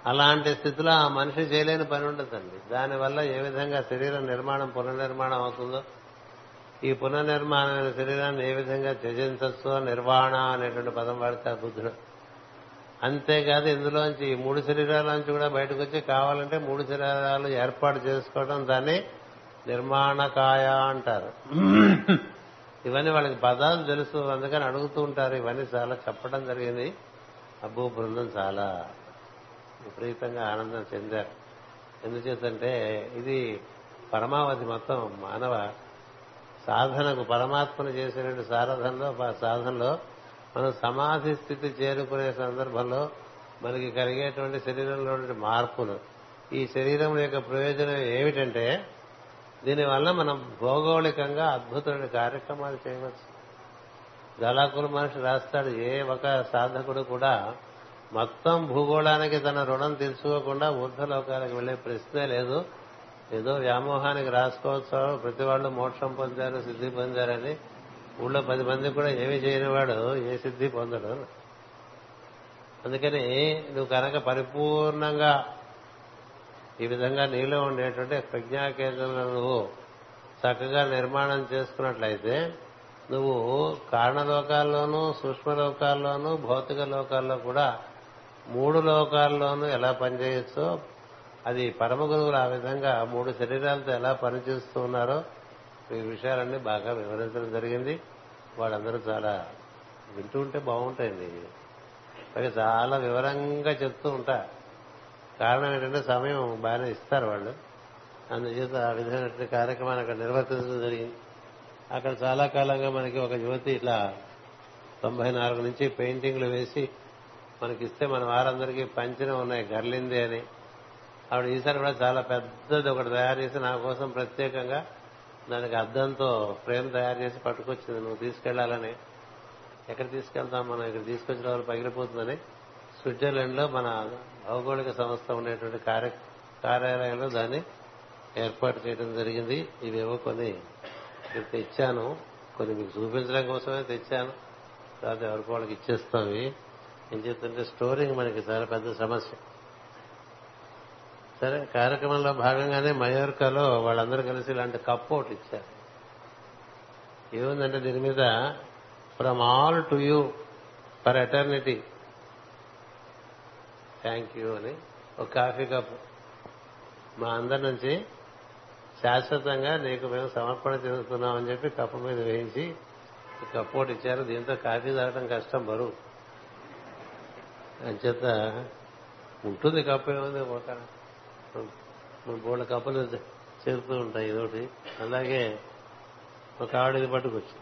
S1: అలాంటి స్థితిలో ఆ మనిషి చేయలేని పని ఉండదండి. దానివల్ల ఏ విధంగా శరీరం నిర్మాణం పునర్నిర్మాణం అవుతుందో ఈ పునర్నిర్మాణమైన శరీరాన్ని ఏ విధంగా త్యజించచ్చు నిర్వాణ అనేటువంటి పదం వాడతారు బుద్ధుడు. అంతేకాదు ఇందులోంచి ఈ మూడు శరీరాల కూడా బయటకు వచ్చి కావాలంటే మూడు శరీరాలు ఏర్పాటు చేసుకోవడం దాన్ని నిర్మాణకాయ అంటారు. ఇవన్నీ వాళ్ళకి పదాలు తెలుసు అందుకని అడుగుతూ ఉంటారు. ఇవన్నీ చాలా చెప్పడం జరిగింది. అబ్బో బృందం చాలా విపరీతంగా ఆనందం చెందారు. ఎందుచేతంటే ఇది పరమావధి మొత్తం మానవ సాధనకు పరమాత్మను చేసినటువంటి సాధనలో సాధనలో మనం సమాధి స్థితి చేరుకునే సందర్భంలో మనకి కలిగేటువంటి శరీరంలో మార్పులు. ఈ శరీరం యొక్క ప్రయోజనం ఏమిటంటే దీనివల్ల మనం భౌగోళికంగా అద్భుతమైన కార్యక్రమాలు చేయవచ్చు. దళాకుల మనిషి రాస్తాడు ఏ ఒక సాధకుడు కూడా మొత్తం భూగోళానికి తన రుణం తీర్చుకోకుండా ఊర్ధలోకాలకు వెళ్ళే ప్రశ్నే లేదు. ఏదో వ్యామోహానికి రాసుకోవచ్చు ప్రతి వాళ్ళు మోక్షం పొందారు సిద్ధి పొందారని ఊళ్ళో పది మంది కూడా ఏమి చేయని వాడు ఏ సిద్ధి పొందడు. అందుకని నువ్వు కనుక పరిపూర్ణంగా ఈ విధంగా నీలో ఉండేటువంటి ప్రజ్ఞా కేంద్రంలో నువ్వు చక్కగా నిర్మాణం చేసుకున్నట్లయితే నువ్వు కారణలోకాల్లోనూ సూక్ష్మలోకాల్లోనూ భౌతిక లోకాల్లో కూడా మూడు లోకాల్లోనూ ఎలా పనిచేయొచ్చో అది పరమ గురువులు ఆ విధంగా మూడు శరీరాలతో ఎలా పనిచేస్తూ ఉన్నారో ఈ విషయాలన్నీ బాగా వివరించడం జరిగింది. వాళ్ళందరూ చాలా వింటూ ఉంటే బాగుంటాయండి. మరి చాలా వివరంగా చెప్తూ ఉంటా. కారణం ఏంటంటే సమయం బాగానే ఇస్తారు వాళ్ళు. అందుచేత ఆ విధమైనటువంటి కార్యక్రమాన్ని అక్కడ నిర్వర్తించడం జరిగింది. అక్కడ చాలా కాలంగా మనకి ఒక యువతి ఇట్లా తొంభై నాలుగు నుంచి పెయింటింగ్లు వేసి మనకిస్తే మన వారందరికీ పంచిన ఉన్నాయి గర్లింది అని. ఆవిడ ఈసారి కూడా చాలా పెద్దది ఒకటి తయారు చేసి నా కోసం ప్రత్యేకంగా దానికి అద్దంతో ఫ్రేమ్ తయారు చేసి పట్టుకొచ్చింది. నువ్వు తీసుకెళ్ళాలని ఎక్కడ తీసుకెళ్తాం మనం? ఇక్కడ తీసుకొచ్చిన వాళ్ళు పగిలిపోతుందని. స్విట్జర్లాండ్లో మన భౌగోళిక సంస్థ ఉండేటువంటి కార్య కార్యాలయంలో దాన్ని ఏర్పాటు చేయడం జరిగింది. ఇవేవో కొన్ని తెచ్చాను. కొన్ని మీకు చూపించడం కోసమే తెచ్చాను. తర్వాత ఎవరికి వాళ్ళకి ఇచ్చేస్తాం ఇవి. ఏం చెప్తుంటే స్టోరింగ్ మనకి చాలా పెద్ద సమస్య. సరే కార్యక్రమంలో భాగంగానే మయోర్కాలో వాళ్ళందరూ కలిసి ఇలాంటి కప్ ఒకటి ఇచ్చారు. ఏముందంటే దీని మీద from all to you for eternity thank you అని ఒక కాఫీ కప్ మా అందరి నుంచి శాశ్వతంగా నీకు మేము సమర్పణ చెందుతున్నాం అని చెప్పి కప్పు మీద వేయించి కప్పు ఒకటి ఇచ్చారు. దీంతో కాఫీ తాగడం కష్టం బరువు. అంచేత ఉంటుంది కప్పు ఏముంది ఒక బోళ్ళ కప్పలు చేరుతూ ఉంటాయి ఇదొకటి. అలాగే ఒక ఆవిడ ఇది పట్టుకొచ్చి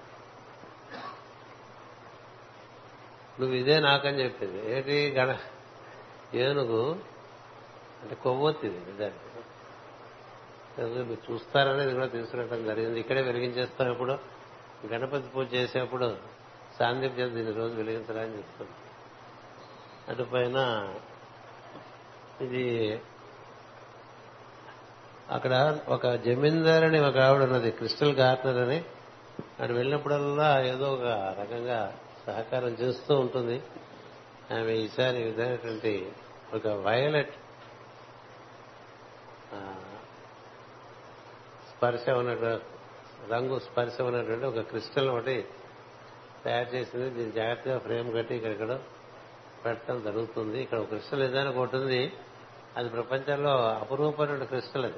S1: నువ్వు ఇదే నాకని చెప్పింది. ఏంటి గణ ఏనుగు? అంటే కొవ్వొత్తిది నిజానికి. మీరు చూస్తారనేది కూడా తీసుకురావడం జరిగింది. ఇక్కడే వెలిగించేస్తాం ఎప్పుడు గణపతి పూజ చేసేప్పుడు సాందీప్ చేసి దీని రోజు వెలిగించడానికి చెప్తుంది. అటుపైన ఇది అక్కడ ఒక జమీందార్ అని ఒక ఆవిడ ఉన్నది క్రిస్టల్ గార్డెనర్ అని. అటు వెళ్ళినప్పుడల్లా ఏదో ఒక రకంగా సహకారం చేస్తూ ఉంటుంది. ఆమె ఈసారి విధమైనటువంటి ఒక వయలెట్ స్పర్శ ఉన్నటువంటి రంగు స్పర్శ ఉన్నటువంటి ఒక క్రిస్టల్ ఒకటి తయారు చేసింది. దీన్ని జాగ్రత్తగా ఫ్రేమ్ కట్టి ఇక్కడ పెట్టడం జరుగుతుంది. ఇక్కడ ఒక క్రిస్టల్ ఏదైనా ఒకటి ఉంది. అది ప్రపంచంలో అపురూపమైన క్రిస్టల్ అది.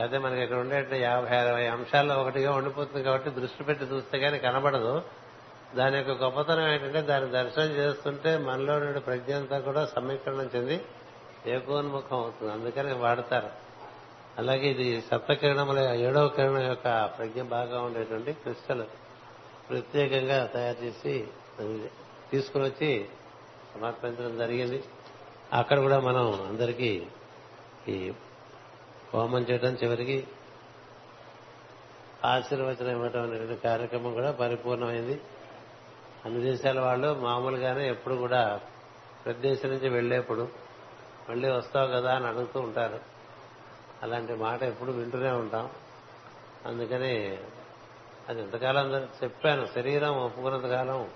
S1: అయితే మనకి ఇక్కడ ఉండే యాభై అరవై అంశాల్లో ఒకటిగా ఉండిపోతుంది కాబట్టి దృష్టి పెట్టి చూస్తే కానీ కనబడదు. దాని యొక్క గొప్పతనం ఏంటంటే దాని దర్శనం చేస్తుంటే మనలో నుండి ప్రజ్ఞ అంతా కూడా సమీకరణం చెంది ఏకోన్ముఖం అవుతుంది. అందుకని వాడతారు. అలాగే ఇది సప్తకిరణముల ఏడవ కిరణం యొక్క ప్రజ్ఞ బాగా ఉండేటువంటి క్రిస్టల్ ప్రత్యేకంగా తయారు చేసి తీసుకుని వచ్చి సమర్పించడం జరిగింది. అక్కడ కూడా మనం అందరికీ ఈ హోమం చేయడం చివరికి ఆశీర్వచనం ఇవ్వటం అనేటువంటి కార్యక్రమం కూడా పరిపూర్ణమైంది. అన్ని దేశాల వాళ్ళు మామూలుగానే ఎప్పుడు కూడా ప్రదేశం నుంచి వెళ్ళేప్పుడు మళ్ళీ వస్తావు కదా అని అడుగుతూ ఉంటారు. అలాంటి మాట ఎప్పుడు వింటూనే ఉంటాం. అందుకని అది ఎంతకాలం చెప్పాను శరీరం ఒప్పుకున్నంత కాలం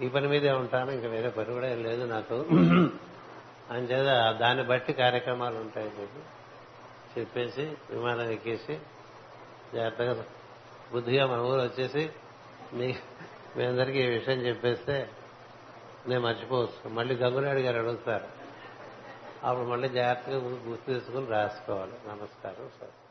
S1: ఈ పని మీదే ఉంటాను ఇంకా వేరే పని కూడా ఏం లేదు నాకు. అంచేత దాన్ని బట్టి కార్యక్రమాలు ఉంటాయని చెప్పి చెప్పేసి విమానం ఎక్కేసి జాగ్రత్తగా బుద్ధిగా మన ఊరు వచ్చేసి మీ మీ అందరికీ ఈ విషయం చెప్పేస్తే నేను మర్చిపోవచ్చు. మళ్ళీ గంగునాయుడు గారు అడుగుతారు. అప్పుడు మళ్ళీ జాగ్రత్తగా గుర్తు తీసుకుని రాసుకోవాలి. నమస్కారం సార్.